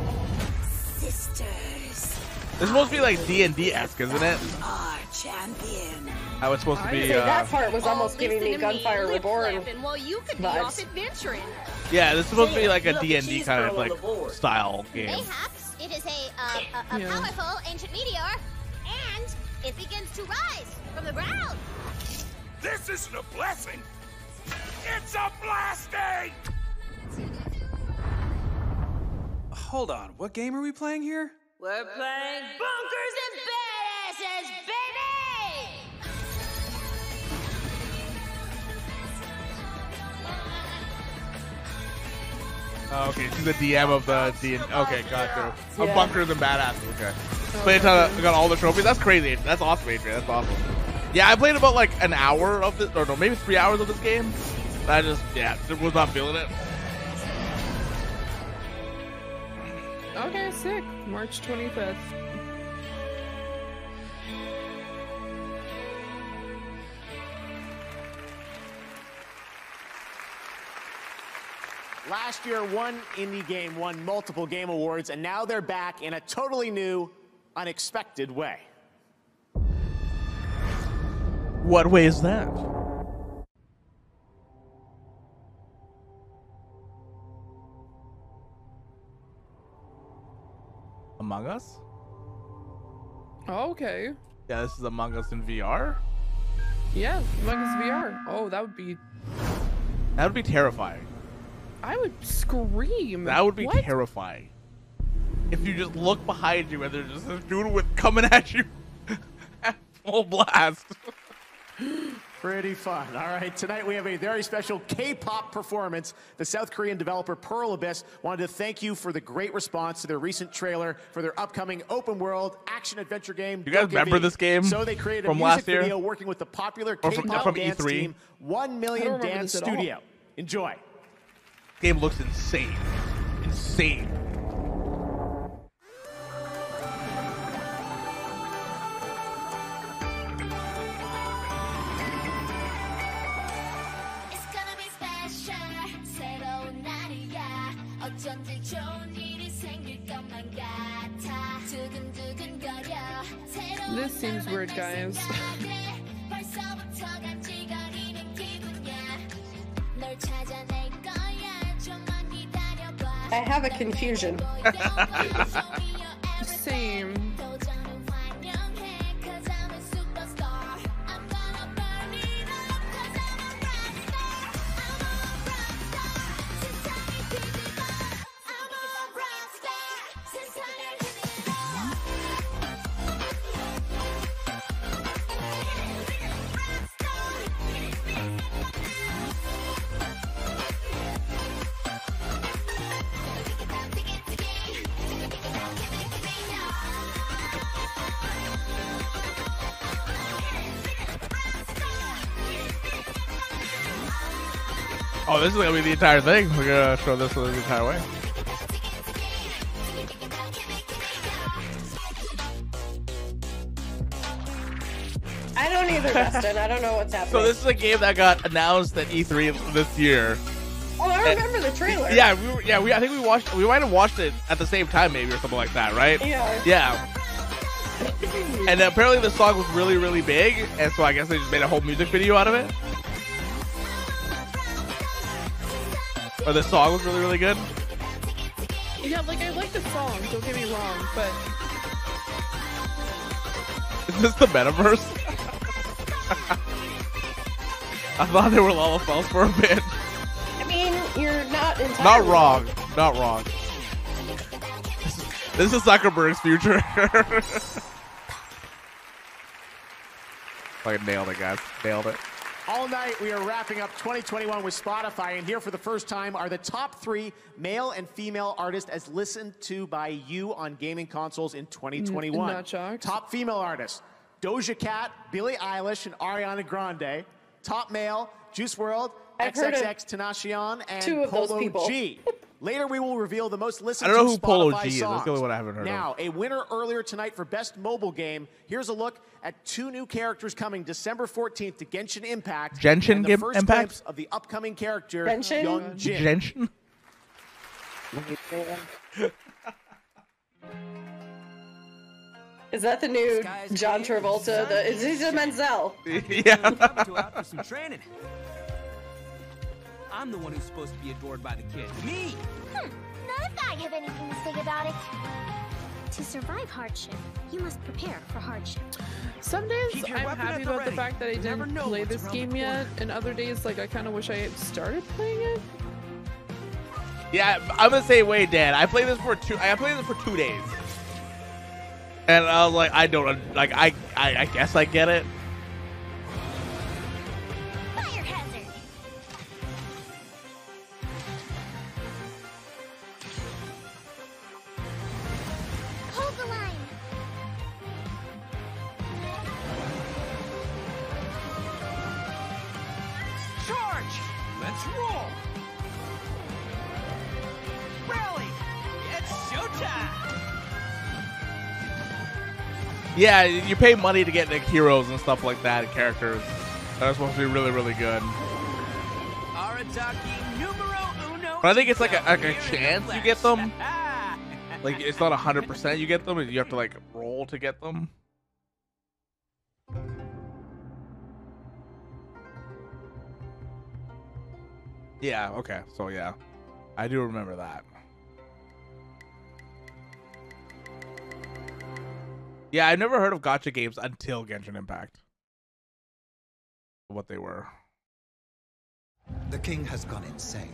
Sisters, This is supposed to be like D and D esque, isn't it? our champion. How it's supposed to be. say Uh, that part was almost giving me Gunfire lip Reborn flapping while you could be vibes. off adventuring. yeah, this is supposed to be like a D and D kind of like style game. Mayhaps it is a, uh, a, a Yeah. powerful ancient meteor, and it begins to rise from the ground. This isn't a blessing! It's a blasting! Hold on. What game are we playing here? We're playing bunkers and badasses, baby! Oh, okay, she's the DM of the D. Okay, got you. Of bunkers and badasses. Okay. Played a ton of, got all the trophies. That's crazy. That's awesome, Adrian. That's awesome. Yeah, I played about like an hour of this, or no, maybe three hours of this game. I just, yeah, just was not feeling it. Okay, sick. March 25th. Last year, one indie game won multiple game awards, and now they're back in a totally new, unexpected way. What way is that? Among Us? Oh, okay. Yeah, this is Among Us in VR. Yeah, Among Us VR. Oh, that would be. That would be terrifying. I would scream. That would be What? terrifying. if you just look behind you and there's just this dude with coming at you <laughs> at full blast. <gasps> <laughs> Pretty fun. All right, tonight we have a very special K-pop performance. The South Korean developer Pearl Abyss wanted to thank you for the great response to their recent trailer for their upcoming open world action adventure game. You guys Dokkaebi. remember this game So they created from a music last year? video working with the popular K-pop from dance E3? team Million Dance this at all. Studio. Enjoy. Game looks insane. Insane. 어쩐지 좋은 일이 생길 것만 같아 두근두근거려 새로운 This seems weird, guys. 벌써부터 간지거리는 기분이야 널 찾아낼 거야 좀만 기다려봐 I have a confusion. Same. Oh, this is gonna be the entire thing. We're gonna show this the entire way. I don't either, Dustin. I don't know what's happening. <laughs> So this is a game that got announced at E3 this year. oh, I remember the trailer. Yeah, we were, yeah, we I think we watched we might have watched it at the same time maybe or something like that, right? Yeah. Yeah. And apparently the song was really really big, and so I guess they just made a whole music video out of it. Or the song was really really good. Yeah, like I like the song. Don't get me wrong, but Is this the metaverse? <laughs> I thought they were Lalafels for a bit. I mean, you're not entirely Not wrong. Not wrong. This is Zuckerberg's future. <laughs> Fucking nailed it, guys. Nailed it. All night, we are wrapping up 2021 with Spotify, and here for the first time are the top three male and female artists as listened to by you on gaming consoles in mm, 2021. not shocked. Top female artists Doja Cat, Billie Eilish, and Ariana Grande. Top male Juice WRLD, I've XXX and two of those Polo. G. <laughs> Later, we will reveal the most listened I don't know to who Polo Spotify G is. That's songs. the only one I haven't heard of. now, a winner earlier tonight for Best Mobile Game. Here's a look at two new characters coming December 14th to Genshin Impact. Genshin and the first Impact? glimpse of the upcoming character, Genshin? Yun Jin. Genshin? <laughs> Is that the new John Travolta? The is he a Menzel? <laughs> yeah. I'm the one who's supposed to be adored by the kids. Me! Hmm, not if I have anything to say about it. To survive hardship, you must prepare for hardship. some days I'm happy at the about the fact that I didn't know play this game yet, and other days like I kind of wish I had started playing it. Yeah, I'm the same way, Dad. I played this for two. I played this for two days, and I was like, I don't like. I I, I guess I get it. Charge! Let's roll! Rally! It's showtime! Yeah, you pay money to get like heroes and stuff like that, characters that are supposed to be really really good. Arataki numero uno. But I think it's like a, like a chance you get them. <laughs> Like it's not hundred percent you get them. You have to like roll to get them. Yeah. Okay. So yeah, I do remember that. Yeah, I've never heard of gacha games until Genshin Impact. What they were. The king has gone insane.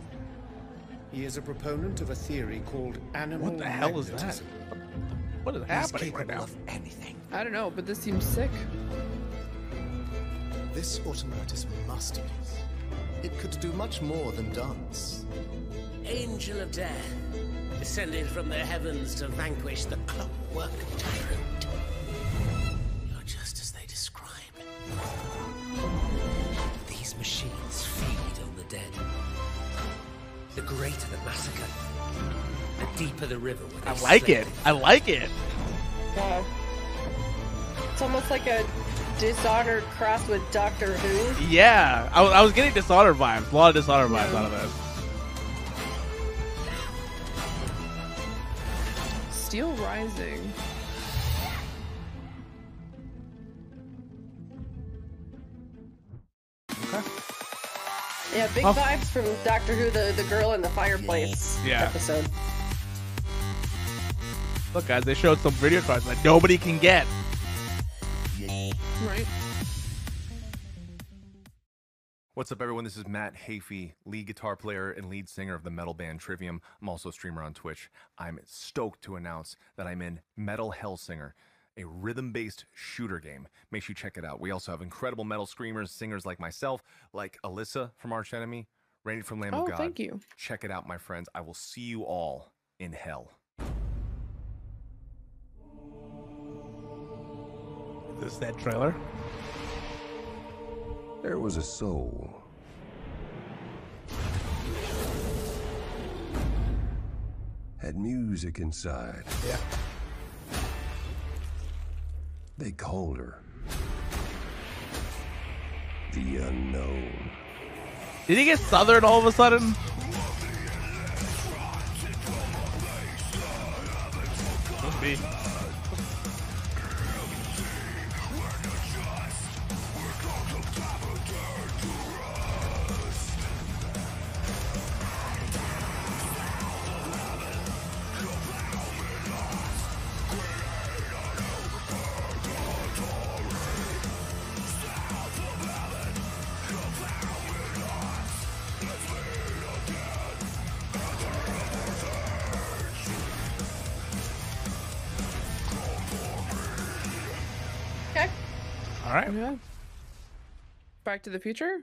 He is a proponent of a theory called animal What the hell is that? What is He's happening right now? of anything. I don't know, but this seems sick. This automatus must use. It could do much more than dance. Angel of Death, descended from the heavens to vanquish the clockwork tyrant. You're just as they described. These machines feed on the dead. The greater the massacre, the deeper the river. I like slay it. I like it. Yeah. It's almost like a Dishonored crossed with Doctor Who. Yeah, I, was- I was getting Dishonored vibes. A lot of Dishonored vibes out of this. Steel Rising. Yeah, big Oh. vibes from Doctor Who, the, the girl in the fireplace Yeah. episode. Look, guys, they showed some video cards that nobody can get. Right. What's up, everyone? This is Matt Heafy, lead guitar player and lead singer of the metal band Trivium. I'm also a streamer on Twitch. I'm stoked to announce that I'm in Metal Hellsinger, a rhythm based shooter game. Make sure you check it out. We also have incredible metal screamers, singers like myself, like Alissa from Arch Enemy, Randy from Lamb Oh, of God. thank you. Check it out, my friends. I will see you all in hell. Is this that trailer? There was a soul. Had music inside. Yeah. They called her the unknown. Did he get southern all of a sudden? Could be. Back to the Future.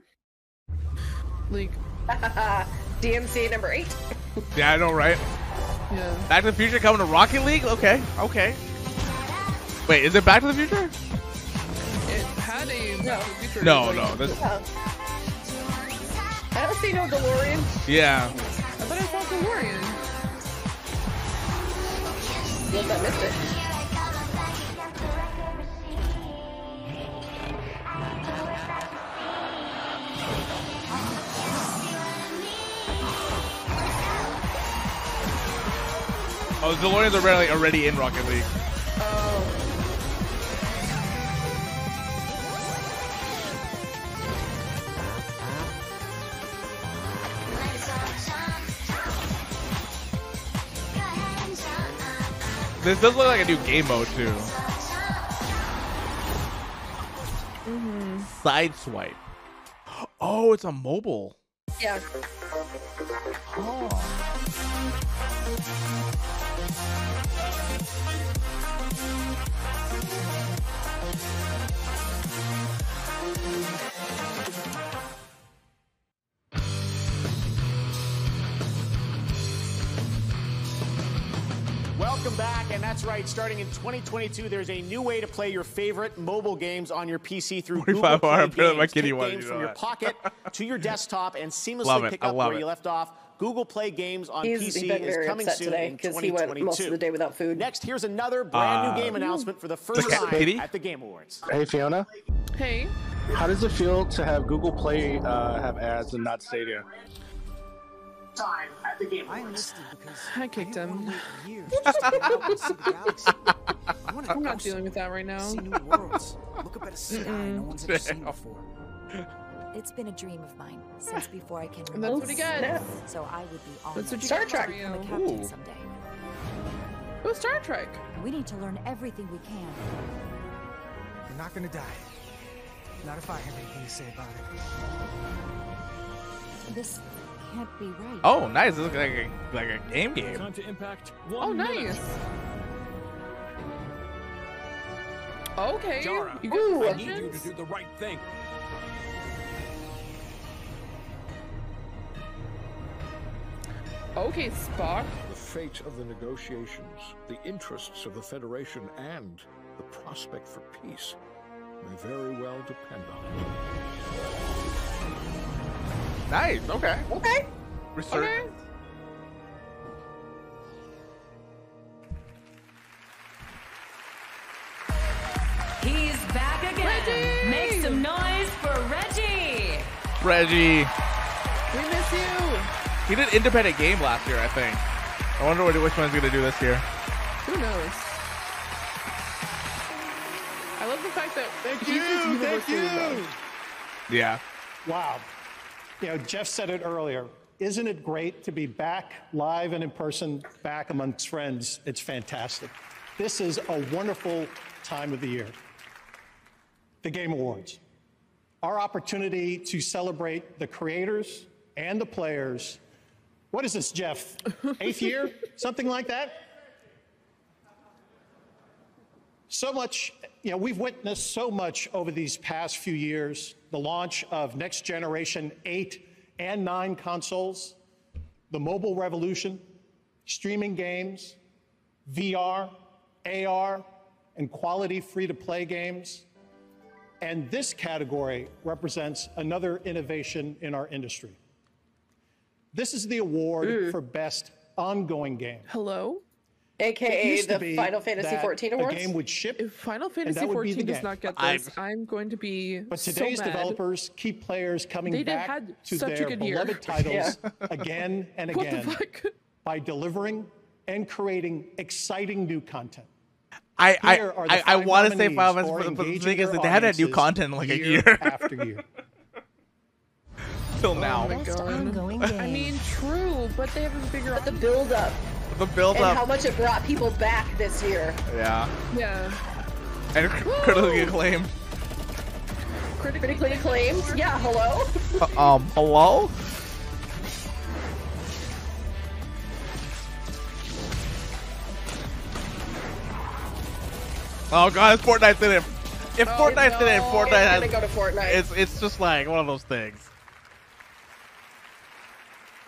League. <laughs> DMC number eight. <laughs> Yeah, I know, right? Yeah. Back to the Future coming to Rocket League? Okay, okay. Wait, is it Back to the Future? It had a Back to the Future. No, like- no, that's Yeah. I don't see no DeLorean. yeah. I thought I saw DeLorean. Yes, I missed it. Oh, the DeLoreans are already already in Rocket League. This does look like a new game mode too. Mm-hmm. Side swipe. Oh, it's a mobile. Yeah. Welcome back, and that's right. Starting in 2022, there's a new way to play your favorite mobile games on your PC through Google 45 Play hour, apparently my Games. kitty Take wanted games you to from know your pocket <laughs> to your desktop and seamlessly Love it. pick I up love where it. you left off. Google Play Games on He's PC is coming upset soon today in because he went 2022. most of the day without food. Next, here's another brand new Uh, game announcement for the first Okay, time Katie? at the Game Awards. Hey Fiona, Hey. how does it feel to have Google Play uh, have ads and not Stadia? Time at the Game Awards. I kicked him. <laughs> I'm not dealing with that right now. See new worlds. Look up at a <laughs> sky no one's ever seen before. It's been a dream of mine since <laughs> before I can And that's what he gets. So I would be honored That's what you to get, become Mario. a captain Ooh. someday. Oh, Star Trek. We need to learn everything we can. You're not gonna die. Not if I have anything to say about it. This can't be right. Oh, nice. This looks like a, like a game game. Time to impact. Oh, One minute. nice. Okay. Jara, you I got need you to do the right thing. Okay, Spock. The fate of the negotiations, the interests of the Federation, and the prospect for peace may very well depend on it. Nice. Okay. Okay. Research. Okay. He's back again. Reggie! Make some noise for Reggie. Reggie. We miss you. He did independent game last year, I think. I wonder what, which one's gonna do this year. Who knows? I love the fact that Thank just you. Thank universally you. loved. Yeah. Wow. You know, Jeff said it earlier. Isn't it great to be back live and in person, back amongst friends? It's fantastic. This is a wonderful time of the year. The Game Awards. Our opportunity to celebrate the creators and the players. What is this, Jeff? <laughs> Eighth year? Something like that? So much, you know, we've witnessed so much over these past few years the launch of next generation 8 and 9 consoles, the mobile revolution, streaming games, VR, AR, and quality free to play games. And this category represents another innovation in our industry. This is the award mm. for best ongoing game. Hello? It AKA the Final Fantasy that XIV A awards. game would ship If Final Fantasy that would be the 14 does game. not get I'm- this, I'm going to be But so today's mad. developers keep players coming They back had to such a their good year. beloved <laughs> titles again and What the again fuck? <laughs> by delivering and creating exciting new content. I I Here are I, I want to say nominees Final Fantasy, for but the, but thing is that they haven't had new content in like a year year <laughs> after year. till Oh now. my God. I mean, true, but they have a bigger. But the build up The build and how much it brought people back this year. yeah, yeah. and critically acclaimed. Critically acclaimed. Yeah, hello. Uh, um, hello. Oh god, if Fortnite's in it. If Oh, Fortnite's in it, no. Fortnite It's has. gonna go to Fortnite. It's it's just like one of those things.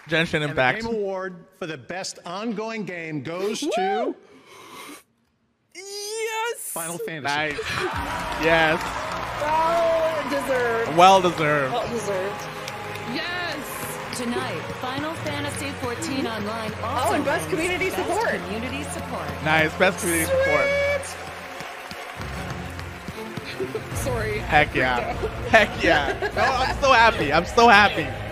Genshin And the Game Award for the best ongoing game goes to Yes. Final Fantasy. Nice. Yes. Well deserved. Well deserved. Well deserved. Yes. Tonight, Final Fantasy XIV Online oh, also Oh, and best community Best support. Community support. Nice. Best community support. Sorry. Heck yeah. <laughs> Heck yeah. No, I'm so happy. I'm so happy. I'm so happy.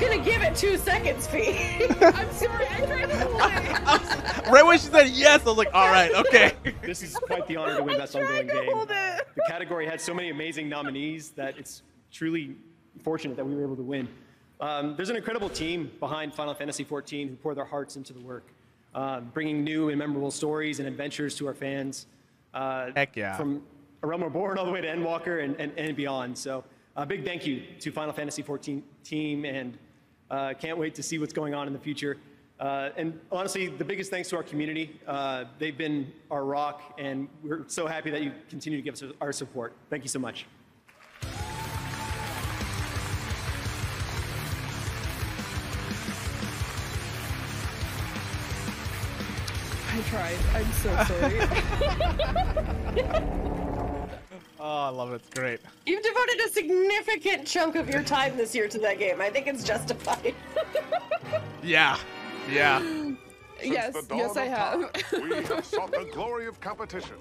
I was gonna give it two seconds, fee. <laughs> I'm sorry. I tried to <laughs> hold it. Right when she said yes, I was like, all right, okay. <laughs> This is quite the honor to win Best Ongoing to Game. hold it. The category had so many amazing nominees that it's truly fortunate that we were able to win. Um, there's an incredible team behind Final Fantasy XIV who pour their hearts into the work, uh, bringing new and memorable stories and adventures to our fans. Uh, Heck yeah. From A Realm Reborn all the way to Endwalker and, and, and beyond. So a big thank you to Final Fantasy XIV team and uh, can't wait to see what's going on in the future. Uh, and honestly, the biggest thanks to our community. Uh, they've been our rock, and we're so happy that you continue to give us our support. Thank you so much. I tried. I'm so sorry. <laughs> <laughs> Oh, I love it. It's great. You've devoted a significant chunk of your time this year to that game. I think it's justified. <laughs> Yeah. Yeah. yes. Yes, I have. time, we <laughs> have sought the glory of competition.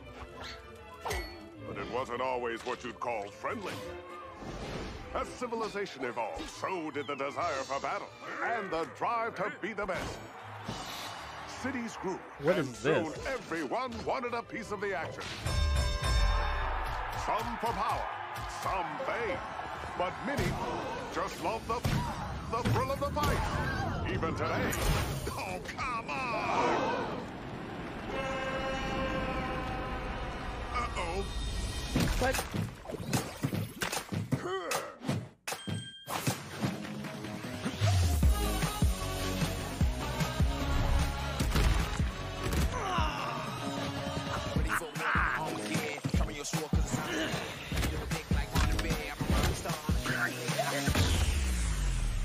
But it wasn't always what you'd call friendly. As civilization evolved, so did the desire for battle and the drive to be the best. Cities grew, What and is soon everyone wanted a piece of the action. Some for power, some fame, but many just love the, the thrill of the fight. Even today. Oh, come on! Uh-oh. What?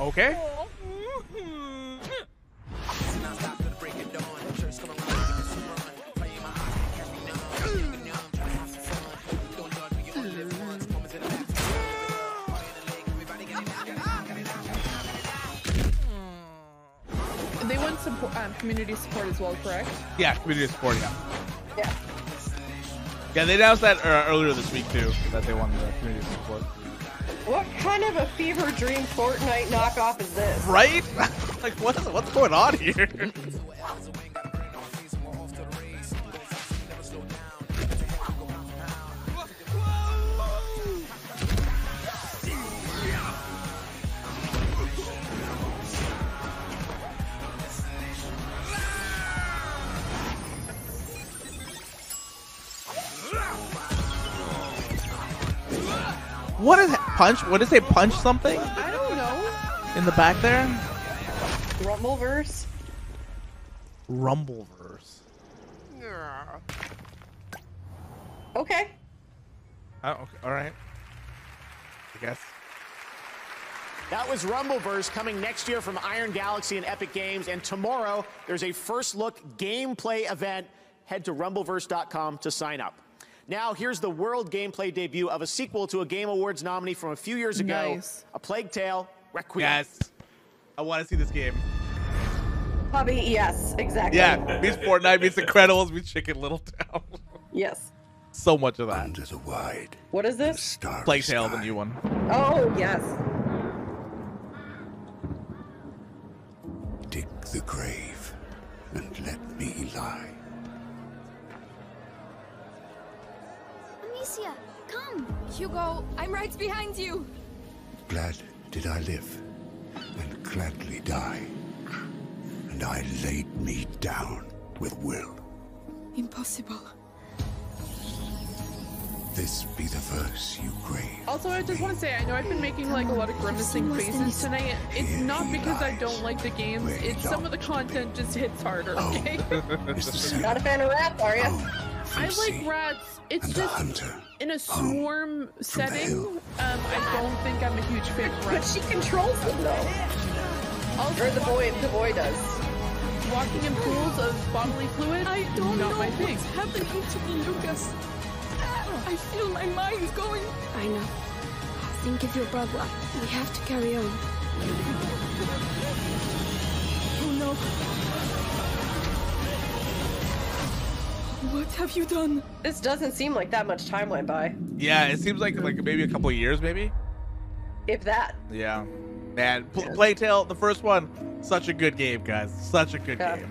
Okay. They want support, um, community support as well, correct? Yeah, community support. Yeah. Yeah. Yeah, they announced that uh, earlier this week too that they wanted the community support. What kind of a fever dream Fortnite knockoff is this? Right? <laughs> like what's what's going on here? What is punch? What did it say? Punch something I don't know. in the back there? Rumbleverse? Rumbleverse. Okay. Oh, okay. all right. I guess. That was Rumbleverse coming next year from Iron Galaxy and Epic Games. And tomorrow, there's a first look gameplay event. Head to rumbleverse.com to sign up. Now, here's the world gameplay debut of a sequel to a Game Awards nominee from a few years ago Nice. A Plague Tale Requiem. Yes. I want to see this game. Hobby, yes, exactly. Yeah, meets Fortnite, meets Incredibles, meets Chicken Little Town. <laughs> Yes. So much of that. Under the wide, What is this? Plague Tale, the new one. Oh, yes. Dig the grave and let me lie. Amicia, come! Hugo, I'm right behind you! Glad did I live and gladly die. And I laid me down with will. Impossible. This be the verse you crave. Also, I just want to say, I know I've been making like a lot of grimacing faces tonight. It's not because I don't like the games. It's some of the content just hits harder. Oh. Okay. <laughs> Not a fan of rap, are you? I like rats. It's just in a swarm setting. Um, I don't think I'm a huge fan of rats. But she controls them, though. Also, Or the boy, the boy does. walking in pools of bodily fluid. I don't not know my thing. what's happening to me, Lucas. I feel my mind going. I know. Think of your brother. We have to carry on. Oh no. What have you done? This doesn't seem like that much time went by. Yeah, it seems like like maybe a couple of years, maybe. If that. Yeah. Man, Pl- Plague Tale, the first one, such a good game, guys. Such a good Yeah. game.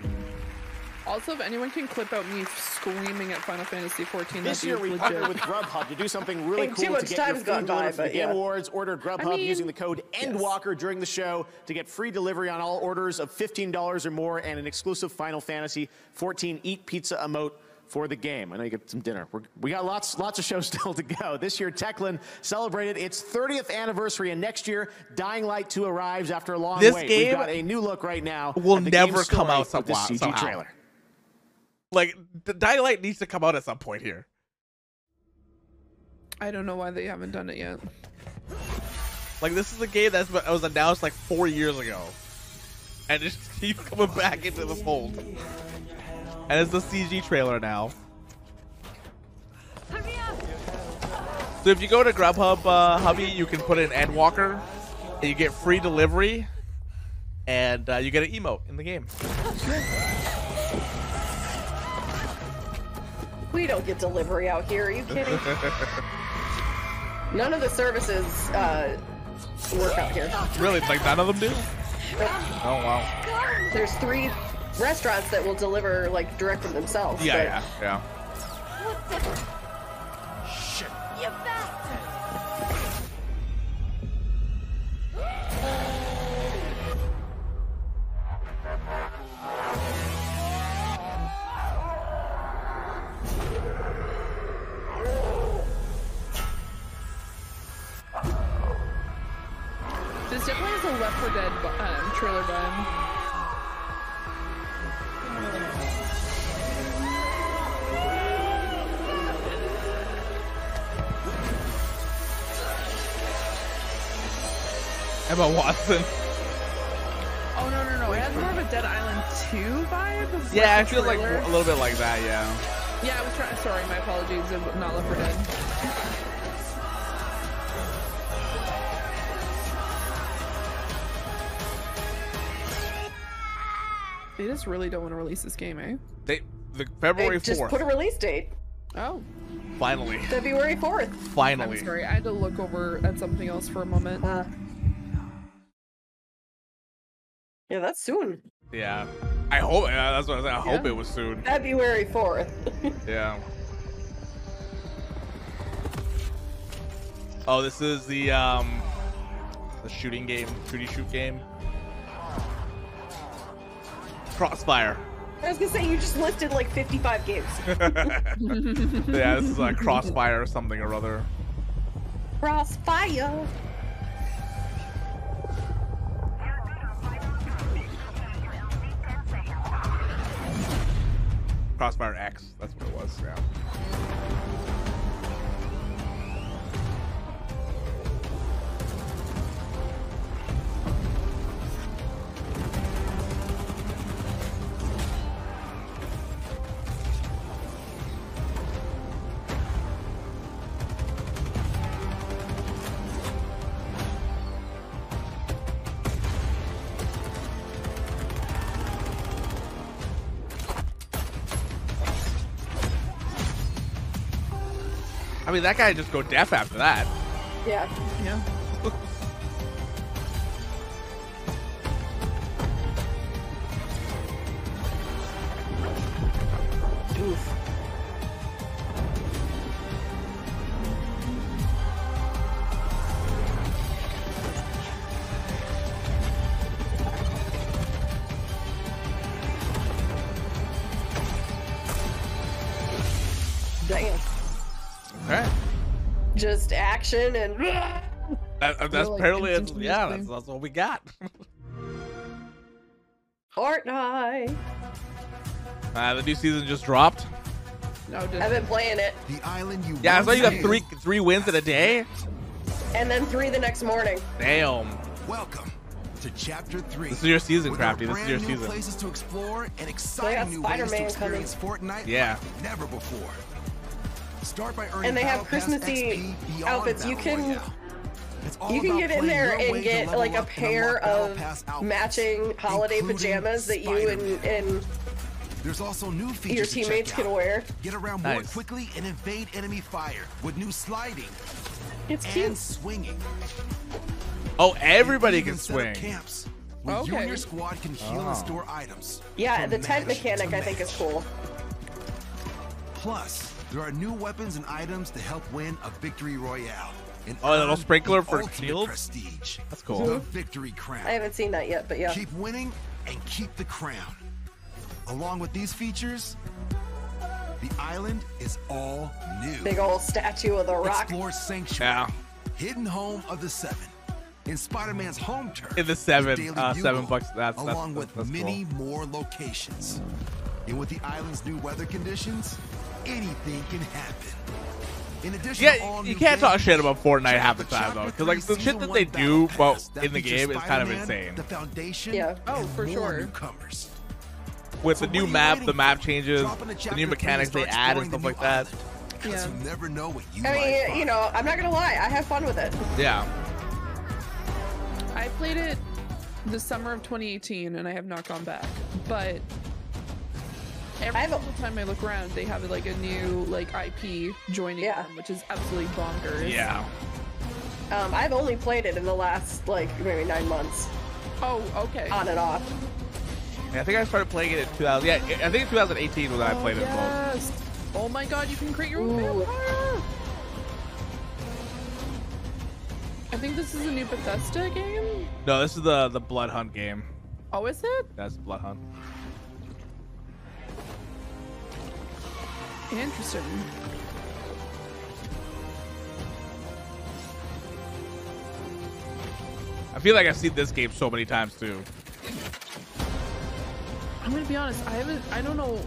Also, if anyone can clip out me screaming at Final Fantasy 14, This year we legit. partnered with Grubhub to do something <laughs> really Think too cool much to get your food gone by, delivered for the but Game yeah. Awards. Order Grubhub I mean, using the code ENDWALKER during the show to get free delivery on all orders of $15 or more and an exclusive Final Fantasy 14 Eat Pizza emote for the game. I know you get some dinner. We're, we got lots, lots of shows <laughs> still to go. This year, Techland celebrated its 30th anniversary, and next year, Dying Light 2 arrives after a long This wait. game We've got a new look right now. will the never come story out with this somehow- CG somehow. trailer. Like, the Dying Light needs to come out at some point here. I don't know why they haven't done it yet. Like, this is a game that was announced like four years ago, and it just <laughs> keeps coming back into the fold. And it's the CG trailer now. So if you go to Grubhub uh, Hubby, you can put in Endwalker, and you get free delivery, and uh, you get an emote in the game. We don't get delivery out here. Are you kidding? <laughs> None of the services uh, work out here. really, like none of them do. Oh wow. There's three restaurants that will deliver like direct from themselves. Yeah, but yeah, yeah. What the? Shit. You bastard! This definitely has a Left 4 Dead um, trailer vibe. Emma Watson. Oh no no no! It has more of a Dead Island 2 vibe. Yeah, like it the feels like a little bit like that. Yeah. Yeah, I was trying. Sorry, my apologies. of Not Left 4 Dead. They just really don't want to release this game, eh? They the February They just fourth. put a release date. Oh. Finally. February 4th. Finally. I'm sorry, I had to look over at something else for a moment. Uh, yeah, that's soon. Yeah. I hope. Yeah, that's what I was saying. I hope Yeah. it was soon. February 4th. <laughs> Yeah. Oh, this is the um, the shooting game, shooty shoot game. Crossfire. I was gonna say you just listed like 55 games. <laughs> yeah, this is like Crossfire or something or other. Crossfire. Crossfire X. That's what it was. Yeah. I mean, that guy just go deaf after that. Yeah. Yeah. Action and. <laughs> That, uh, that's Really apparently it's, yeah. That's, that's all we got. <laughs> Fortnite. Uh, the new season just dropped. No, I've been playing it, The island you Yeah, I saw you got three three wins in a day. and then three the next morning. Damn. Welcome to chapter three. This is your season, Crafty. This is your new season. places to explore and got exciting new ways to Spider-Man coming. experience Fortnite Yeah. like never before. Start by earning And they have Christmassy outfits. You can Royale. It's all you can get in there and get like a pair of matching holiday pajamas that you and, and There's also new features your teammates can wear. Get around more quickly and evade enemy fire with new sliding It's and cute. swinging. Oh, everybody can set up swing. Camps where you Okay. and your squad can heal Oh. and store items. Yeah, the tent mechanic I think is cool. Plus, there are new weapons and items to help win a victory royale. And Oh, a little sprinkler for ultimate shields? prestige. That's cool. The victory crown. I haven't seen that yet, but yeah. Keep winning and keep the crown. Along with these features, the island is all new. Big old statue of the rock. Explore Sanctuary, Yeah. hidden home of the Seven. In Spider-Man's home turf. In the seven, with Daily uh, seven bucks. That's that's, along that's, with that's many cool. more locations. And with the island's new weather conditions, anything can happen. In addition to Yeah, all you can't talk shit about Fortnite half the time though, because like the shit that they do Pass about that in the game is kind of insane. The Foundation, Yeah. Oh, for sure. newcomers. With So the new map, the map changes, Drop the new mechanics they add and stuff like that. island. 'Cause Yeah. you never know what you I might mean, you know, I'm not gonna lie, I have fun with it. Yeah. I played it the summer of 2018 and I have not gone back. But every I have a- single time I look around, they have like a new like IP joining Yeah. them, which is absolutely bonkers. Yeah. Um, I've only played it in the last like maybe nine months, Oh, okay. on and off. Yeah, I think I started playing it in 2000. Yeah, I think 2018 was when I played it the most. yes. Oh my god, you can create your own Ooh. vampire. I think this is a new Bethesda game. No, this is the the Bloodhunt game. Oh, is it? That's Bloodhunt. Interesting. I feel like I've seen this game so many times too. I'm gonna be honest. I haven't. I don't know.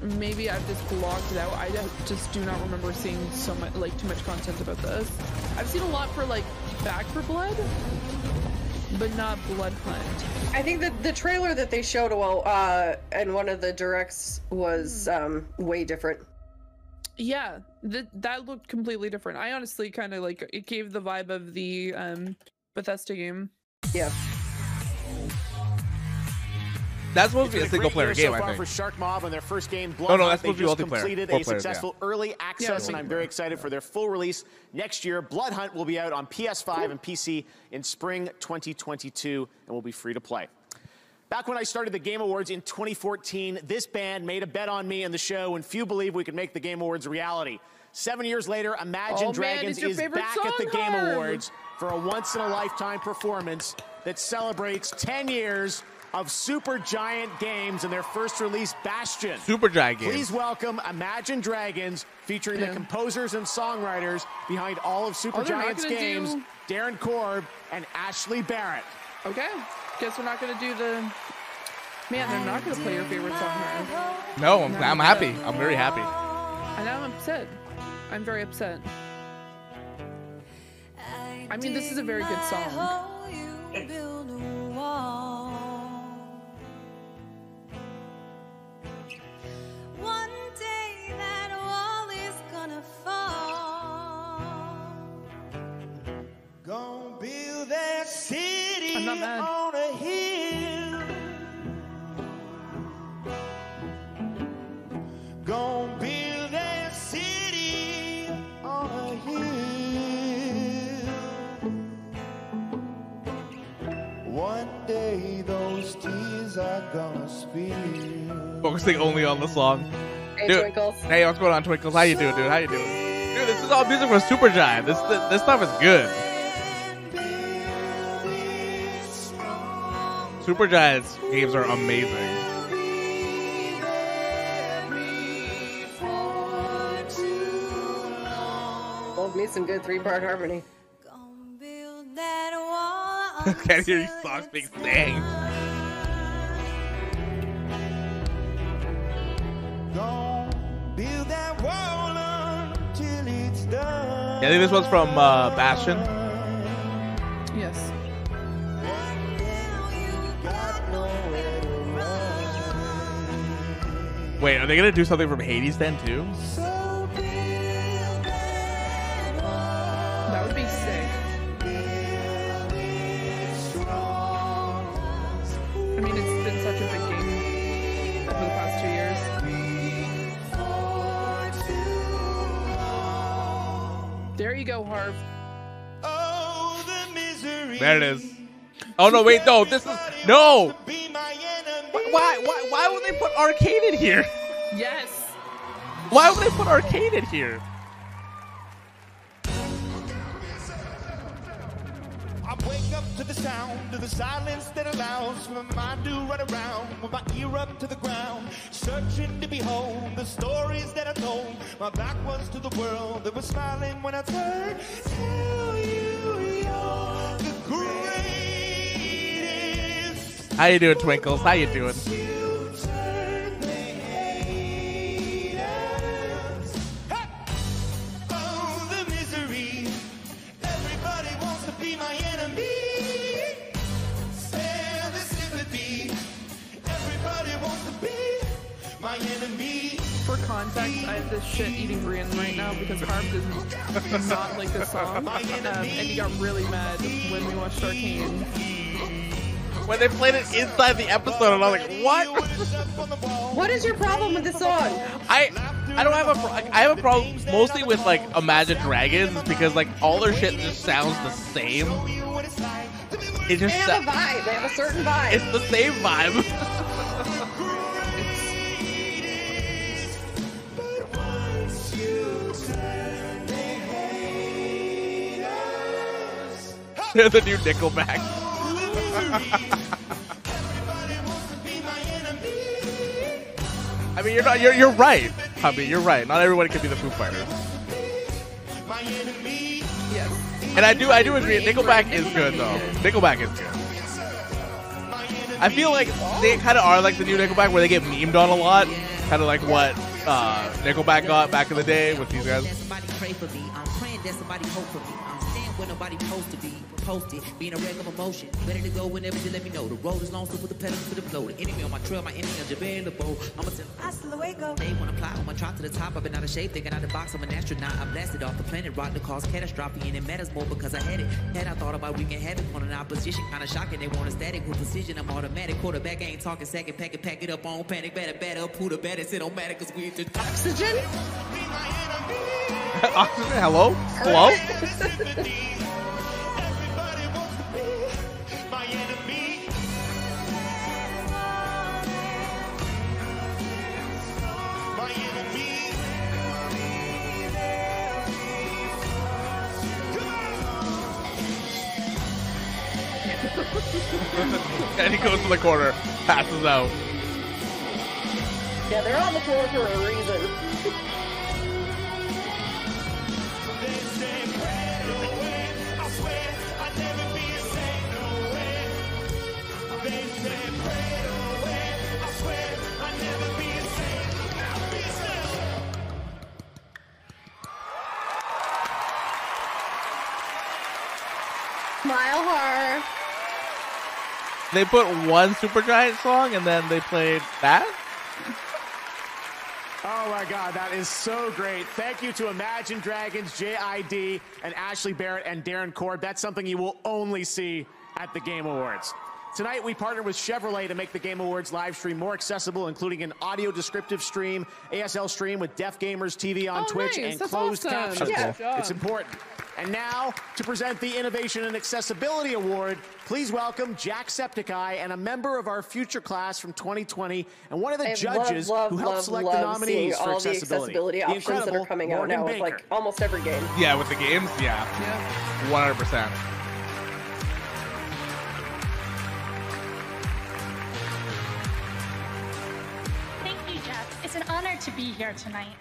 Maybe I've just blocked it out. I just do not remember seeing so much, like, too much content about this. I've seen a lot for like Back for Blood. But not Blood Hunt. I think that the trailer that they showed well, uh, in one of the directs was um, way different. Yeah, th- that looked completely different. I honestly kind of like it gave the vibe of the um Bethesda game. Yeah. That's supposed to be a It's been single great player game, so I far think. for Sharkmob on their first game. Blood No, no, Bloodhunt. that's They supposed to be just multiplayer. completed Four a players, yeah. successful early access, and I'm very excited for their full release next year. Bloodhunt will be out on PS5 and PC in spring 2022, and will be free to play. Back when I started the Game Awards in 2014, this band made a bet on me and the show, and few believed we could make the Game Awards a reality. Seven years later, Imagine Oh, Dragons it's your is favorite back at the Game Awards for a once in a lifetime performance that celebrates 10 years of Supergiant Games and their first release, Bastion. Supergiant Games. Please welcome Imagine Dragons, featuring the composers and songwriters behind all of Super Oh, Giant's games, do- Darren Korb and Ashley Barrett. Okay, guess we're not gonna do the. Man, they're not gonna play your favorite song. Harv. No, I'm, No, I'm no. happy. I'm very happy. And I'm upset. I'm very upset. I mean, this is a very good song. City I'm not mad. on a hill. Gonna build that city on a hill. One day those tears are gonna spill. Focusing only on the song. Hey, Dude, Twinkles. Hey, what's going on, Twinkles? How you doing, dude? How you doing? Dude, this is all music from Supergiant. This this, this stuff is good. Supergiant's games are amazing. Love me some good three-part harmony. <laughs> Can't hear these songs being sang. Build that wall until it's done. Yeah, I think this one's from uh, Bastion. Yes. Wait, are they gonna do something from Hades then too? That would be sick. I mean, it's been such a big game over the past two years. There you go, Harv. There it is. Oh no, wait, no, this is no. Why, why, why would they put Arcane in here? Yes. Why would they put Arcane in here? I wake up to the sound of the silence that allows my mind to run around with my ear up to the ground, searching to behold the stories that I told. My back was to the world that was smiling when I turned. Tell you you're the greatest. How you doing, Twinkles? How you doing? Oh, the misery. Everybody wants to be my enemy. Spare the sympathy. Everybody wants to be my enemy. For context, I have this shit eating grin right now because Harv does not like this song. <laughs> Um, and he got really mad when we watched Arcane. When they played it inside the episode, and I was like, what? What is your problem with this song? I I don't have a pro- I have a problem mostly with like Imagine Dragons because like all their shit just sounds the same. It just They have a vibe. They have a certain vibe. it's the same vibe. <laughs> <laughs> They're the new Nickelback. I mean, you're not. You're you're right, Hubby. You're right. Not everybody can be the Foo Fighters. Yes. And I do I do agree. Nickelback is good though. Nickelback is good. I feel like they kind of are like the new Nickelback where they get memed on a lot. Kind of like what uh, Nickelback got back in the day with these guys. Somebody pray for me. I'm praying that somebody hope for me. I'm staying where nobody supposed to be. Posted, being a wreck of emotion. Ready to go whenever you let me know. The road is long, so put the pedal to the floor. The enemy on my trail, my enemy unavailable. I'ma tell Hasta luego. They wanna fly, I'ma try to the top. I've been out of shape, thinking out the box. I'm an astronaut. I blasted off the planet, rock to cause catastrophe, and it matters more because I had it. Had I thought about wreaking havoc on an opposition, kinda shocking. They want a static with precision. I'm automatic. Quarterback ain't talking second, pack it, pack it up on panic. Better, better, up, who the better, sit on matic, cause we just oxygen. Oxygen, <laughs> hello? Hello? <laughs> and he goes to the corner, passes out. Yeah, they're on the floor for a reason. <laughs> Mile Horror. They put one Supergiant song and then they played that? Oh my God, that is so great. Thank you to Imagine Dragons, JID, and Ashley Barrett and Darren Korb. That's something you will only see at the Game Awards. Tonight, we partnered with Chevrolet to make the Game Awards live stream more accessible, including an audio descriptive stream, ASL stream with Deaf Gamers TV on Oh, Twitch, nice. and That's closed awesome. captions. Yeah. It's important. And now, to present the Innovation and Accessibility Award, please welcome Jack Septiceye and a member of our future class from 2020 and one of the I judges love, who love, helped love, select love the nominees seeing for all the accessibility. accessibility The options that are incredible coming out now Baker. with like almost every game. Yeah, with the games, yeah. 100%. Thank you, Geoff. It's an honor to be here tonight.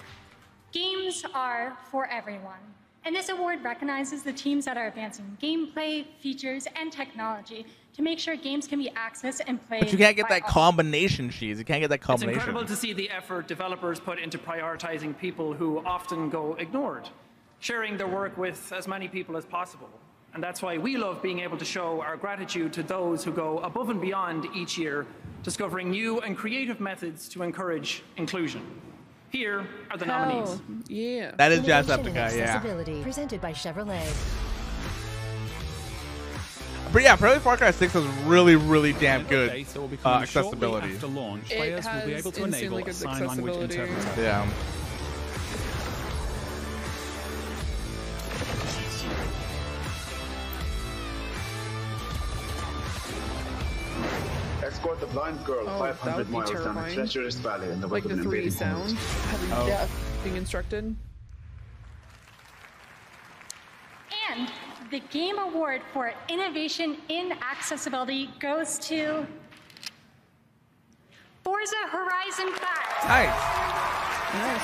Games are for everyone, and this award recognizes the teams that are advancing gameplay, features, and technology to make sure games can be accessed and played. But you can't get that all. combination, cheese. You can't get that combination. It's incredible to see the effort developers put into prioritizing people who often go ignored, sharing their work with as many people as possible. And that's why we love being able to show our gratitude to those who go above and beyond each year, discovering new and creative methods to encourage inclusion. Here are the nominees. Yeah. That is Jazz Innovation and yeah. Accessibility, presented by Chevrolet. But yeah, apparently Far Cry 6 has really, really damn good Update that uh, accessibility. After launch, It players will be has able to insanely enable a good sign language accessibility. interpreter. Yeah. Escort the blind girl Oh, that 500 would be miles down a terrifying. treacherous valley in the Like wake the of an 3D invading sound, having Oh. yeah. being instructed. And the Game Award for Innovation in Accessibility goes to Forza Horizon 5. Nice.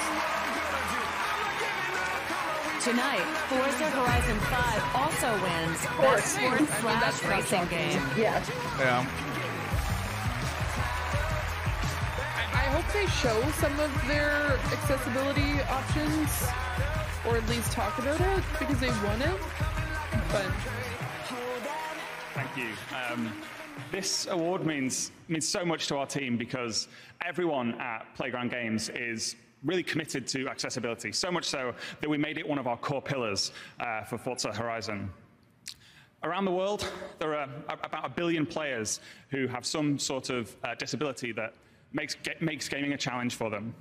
Tonight, Forza Horizon 5 also wins Best Sports Slash Racing Game. Yeah. Yeah. I hope they show some of their accessibility options, or at least talk about it because they won it. But Thank you. Um, this award means means so much to our team because everyone at Playground Games is really committed to accessibility. So much so that we made it one of our core pillars uh, for Forza Horizon. Around the world, there are about a billion players who have some sort of uh, disability that makes, makes gaming a challenge for them.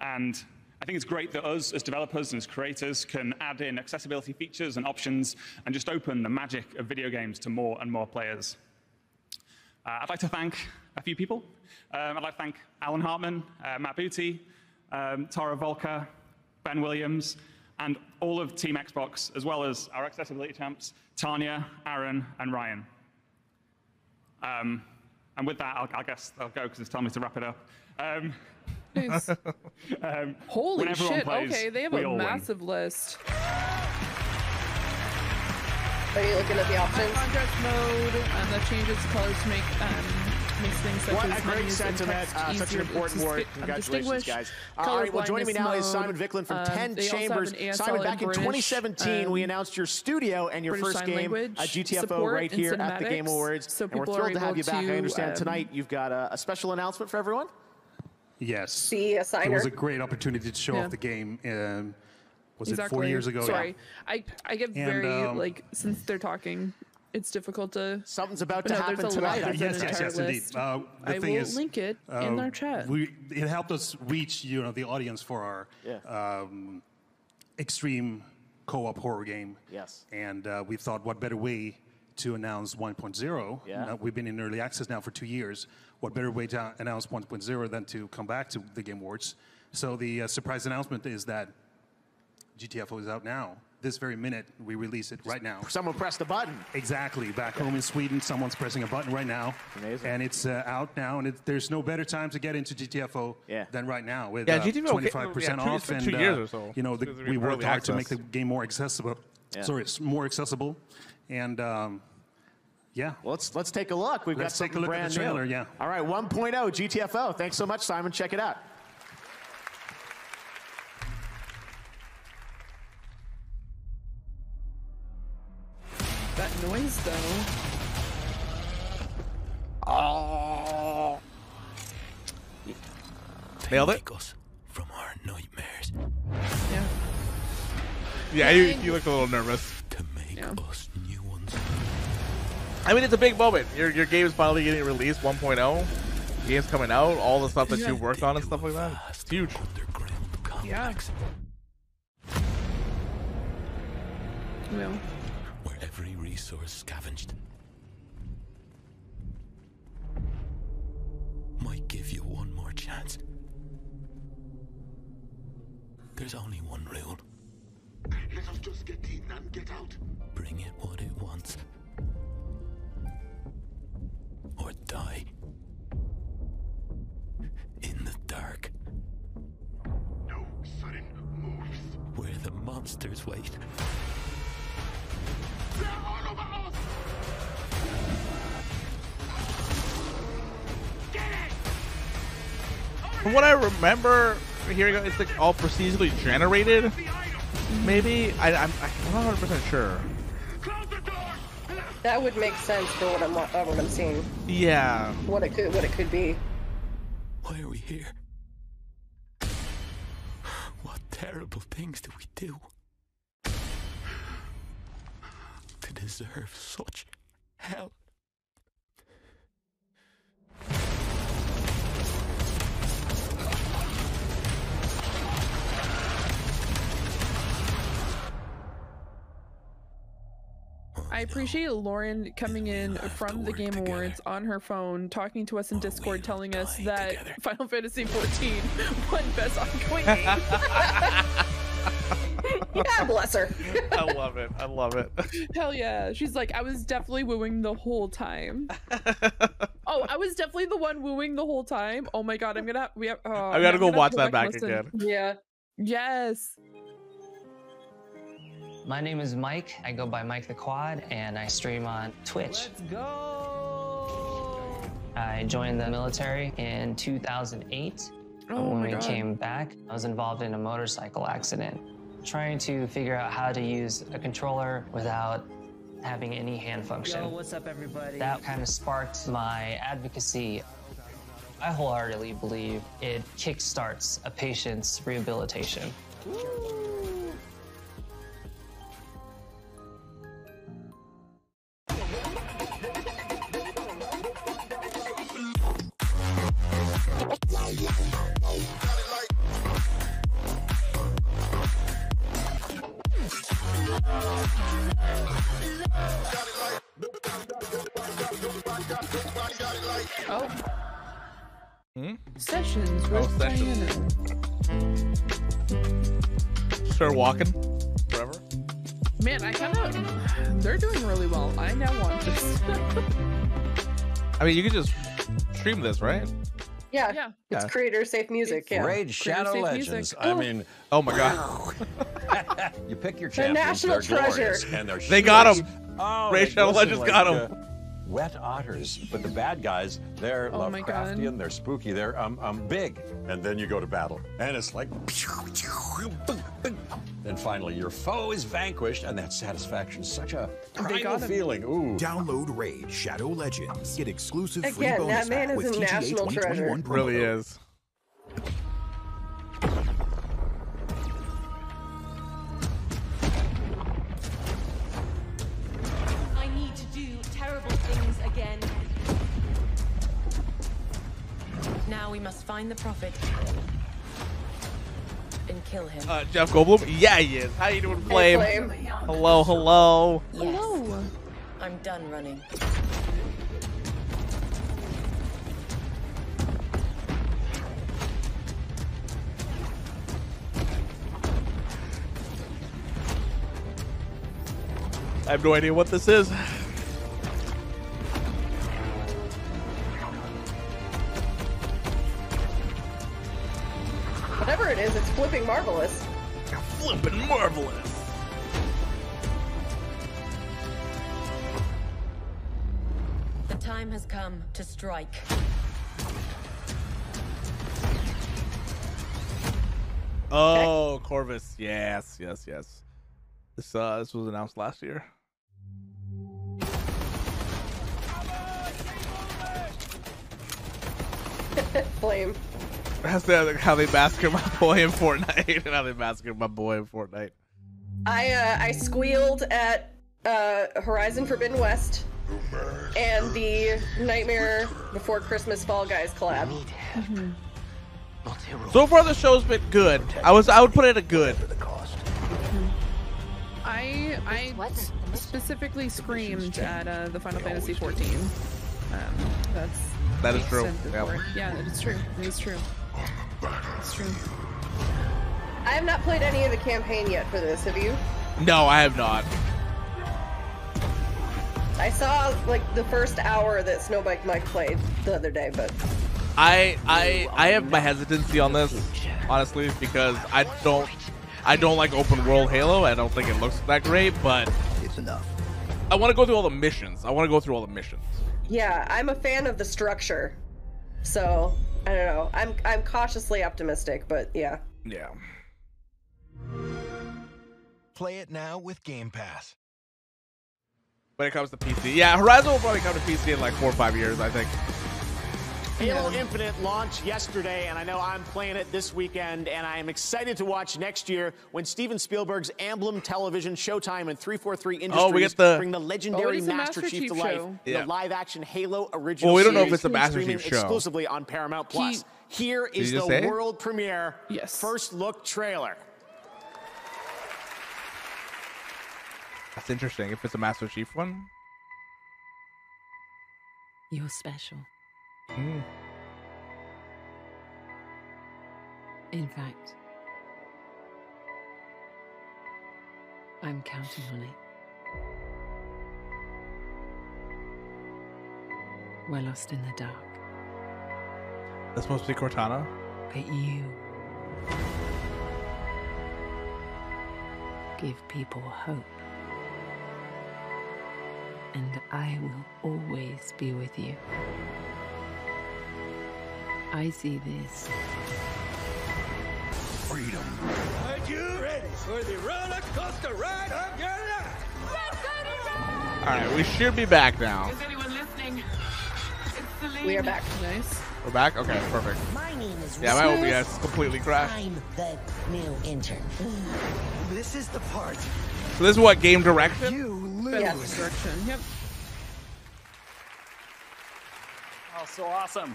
And I think it's great that us, as developers and as creators, can add in accessibility features and options and just open the magic of video games to more and more players. Uh, I'd like to thank a few people. Um, I'd like to thank Alan Hartman, uh, Matt Booty, um, Tara Voelker, Ben Williams, and all of Team Xbox, as well as our accessibility champs, Tanya, Aaron, and Ryan. Um, and with that, I'll, I guess I'll go because it's time me to wrap it up. Um, Nice. <laughs> um, holy shit! plays, okay, they have a all win. massive list. Are you looking at the options? Contract mode, and that changes colors to make um, makes things such What as a great sentiment. Uh, such an important word. distinguish- Congratulations, guys. Uh, all right, well, joining me now blindness is Simon mode. Viklund from Um, 10 they also have Chambers. Simon, back in British, 2017, we um, announced your studio and your British first game Language at GTFO right here at the Game Awards. so and we're thrilled to have you back. I understand um, tonight you've got a, a special announcement for everyone. Yes. See a It was a great opportunity to show Yeah. off the game. Um, was exactly. it four years ago? Sorry, I I get And, very um, like since they're talking, it's difficult to. Something's about to no, happen there's a lot. tonight. There's yes, an yes, entire yes, indeed. list. Uh, the I thing will is, link it in uh, our chat. We, it helped us reach, you know, the audience for our um, extreme co-op horror game. Yes. And uh, we thought, what better way to announce 1.0? Yeah. Now, we've been in early access now for two years. What better way to announce 1.0 than to come back to the Game Awards? So the uh, surprise announcement is that GTFO is out now. This very minute, we release it right now. Someone press the button. Exactly. Back home in Sweden, someone's pressing a button right now. Amazing. And it's uh, out now, and it, there's no better time to get into GTFO Yeah. than right now with Yeah, uh, GTFO, 25% yeah, two- off. it's and, two years uh, or so You know, the, we've we been worked early hard to make the game more accessible. Yeah. Sorry, it's more accessible. And um, yeah. Let's let's take a look. We've Let's got take a something look at brand the trailer, new. yeah. All right, 1.0 GTFO. Thanks so much, Simon. Check it out. That noise though. Oh. Nailed it. From our nightmares. Yeah. Yeah, you, you looked a little nervous. To make Yeah. us new ones. I mean, it's a big moment. Your your game's finally getting released 1.0. Game's coming out. All the stuff that Yeah. you worked on and stuff like that. It's huge. Yeah. Well, Where every resource scavenged might give you one more chance. There's only one rule. Let us just get in and get out. Bring it what it wants. Or die. In the dark. No sudden moves. Where the monsters wait. From what I remember hearing, it's like all procedurally generated. Maybe I, I'm, I'm not 100 percent sure. That would make sense for what I'm uh, what I'm seeing. Yeah. What it could what it could be. Why are we here? What terrible things do we do? To deserve such hell. I appreciate Lauren coming in from the Game Awards on her phone, talking to us in Discord, telling us that <laughs> Final Fantasy XIV <laughs> won Best Ongoing Game. <laughs> <laughs> yeah, bless her. <laughs> I love it. I love it. <laughs> Hell yeah. She's like, I was definitely wooing the whole time. oh, I was definitely the one wooing the whole time. Oh my god, I'm gonna we have oh, I gotta I'm go watch that to back listen. again. Yeah. Yes. My name is Mike. I go by Mike the Quad, and I stream on Twitch. Let's go! I joined the military in 2008. Oh when we God. came back, I was involved in a motorcycle accident, trying to figure out how to use a controller without having any hand function. Yo, what's up, everybody? That kind of sparked my advocacy. I wholeheartedly believe it kickstarts a patient's rehabilitation. Oh. Hmm? Sessions Oh, Sessions. Diana. Start walking forever. Man, I kind of. They're doing really well. I now want this. <laughs> I mean, you could just stream this, right? Yeah. Yeah. It's Yeah. creator safe music. Yeah. Raid Shadow Safe Legends. music. I Oh. mean, Oh my god. <laughs> you pick your The champions. national they're glorious, treasure. and they're They got huge. him. Oh, Raid Shadow glisten Legends got like, him. uh, wet otters, but the bad guys, they're Oh my God. Lovecraftian, they're spooky, they're um, um, big. And then you go to battle, and it's like. Then finally, your foe is vanquished, and that satisfaction is such a primal feeling. Ooh. Download Raid Shadow Legends. Get exclusive free Again, bonus that man is with a TGA national 2021 treasure. promo Really is. We must find the prophet and kill him. Uh, Jeff Goldblum? Yeah, he is. How are you doing, Flame? Flame. Hello, hello. Yes. I'm done running. I have no idea what this is. Whatever it is, it's flipping marvelous. Flipping marvelous. The time has come to strike. Oh, Corvus. Yes, yes, yes. This uh this was announced last year. <laughs> Flame. That's the, how they massacre my boy in Fortnite and <laughs> how they massacre my boy in Fortnite. I uh, I squealed at uh, Horizon Forbidden West and the Nightmare Before Christmas Fall Guys collab. So far the show's been good. I was I would put it a good. I I specifically screamed at uh, the Final Fantasy 14. Um, that's That is true. extent of Yep. where- Yeah, it is true. It is true. It's true. I have not played any of the campaign yet for this. Have you? No, I have not. I saw like the first hour that Snowbike Mike played the other day, but I I I have my hesitancy on this, honestly, because I don't I don't like open world Halo. I don't think it looks that great, but it's enough. I want to go through all the missions. I want to go through all the missions. yeah, I'm a fan of the structure. So I don't know. I'm I'm cautiously optimistic, but yeah. Yeah. Play it now with Game Pass. When it comes to PC, yeah, Horizon will probably come to PC in like four or five years, I think. Halo Infinite launched yesterday, and I know I'm playing it this weekend, and I am excited to watch next year when Steven Spielberg's Amblin Television, Showtime, and 343 Industries Oh, we get the- bring the Oh, legendary it is a Master, Master Chief, Chief to life in Yeah. the live-action Halo original Well, we don't know if series, it's a Master streaming Chief show. exclusively on Paramount Plus. Here Did is you the just say it? world premiere yes. first look trailer. That's interesting. If it's a Master Chief one, You're special. Hmm. In fact, I'm counting on it. We're lost in the dark, that's supposed to be Cortana. but you give people hope. And I will always be with you. I see this Freedom. Are you ready for the roller coaster ride of your life? All right, we should be back now. Is anyone listening? We are back. Nice. We're back. Okay, perfect. My name is Yeah, my Smooth. OBS completely crashed. I'm the new intern. This is the part. So this is what game direction? You Best direction. Yep. Oh, so awesome.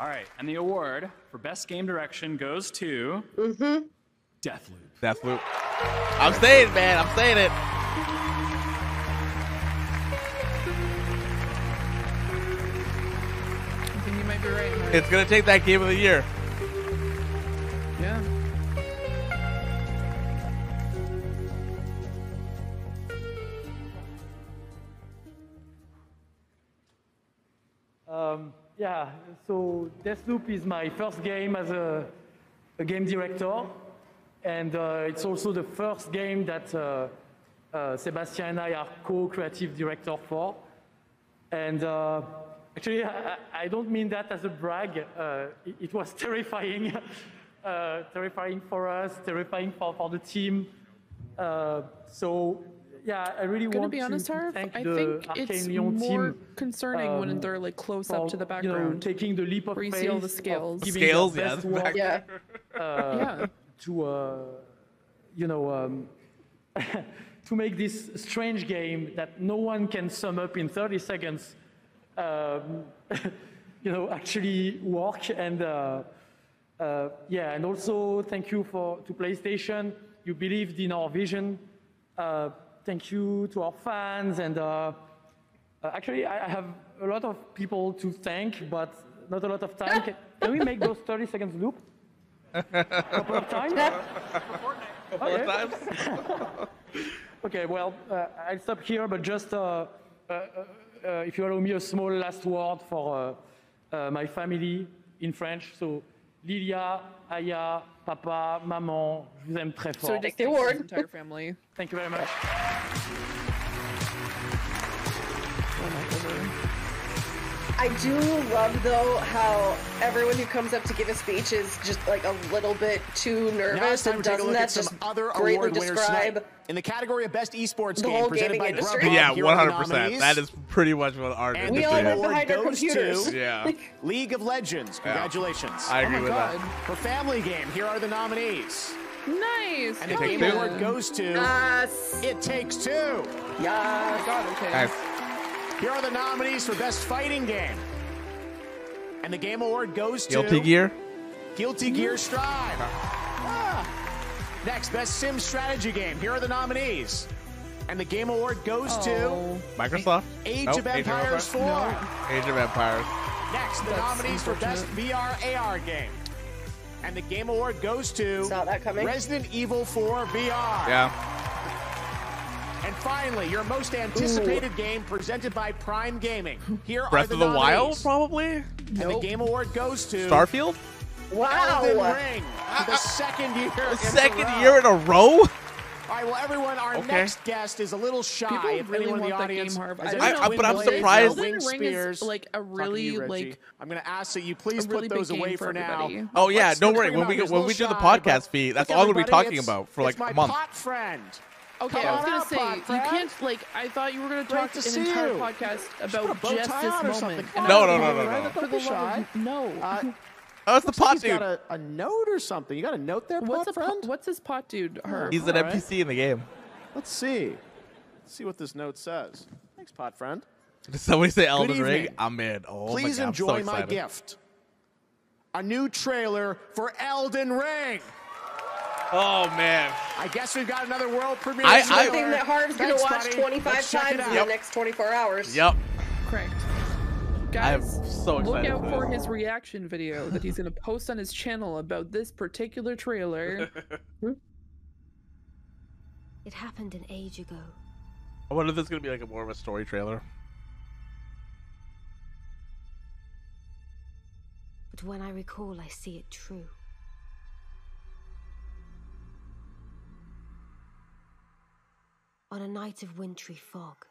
All right, and the award for best game direction goes to mm-hmm. Deathloop. Deathloop. I'm saying, it, man. I'm saying it. I think you might be right. Mark. It's gonna take that game of the year. So Deathloop is my first game as a, a game director, and uh, it's also the first game that uh, uh, Sebastian and I are co-creative director for. And uh, actually, I, I don't mean that as a brag. Uh, it, it was <laughs> terrifying, uh, terrifying for us, terrifying for, for the team. So, yeah, I really Gonna want be honest, to Harv, thank I the think Arkane it's Lyon more team. concerning when um, they're like close up to the You know, background. taking the leap of where you faith see all the scales. giving Scales, their yeah, best the work, Yeah. uh, Yeah. to uh, you know um, <laughs> to make this strange game that no one can sum up in 30 seconds um, <laughs> you know actually work and uh, uh, yeah and also thank you for to PlayStation you believed in our vision uh, thank you to our fans and uh, uh, actually I I have a lot of people to thank but not a lot of time. Can, <laughs> can we make those 30 seconds loop? A couple of times? <laughs> Couple of times. <laughs> okay, well, uh, I'll stop here, but just uh, uh, uh, uh, if you allow me a small last word for uh, uh, my family in French. So, Lilia, Aya, Papa, Maman, je vous aime très So fort. just the family. Thank you very much. I do love though how everyone who comes up to give a speech is just like a little bit too Now nervous and to take a doesn't look that at just other greatly award winners tonight. describe In the category of Best Esports the Game, whole presented gaming by industry? Grubhub, yeah, here one are the hundred percent. That is pretty much what our And We all Game hide Award behind our goes computers. to Yeah. <laughs> League of Legends. Yeah. Congratulations. I agree oh my with God. that. For Family Game, here are the nominees. Nice. And the Game. Award goes to Yes. It Takes Two. Yes. God, okay. Guys, Here are the nominees for Best Fighting Game. And the Game Award goes to Guilty Gear. Guilty Gear Strive. Ah. Next, Best Sim Strategy Game. Here are the nominees. And the Game Award goes to Oh. Microsoft. Age Nope, of Empires 4. Age of Empires. Next, the That's nominees for Best VR AR Game. And the Game Award goes to that coming. Resident Evil 4 VR. Yeah. And finally, your most anticipated game presented by Prime Gaming. Here are Breath the of the Wild, nominees. probably. And the Game Award goes to Starfield. Wow. Elden Ring. for the uh, uh, second year. in a Second row. year in a row. All right, well, everyone, our Okay. next guest is a little shy. People if really anyone in the want that audience game, Harv. has I any don't know. I- but I'm Twin surprised- Elden Ring is Spears. like a really you, like I'm going to ask that you please really put those away for, for now. Oh yeah, Let's- don't worry. When we out. go, He's a when we do the podcast feed, that's all we'll be talking about for like it's my a month. pot friend. Okay, Come I was gonna out, say Pod you Friend. can't like. I thought you were gonna Great talk to an see entire you. podcast a about bow just this or moment. something. No, no, no, like, no, no, right, no. For the be shy. no. <laughs> Uh, Oh, it's the looks like pot he's dude. got a, a note or something. You got a note there, what's pot a friend? what's this pot dude? Her. He's an All right. NPC in the game. Let's see. Let's see what this note says. Thanks, pot friend. Did somebody say Elden Ring? I'm in. Oh Please my god, enjoy I'm so my gift. A new trailer for Elden Ring. Oh man. I guess we've got another world premiere. I- I- trailer. Something that Harv's gonna watch buddy. 25 Let's times in out. the next 24 hours. Yep. Correct. I am Guys, so look out for for his reaction video that he's gonna post on his channel about this particular trailer. <laughs> It happened an age ago. I wonder if this is gonna be like a more of a story trailer. But when I recall, I see it true. On a night of wintry fog,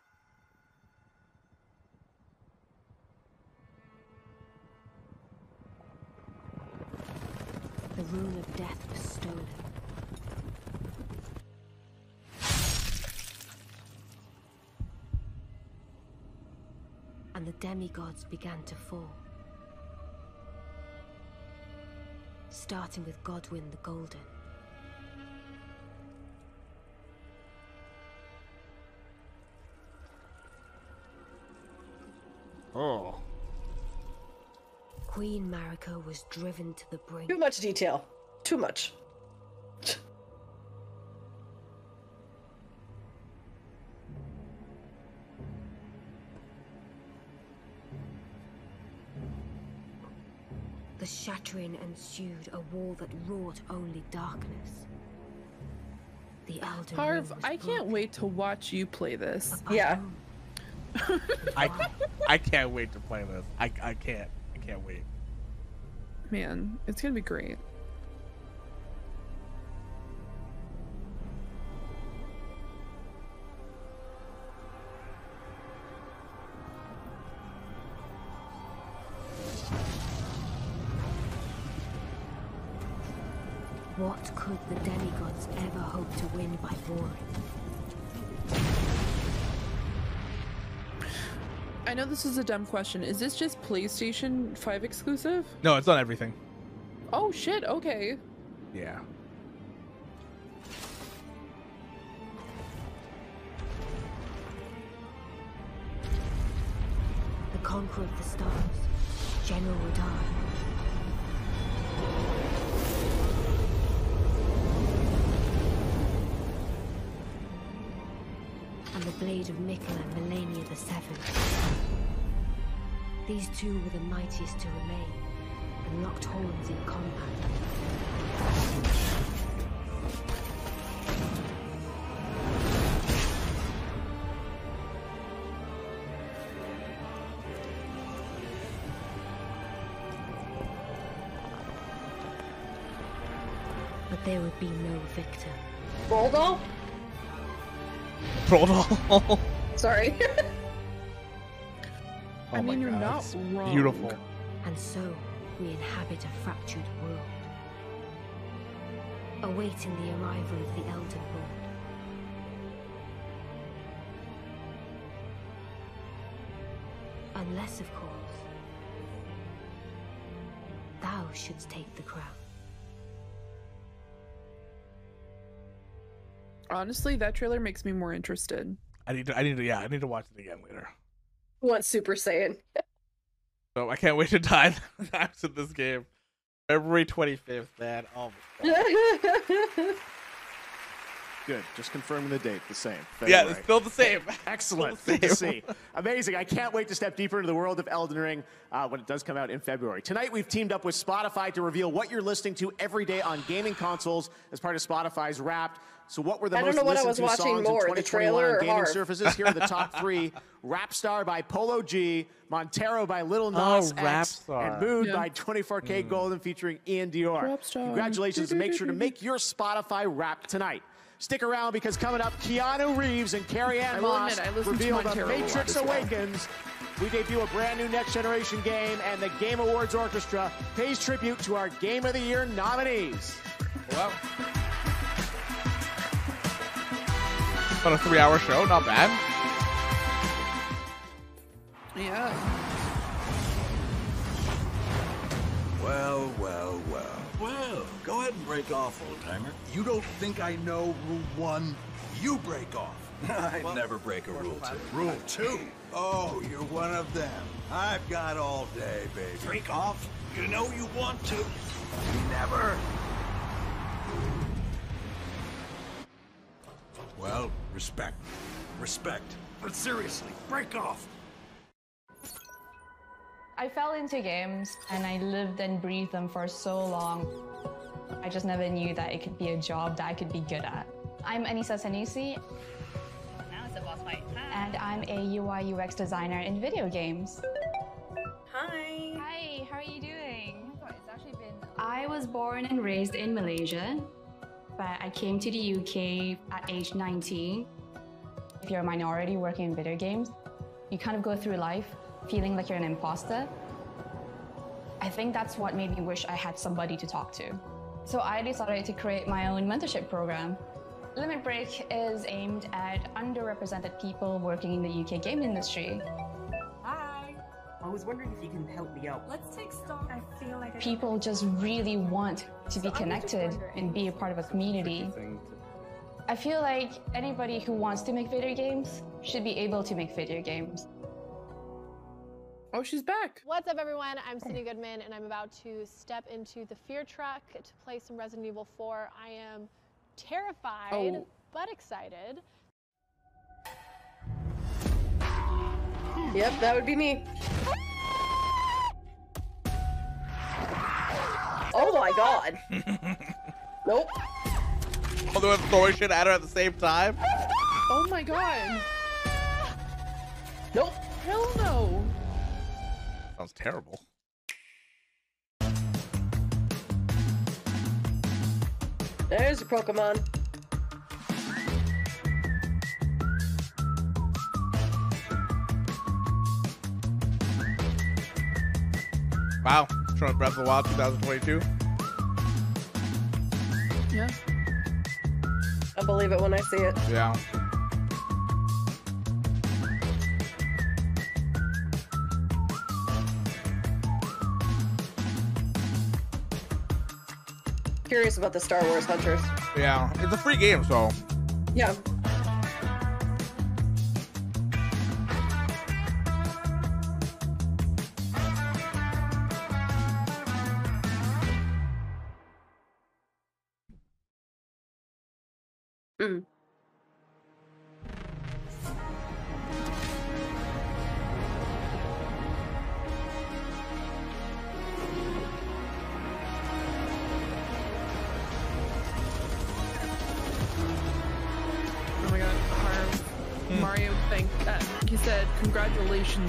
the rune of death was stolen. And the demigods began to fall. starting with Godwyn the Golden. Oh. Queen Marika was driven to the brink. Too much detail. Too much. The shattering ensued, a war that wrought only darkness. The Elden Harv, I can't wait to watch you play this. Yeah. <laughs> I I can't wait to play this. I I can't. I can't wait. Man, it's gonna be great. This is a dumb question. Is this just PlayStation 5 exclusive? No, it's on everything. Oh shit, okay. Yeah. The conqueror of the stars, General Radahn. And the blade of Miquella and Malenia the Seventh. These two were the mightiest to remain, and locked horns in combat. But there would be no victor. Roldal? Roldal. <laughs> Sorry. <laughs> Oh I mean, you're not wrong. Beautiful. And so, we inhabit a fractured world, awaiting the arrival of the Elden Lord. Unless, of course, thou shouldst take the crown. Honestly, that trailer makes me more interested. I need to. I need to. Yeah, I need to watch it again later. Want Super Saiyan? So I can't wait to dive dive into this game. February twenty fifth, man. Oh my <laughs> god. Good. Just confirming the date. The same. Yeah, it's still the same. <laughs> Excellent. Still the Good to same. see. Amazing. I can't wait to step deeper into the world of Elden Ring uh, when it does come out in February. Tonight, we've teamed up with Spotify to reveal what you're listening to every day on gaming consoles as part of Spotify's Wrapped. So, what were the I don't most know what I listened to songs more, in the 2021 trailer on gaming Harv? surfaces? Here are the top <laughs> three: Rapstar by Polo G, Montero by Little oh, Nas Oh, X, Star. and Mood Yeah. by 24K hmm. Golden featuring Ian Dior. Rapstar. Congratulations and make sure to <laughs> make your Spotify rap tonight. Stick around because coming up, Keanu Reeves and Carrie Ann I Moss admit, I listened to reveal the Montero a lot Matrix. Awakens. We debut a brand new next generation game, and the Game Awards Orchestra pays tribute to our Game of the Year nominees. Well, on a three hour show, not bad. Yeah. Well, well, well. Well, go ahead and break off, old timer. You don't think I know rule one? You break off. <laughs> I'd never break a rule two. Rule two? Oh, you're one of them. I've got all day, baby. Break off? You know you want to. Never. Well, respect. Respect. But seriously, break off. I fell into games and I lived and breathed them for so long. I just never knew that it could be a job that I could be good at. I'm Anisa Sanusi. Now it's a boss fight. And I'm a UI UX designer in video games. Hi. Hi, how are you doing? Oh my god, it's actually been. I was born and raised in Malaysia, but I came to the UK at age 19. If you're a minority working in video games, you kind of go through life feeling like you're an imposter. I think that's what made me wish I had somebody to talk to. So I decided to create my own mentorship program. Limit Break is aimed at underrepresented people working in the UK game industry. Hi. I was wondering if you can help me out. Let's take stock. I feel like I People just really want to be So I was just connected and be a part of a community. I feel like anybody who wants to make video games should be able to make video games. Oh, she's back. What's up, everyone? I'm Cindy Goodman, and I'm about to step into the Fear Truck to play some Resident Evil 4. I am terrified, Oh. but excited. Yep, that would be me. Oh my god. <laughs> nope. Oh, they were throwing shit at her at the same time. Oh my god. Nope. Hell no. Sounds terrible. There's a Pokemon. Wow, Trump Breath of the Wild 2022. Yeah. I believe it when I see it. Yeah. Curious about the Star Wars Hunters. Yeah. It's a free game, so. Yeah.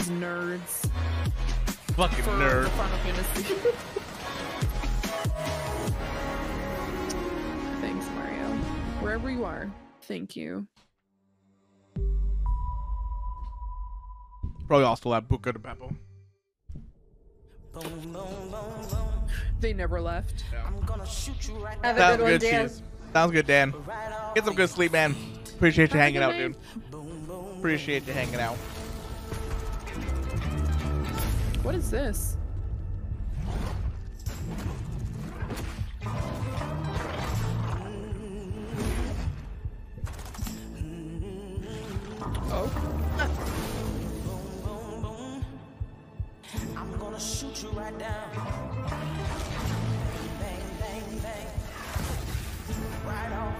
Nerds. Fucking for nerd. the Final Fantasy. <laughs> Thanks, Mario. Wherever you are, thank you. Probably also have Buca de Beppo. They never left. Have a Sounds good one, good, Dan. Sounds good, Dan. Get some good sleep, man. Appreciate you Have hanging out, night. dude. Appreciate you hanging out. Bang. this? off.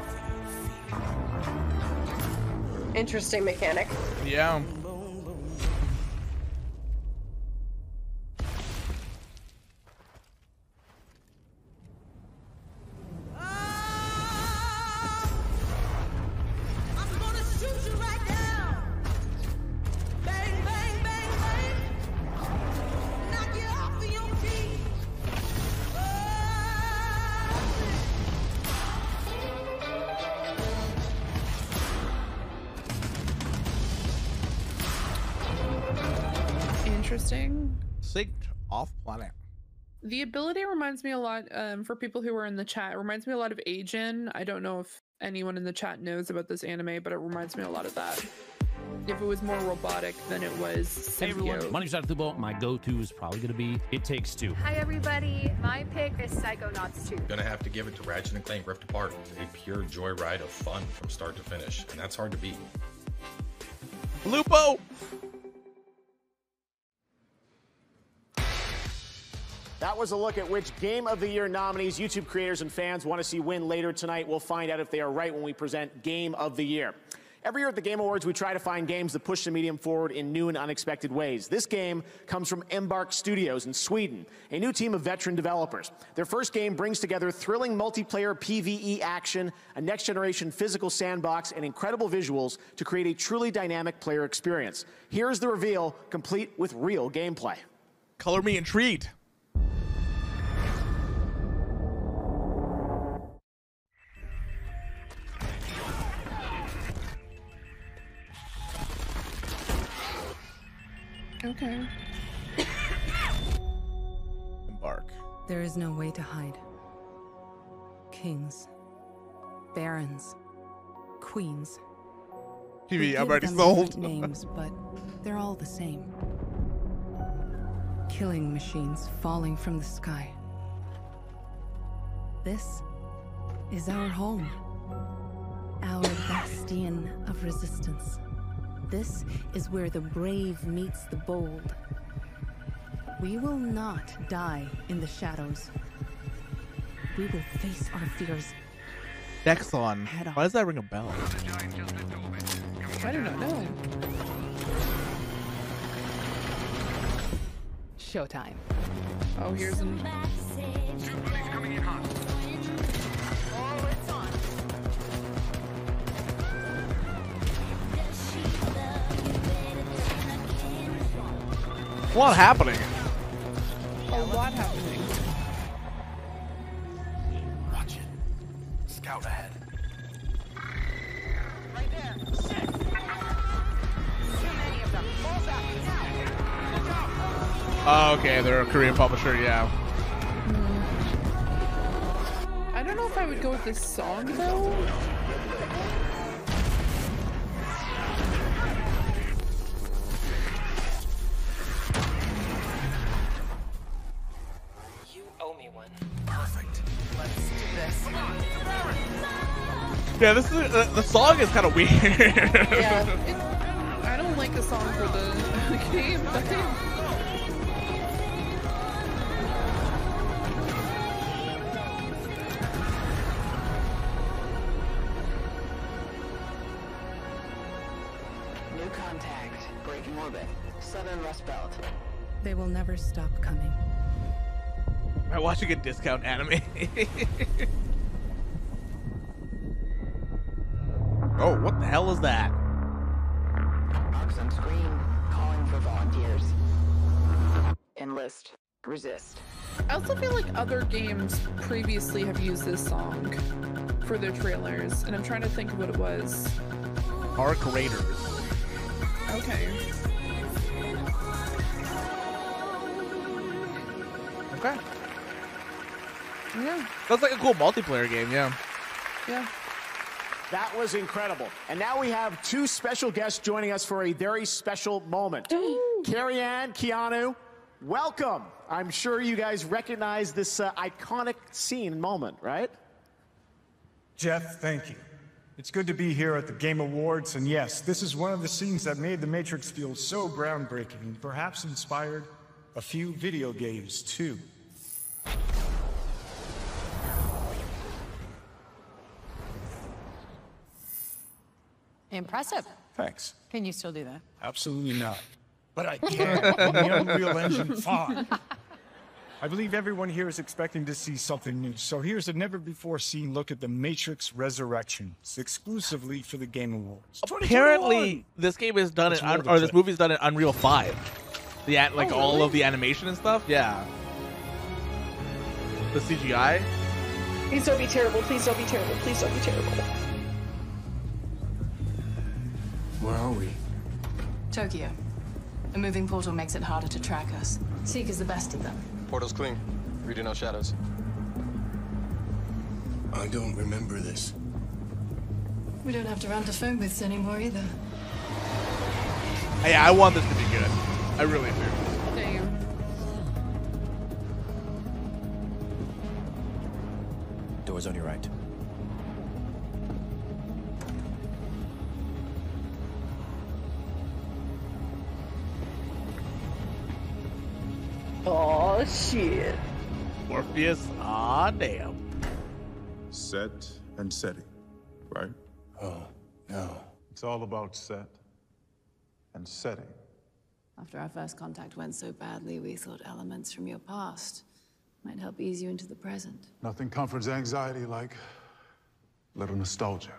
Interesting mechanic. Yeah. The ability reminds me a lot, um, for people who are in the chat, it reminds me a lot of Agent. I don't know if anyone in the chat knows about this anime, but it reminds me a lot of that. If it was more robotic than it was Hey everyone, symbiote. Money's out of. My go-to is probably going to be It Takes Two. Hi everybody, my pick is Psychonauts 2. Gonna have to give it to Ratchet and Clank Rift Apart. A pure joyride of fun from start to finish, and that's hard to beat. Lupo! That was a look at which Game of the Year nominees YouTube creators and fans want to see win later tonight. We'll find out if they are right when we present Game of the Year. Every year at the Game Awards, we try to find games that push the medium forward in new and unexpected ways. This game comes from Embark Studios in Sweden, a new team of veteran developers. Their first game brings together thrilling multiplayer PvE action, a next generation physical sandbox, and incredible visuals to create a truly dynamic player experience. Here's the reveal, complete with real gameplay. Color me intrigued. Okay. Embark. There is no way to hide. Kings, barons, queens. TV, I'm already them sold. different names, but they're all the same. Killing machines falling from the sky. This is our home. Our bastion of resistance. This is where the brave meets the bold. We will not die in the shadows. We will face our fears. Nexon. Why does that ring a bell? I do not know. Showtime. Oh, here's an. A lot happening. A lot happening. Watch it. Scout ahead. Oh, okay, they're a Korean publisher, yeah. I don't know if I would go go with this song though? Yeah, this is uh, the song is kind of weird. Yeah. <laughs> I don't like the song for the <laughs> game. but- New contact. Breaking orbit. Southern Rust Belt. They will never stop coming. I'm watching a discount anime. <laughs> oh, what the hell is that? Marks on screen. Calling for volunteers. Enlist. Resist. I also feel like other games previously have used this song for their trailers, and I'm trying to think of what it was. Arc Raiders. Okay. Okay. Yeah. That's like a cool multiplayer game, yeah. Yeah. That was incredible. And now we have two special guests joining us for a very special moment. Carrie Ann, Keanu, welcome. I'm sure you guys recognize this uh, iconic scene moment, right? Geoff, thank you. It's good to be here at the Game Awards, and yes, this is one of the scenes that made The Matrix feel so groundbreaking and perhaps inspired a few video games, too. Impressive. Thanks. Can you still do that? Absolutely not. But I can in the Unreal Engine 5. I believe everyone here is expecting to see something new, so here's a never-before-seen look at The Matrix Resurrections, exclusively for the Game Awards. Apparently, this game is done Let's in, un- or this movie is done in Unreal Five. The an- like Oh, all of the animation and stuff. Yeah. The CGI. Please don't be terrible. Please don't be terrible. Please don't be terrible. Where are we? Tokyo. A moving portal makes it harder to track us. Seek is the best of them. Portal's clean. Reading no shadows. I don't remember this. We don't have to run to phone booths anymore either. Hey, I want this to be good. I really do. Damn. Doors on your right. Oh shit. Morpheus. Ah, damn. Set and setting, right? Oh, no. It's all about set and setting. After our first contact went so badly, we thought elements from your past might help ease you into the present. Nothing comforts anxiety like little nostalgia.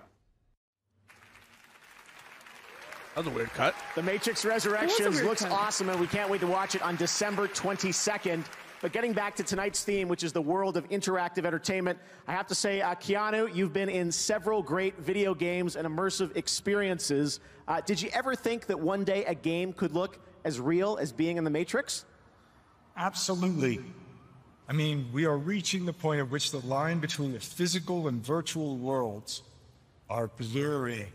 That was a weird cut. The Matrix It Resurrections looks cut. awesome, and we can't wait to watch it on December 22nd. But getting back to tonight's theme, which is the world of interactive entertainment, I have to say, uh, Keanu, you've been in several great video games and immersive experiences. Uh, did you ever think that one day a game could look as real as being in the Matrix? Absolutely. I mean, we are reaching the point at which the line between the physical and virtual worlds are blurring.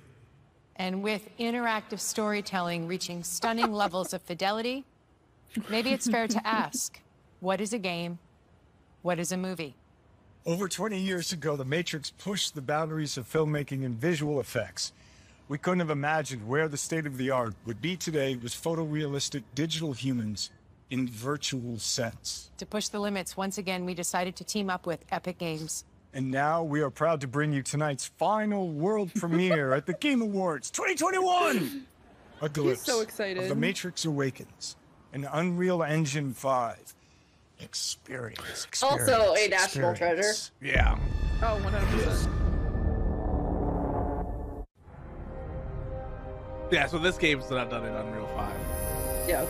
And with interactive storytelling reaching stunning levels of fidelity, maybe it's fair to ask what is a game? What is a movie? Over 20 years ago, The Matrix pushed the boundaries of filmmaking and visual effects. We couldn't have imagined where the state of the art would be today with photorealistic digital humans in virtual sets. To push the limits, once again, we decided to team up with Epic Games. And now we are proud to bring you tonight's final world <laughs> premiere at the Game Awards 2021. A glimpse so of excited. The Matrix Awakens, an Unreal Engine 5 experience. Also a experience, national treasure. Yeah. Oh, 100%. Yeah, so this game's not done in Unreal 5. Yeah.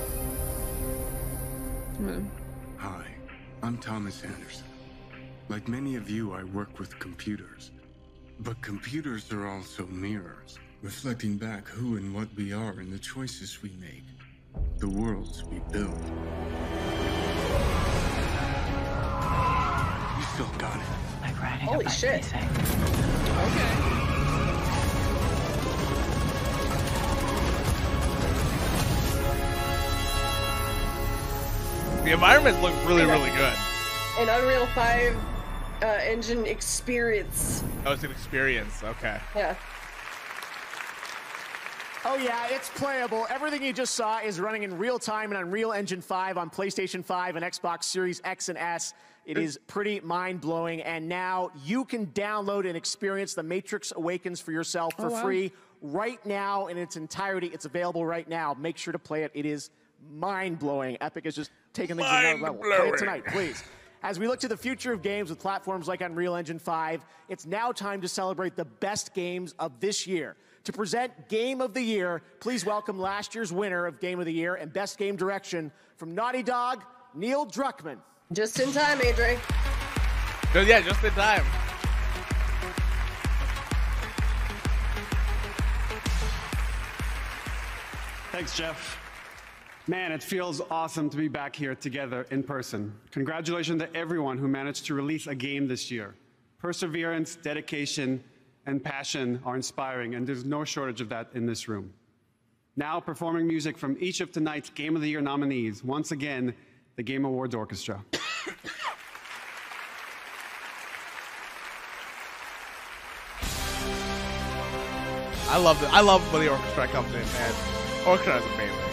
Hi, I'm Thomas Anderson. Like many of you, I work with computers. But computers are also mirrors, reflecting back who and what we are and the choices we make, the worlds we build. You still got it. I writing Holy shit. anything. The environments look really, really good. An Unreal 5 uh, engine experience. Oh, it's an experience. Okay. Yeah. Oh yeah, it's playable. Everything you just saw is running in real time and on Real Engine 5 on PlayStation 5 and Xbox Series X and S. It is pretty mind-blowing and now you can download and experience The Matrix Awakens for yourself for Oh, wow. free right now in its entirety. It's available right now. Make sure to play it. It is mind-blowing. Epic is just taking things to another level. Play it tonight, please. As we look to the future of games with platforms like Unreal Engine 5, it's now time to celebrate the best games of this year. To present Game of the Year, please welcome last year's winner of Game of the Year and Best Game Direction from Naughty Dog, Neil Druckmann. Just in time, Adri. Just- yeah, just in time. Thanks, Geoff. Man, it feels awesome to be back here together in person. Congratulations to everyone who managed to release a game this year. Perseverance, dedication, and passion are inspiring, and there's no shortage of that in this room. Now, performing music from each of tonight's Game of the Year nominees, once again, the Game Awards Orchestra. <coughs> I love it. I love when the orchestra comes in, man. Orchestra is amazing.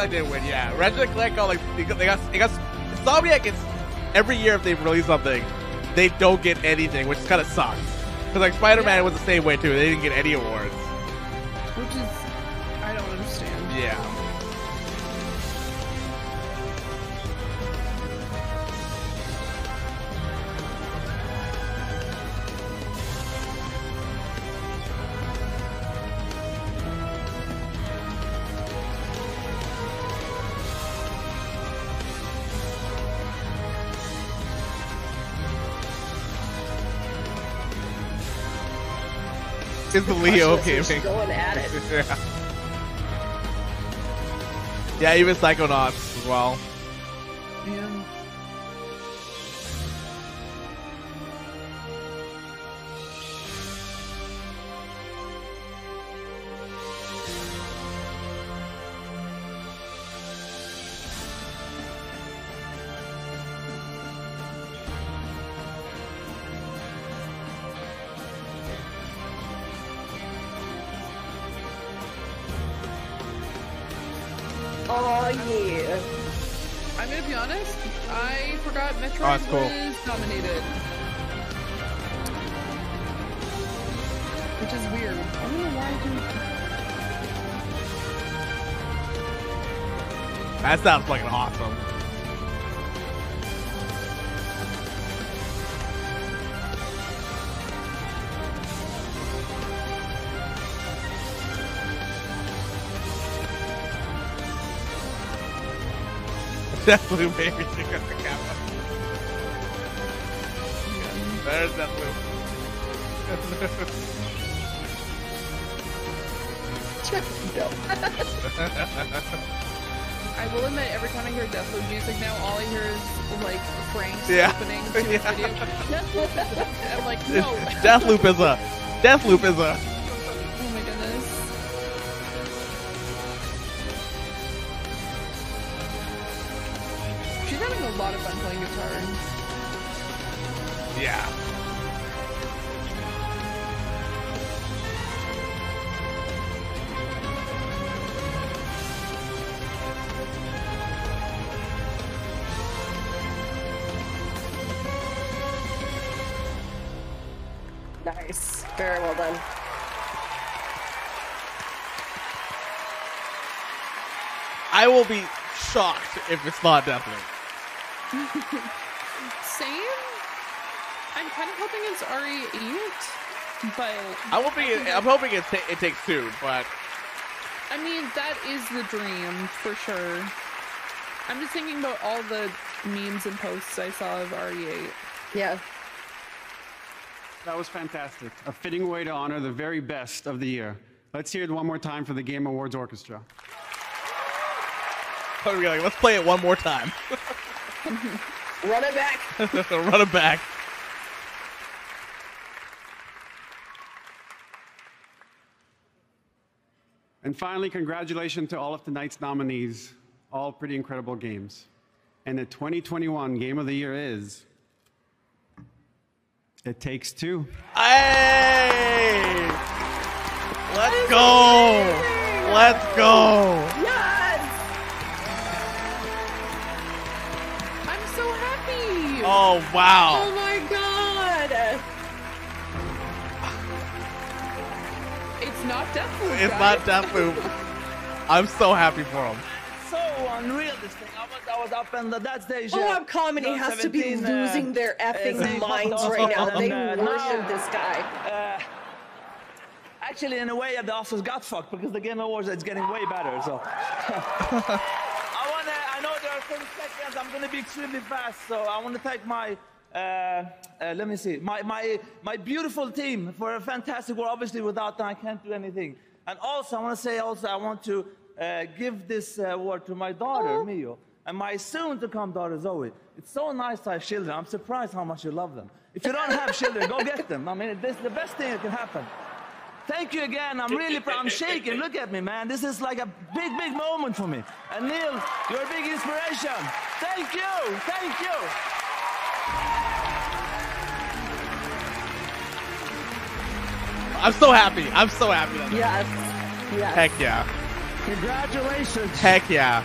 Clank did win. Yeah, Ratchet and Clank got like they got they got, they got Insomniac gets every year if they release something, they don't get anything, which kind of sucks. Because like Spider Man was the same way too. They didn't get any awards. Which is, I don't understand. Yeah. <laughs> It's the Leo gaming. going at it. <laughs> yeah. yeah, even Psychonauts as well. That sounds fucking awesome. Deathloop, baby. Thing on the camera. Yeah, there's Deathloop. <laughs> <laughs> I will admit, every time I hear Deathloop music now, all I hear is like Frank's Yeah. opening to his <laughs> Yeah. video. Deathloop. I'm like, no. Deathloop is a. Deathloop is a. shocked if it's not Deathloop. <laughs> Same. I'm kind of hoping it's RE8, but I'm hoping it, I'm hoping it, ta- it takes two, but I mean that is the dream for sure. I'm just thinking about all the memes and posts I saw of RE8. Yeah. That was fantastic. A fitting way to honor the very best of the year. Let's hear it one more time for the Game Awards Orchestra. <laughs> I'll like, let's play it one more time. <laughs> Run it back. <laughs> Run it back. And finally, congratulations to all of tonight's nominees. All pretty incredible games. And the 2021 Game of the Year is. It Takes Two. Hey! Let's go! Let's go! So happy. Oh wow! Oh my god! It's not Deathloop. It's guys. not Deathloop. <laughs> I'm so happy for him. So unreal this thing. I was, I was up in the, that stage. Oh, Up Comedy has to be 17, uh, losing their effing uh, minds <laughs> right now. They worship this guy. Uh, actually, in a way, the office got fucked because the Game Awards is getting way better. So <laughs> I want to. I know there are 30 seconds. I'm going to be extremely fast. So I want to thank my. Uh, uh, let me see. My, my, my beautiful team for a fantastic work. Obviously, without them, I can't do anything. And also, I want to say also, I want to uh, give this uh, award to my daughter, Mio, and my soon-to-come daughter, Zoe. It's so nice to have children. I'm surprised how much you love them. If you don't have children, go get them. I mean, this is the best thing that can happen. Thank you again. I'm really proud. I'm shaking. Look at me, man. This is like a big, big moment for me. And Neil, you're a big inspiration. Thank you. Thank you. I'm so happy. I'm so happy. that- Yes. Yes. Heck yeah. Congratulations. Heck yeah.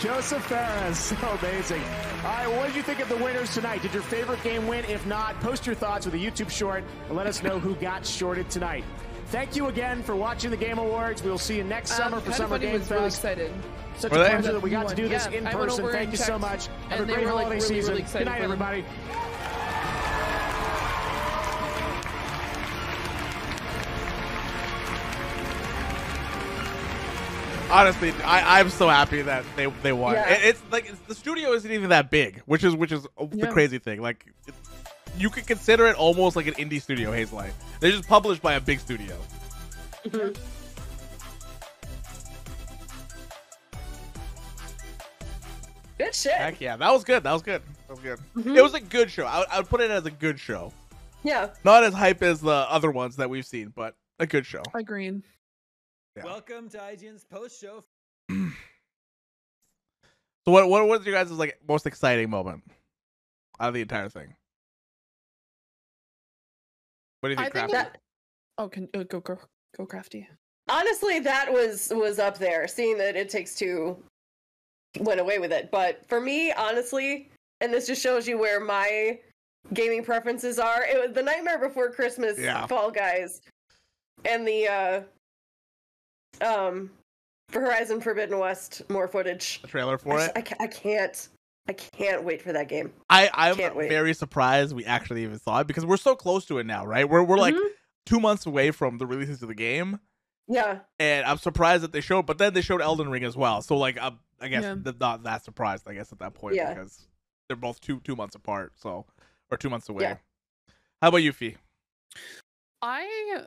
Josef Fares, <laughs> so amazing. All right, what did you think of the winners tonight? Did your favorite game win? If not, post your thoughts with a YouTube short and let us know who got shorted tonight. Thank you again for watching the Game Awards. We'll see you next Um, summer for Summer Funny Game was really Fest. excited. Such Were a pleasure that we got to do this Yeah, in person. Thank and you so much. Have a they great were, like, holiday really, really season. excited Good night, everybody. Honestly, I, I'm so happy that they they won. Yeah. It- it's like it's, the studio isn't even that big, which is which is the Yeah. crazy thing. Like, it, you could consider it almost like an indie studio. Hazelight. They're just published by a big studio. <laughs> Good shit. Heck yeah, that was good. That was good. That was good. Mm-hmm. It was a good show. I, would- I would put it as a good show. Yeah. Not as hype as the other ones that we've seen, but a good show. Agreed. Yeah. Welcome to IGN's post show. <clears throat> So what what was your guys' like most exciting moment out of the entire thing? What do you I think, think that. Oh, can uh, go go go crafty. Honestly, that was was up there. Seeing that it takes two went away with it, but for me, honestly, and this just shows you where my gaming preferences are. It was the Nightmare Before Christmas Yeah. Fall Guys, and the uh um Horizon Forbidden West more footage. The trailer for I, it. I, I can't. I can't wait for that game. I I'm Can't wait. very surprised we actually even saw it because we're so close to it now, right? We're we're like Mhm. two months away from the releases of the game, Yeah. and I'm surprised that they showed. But then they showed Elden Ring as well, so like I'm, I guess Yeah. th- not that surprised. I guess at that point Yeah. because they're both two two months apart, so or two months away. Yeah. How about you, Fee? I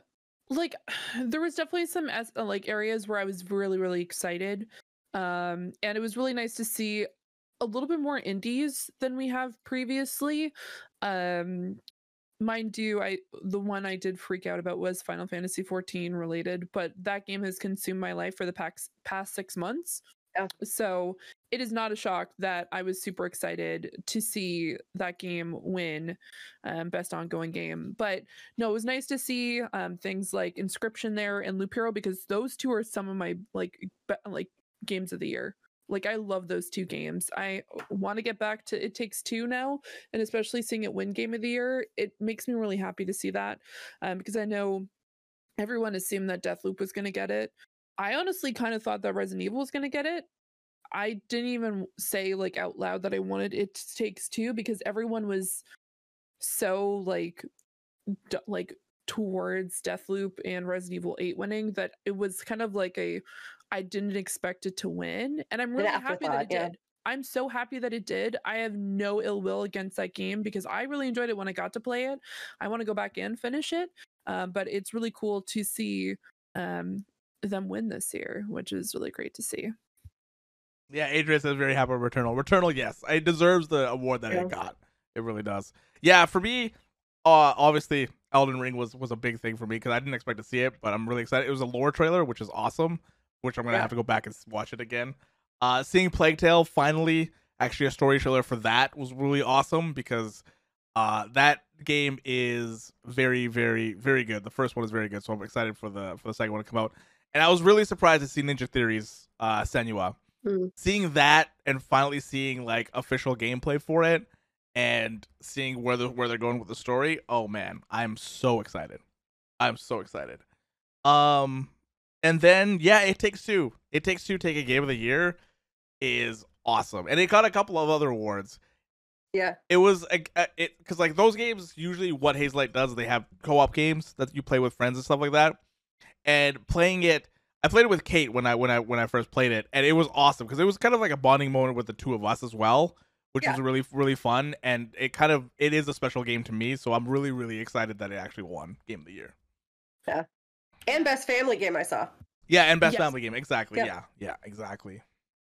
like <sighs> there was definitely some as uh, like areas where I was really really excited. Um and it was really nice to see a little bit more indies than we have previously. Um mind you, I the one I did freak out about was Final Fantasy 14 related, but that game has consumed my life for the past past 6 months. Yeah. So it is not a shock that I was super excited to see that game win um, best ongoing game. But no, it was nice to see um, things like Inscryption there and Loop Hero because those two are some of my like be- like games of the year. Like I love those two games. I want to get back to It Takes Two now, and especially seeing it win Game of the Year, it makes me really happy to see that, um, because I know everyone assumed that Deathloop was going to get it. I honestly kind of thought that Resident Evil was going to get it. I didn't even say like out loud that I wanted It Takes Two because everyone was so like d- like towards Deathloop and Resident Evil 8 winning that it was kind of like a I didn't expect it to win and I'm really happy that it yeah. did. I'm so happy that it did. I have no ill will against that game because I really enjoyed it when I got to play it. I want to go back and finish it. Um, but it's really cool to see um, them win this year, which is really great to see. Yeah, Adrian says very happy with Returnal. Returnal, yes, it deserves the award that Yeah. it got. It really does. Yeah, for me, uh, obviously Elden Ring was was a big thing for me because I didn't expect to see it, but I'm really excited. It was a lore trailer, which is awesome. Which I'm gonna Yeah. have to go back and watch it again. Uh, seeing Plague Tale finally, actually a story trailer for that was really awesome because uh, that game is very, very, very good. The first one is very good, so I'm excited for the for the second one to come out. And I was really surprised to see Ninja Theory's uh, Senua. Seeing that and finally seeing like official gameplay for it and seeing where the where they're going with the story. Oh man, I'm so excited. I'm so excited. Um and then yeah, it takes two. It takes two take a game of the year is awesome. And it got a couple of other awards Yeah. it was like uh, it because like those games usually what Hazelight does they have co-op games that you play with friends and stuff like that. And playing it, I played it with Kate when I when I when I first played it, and it was awesome because it was kind of like a bonding moment with the two of us as well, which was really really fun. And it kind of it is a special game to me, so I'm really really excited that it actually won Game of the Year. Yeah. And best family game I saw. Yeah, and best Yes. family game exactly. Yep. Yeah, yeah, exactly.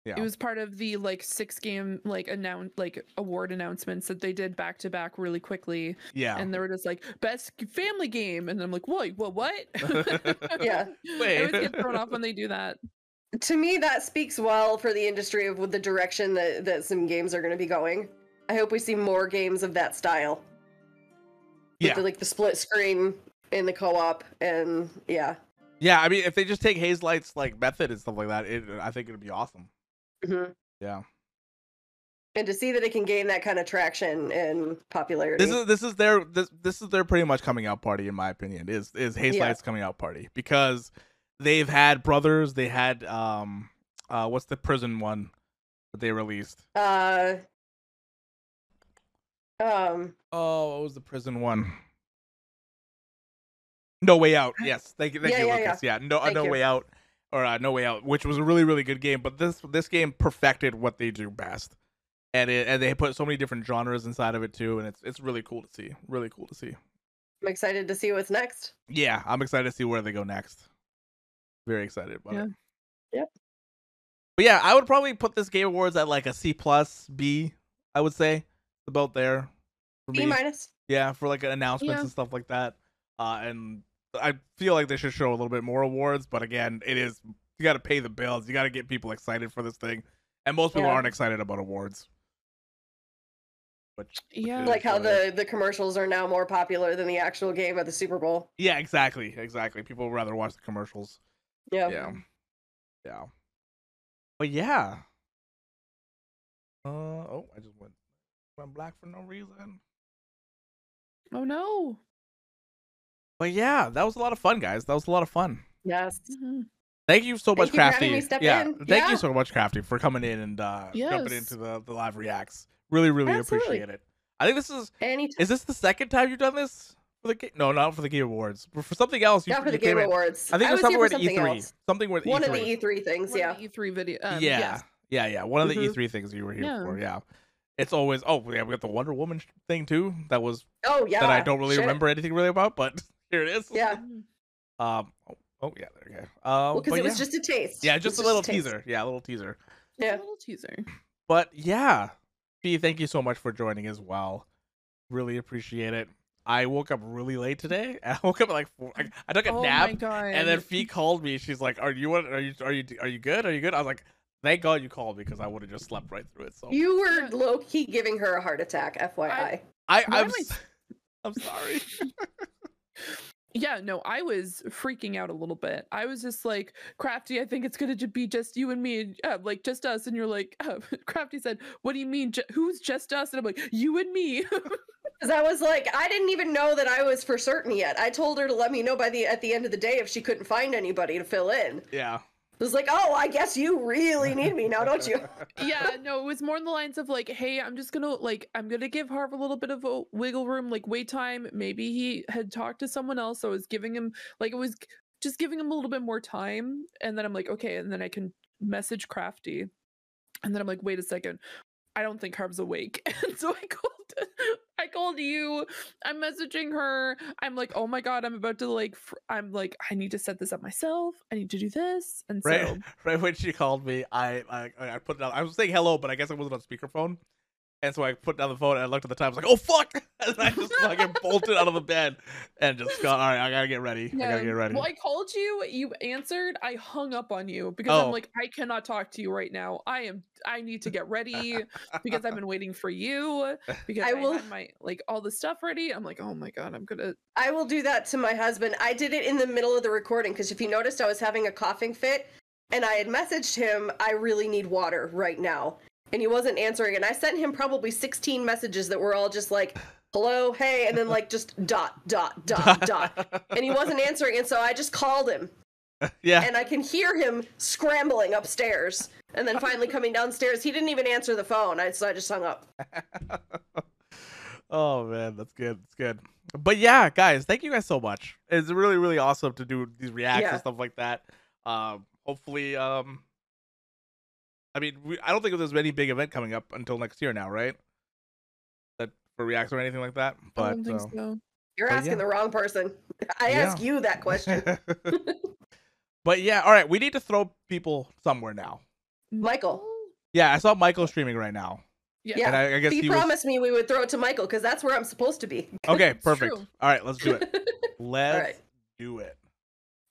Yeah. It was part of the like six game like announce like award announcements that they did back to back really quickly. Yeah. And they were just like best family game, and I'm like, what? What? <laughs> What? Yeah. I always get thrown off when they do that. To me, that speaks well for the industry of with the direction that, that some games are going to be going. I hope we see more games of that style. With Yeah. the, like the split screen in the co-op and yeah. Yeah, I mean, if they just take Hazelight's like method and stuff like that, it I think it'd be awesome. hmm Yeah. And to see that it can gain that kind of traction and popularity. This is this is their this this is their pretty much coming out party in my opinion. Is is Hazelight's coming out party because they've had brothers. They had um uh what's the prison one that they released? uh um Oh, what was the prison one? No Way Out. Yes, thank you, thank Yeah, you, yeah, Lucas. yeah. Yeah, no, uh, No you. Way Out or uh, No Way Out, which was a really really good game. But this this game perfected what they do best, and it and they put so many different genres inside of it too, and it's it's really cool to see. Really cool to see. I'm excited to see what's next. Yeah, I'm excited to see where they go next. Very excited about Yeah. it. Yep. But yeah, I would probably put this Game Awards at like a C plus B. I would say about there. For B minus. Yeah, for like announcements Yeah. and stuff like that. Uh, and I feel like they should show a little bit more awards, but again, it is you got to pay the bills. You got to get people excited for this thing, and most people Yeah. aren't excited about awards. Which, which Yeah. is Like how what it is. the the commercials are now more popular than the actual game at the Super Bowl. yeah, exactly, exactly. People would rather watch the commercials. Yeah. Yeah. Yeah. But yeah. Uh oh, I just went went black for no reason. Oh no. But yeah, that was a lot of fun, guys. That was a lot of fun. Yes. Mhm. Thank you so much, Thank you for Crafty. me step yeah, in. thank Yeah. you so much, Crafty, for coming in and uh jumping into the, the live reacts. Really, really Absolutely. appreciate it. I think this is Anytime. is this the second time you've done this for the game? No, not for the Game Awards, but for something else. You, Not for the Game came in- Awards. I think I it was was here somewhere at E3. Something with One E3. of the E3 things, yeah. E3 video. Um, yeah, yes. yeah, yeah. One of the Mhm. E3 things you were here Yeah. for. Yeah, it's always. Oh, yeah, we got the Wonder Woman thing too. That was Oh yeah. that I don't really shit. remember anything really about, but here it is. Yeah. Um. Oh, oh yeah. There you go. Um. Well, because but it was yeah. just a taste. yeah, It just a little taste. teaser. Yeah, a little teaser. Yeah. A little teaser. But yeah, B, thank you so much for joining as well. Really appreciate it. I woke up really late today. <laughs> I woke up at like four. I, I took a Oh nap, my god. and then Fee called me. She's like, "Are you? Are you are you are you good? Are you good?" I was like, "Thank God you called me because I would have just slept right through it." So You were low key giving her a heart attack, FYI. I Why I'm am I s- I'm sorry. <laughs> <laughs> Yeah, no, I was freaking out a little bit. I was just like, Crafty, I think it's gonna ju- be just you and me, and uh, like just us. And you're like, uh, <laughs> Crafty said, "What do you mean? Ju- who's just us?" And I'm like, "You and me." <laughs> Because I was like, I didn't even know that I was for certain yet. I told her to let me know by the at the end of the day if she couldn't find anybody to fill in. Yeah. It was like, oh, I guess you really need me now, don't you? <laughs> yeah, no, it was more in the lines of like, hey, I'm just gonna like, I'm gonna give Harv a little bit of a wiggle room, like wait time. Maybe he had talked to someone else, so I was giving him like it was just giving him a little bit more time, and then I'm like, okay, and then I can message Crafty, and then I'm like, wait a second, I don't think Harv's awake, <laughs> and so I called, I called you. I'm messaging her. I'm like, oh my god, I'm about to like, fr- I'm like, I need to set this up myself. I need to do this, and so right <laughs> when she called me, I I, I put it down. I was saying hello, but I guess I wasn't on speakerphone, and so I put down the phone and I looked at the time. I was like, "Oh fuck!" <laughs> And I just fucking bolted out of the bed and just got. All right, I gotta get ready. I gotta get ready. Well, I called you. You answered. I hung up on you because Oh. I'm like, I cannot talk to you right now. I am. I need to get ready <laughs> because I've been waiting for you. Because I, will- had my like all the stuff ready. I'm like, oh my god, I'm gonna. I will do that to my husband. I did it in the middle of the recording because if you noticed, I was having a coughing fit, and I had messaged him, "I really need water right now," and he wasn't answering. And I sent him probably 16 messages that were all just like, "Hello, hey," and then like just dot dot dot <laughs> dot, and he wasn't answering. And so I just called him, <laughs> yeah. and I can hear him scrambling upstairs, and then finally coming downstairs. He didn't even answer the phone. I so I just hung up. <laughs> Oh man, that's good. That's good. But yeah, guys, thank you guys so much. It's really, really awesome to do these reacts Yeah. and stuff like that. Um, hopefully, um, I mean, we, I don't think there's any big event coming up until next year now, right? That for reacts or anything like that. But I don't think uh, so. You're But asking yeah. the wrong person. <laughs> I Yeah. ask you that question, <laughs> <laughs> but yeah, all right, we need to throw people somewhere now. Michael. Yeah, I saw Michael streaming right now. Yeah, And I, I guess he, he was promised me we would throw it to Michael because that's where I'm supposed to be. okay. Perfect. true. All right, let's do it. Let's right. do it.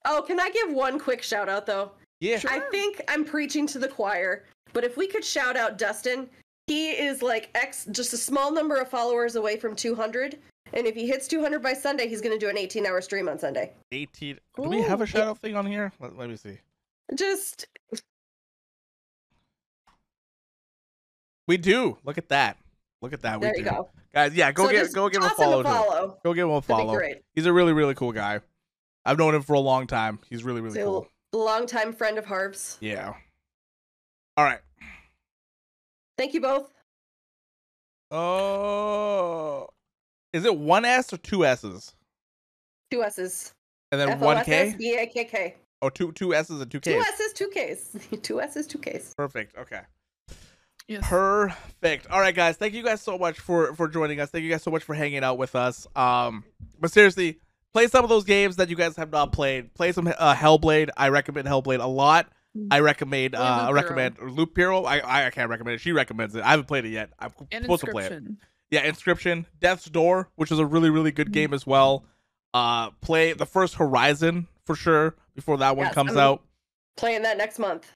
Oh, can I give one quick shout out though? Yeah. I think I'm preaching to the choir, but if we could shout out Dustin, he is like X, just a small number of followers away from 200. And if he hits 200 by Sunday, he's going to do an 18 hour stream on Sunday. 18. Do we have a shout out thing on here? Let, let me see. Just We do. Look at that. Look at that. We There you do. go. Guys, yeah, go So get go give him a toss him a follow. follow. Go give him a follow. He's a really really cool guy. I've known him for a long time. He's really really so, cool. Longtime friend of Harv's. Yeah. All right. Thank you both. Oh. Is it one S or two S's? Two S's. And then one K? B-A-K-K. Or two Oh, two two S's and two Ks. Two S's, two Ks. <laughs> Two S's, two Ks. Perfect. Okay. Yes. Perfect. All right, guys. Thank you guys so much for for joining us. Thank you guys so much for hanging out with us. Um, but seriously, play some of those games that you guys have not played. Play some uh, Hellblade. I recommend Hellblade a lot. I recommend. Uh, Play I Loop recommend Loop Hero. I, I I can't recommend it. She recommends it. I haven't played it yet. I'm And supposed to play it. Yeah, Inscryption, Death's Door, which is a really really good game as well. Uh, play the first Horizon for sure before that one Yes, comes I'm out. Playing that next month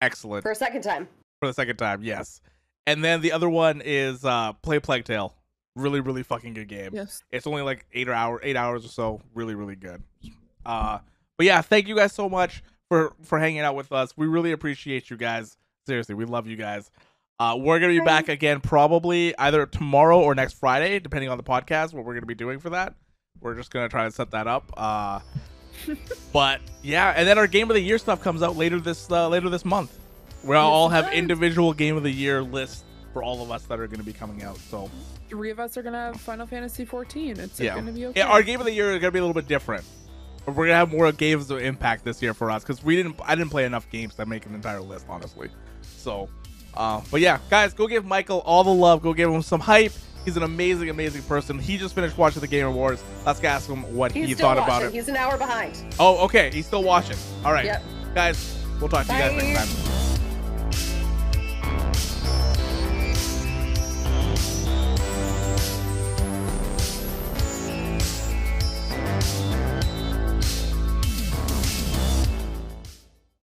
Excellent for a second time. for the second time. Yes, and then the other one is uh, play Plague Tale. Really, really fucking good game. Yes. It's only like eight or hour, eight hours or so. Really, really good. Uh, but yeah, thank you guys so much for for hanging out with us. We really appreciate you guys. Seriously, we love you guys. Uh, we're gonna be back again probably either tomorrow or next Friday, depending on the podcast. What we're gonna be doing for that. We're just gonna try to set that up. Uh, <laughs> but yeah, and then our game of the year stuff comes out later this uh, later this month. We'll all have individual game of the year lists for all of us that are going to be coming out. So Three of us are gonna have Final Fantasy 14. It's yeah, gonna be okay. yeah, our game of the year is going to be a little bit different. We're going to have more games of impact this year for us because we didn't. I didn't play enough games to make an entire list, honestly. So, uh, but yeah, guys, go give Michael all the love. Go give him some hype. He's an amazing, amazing person. He just finished watching the Game Awards. Let's ask him what He's he thought watching. about it. He's an hour behind. Oh, okay. He's still watching. All right, Yep. guys. We'll talk to you guys next time.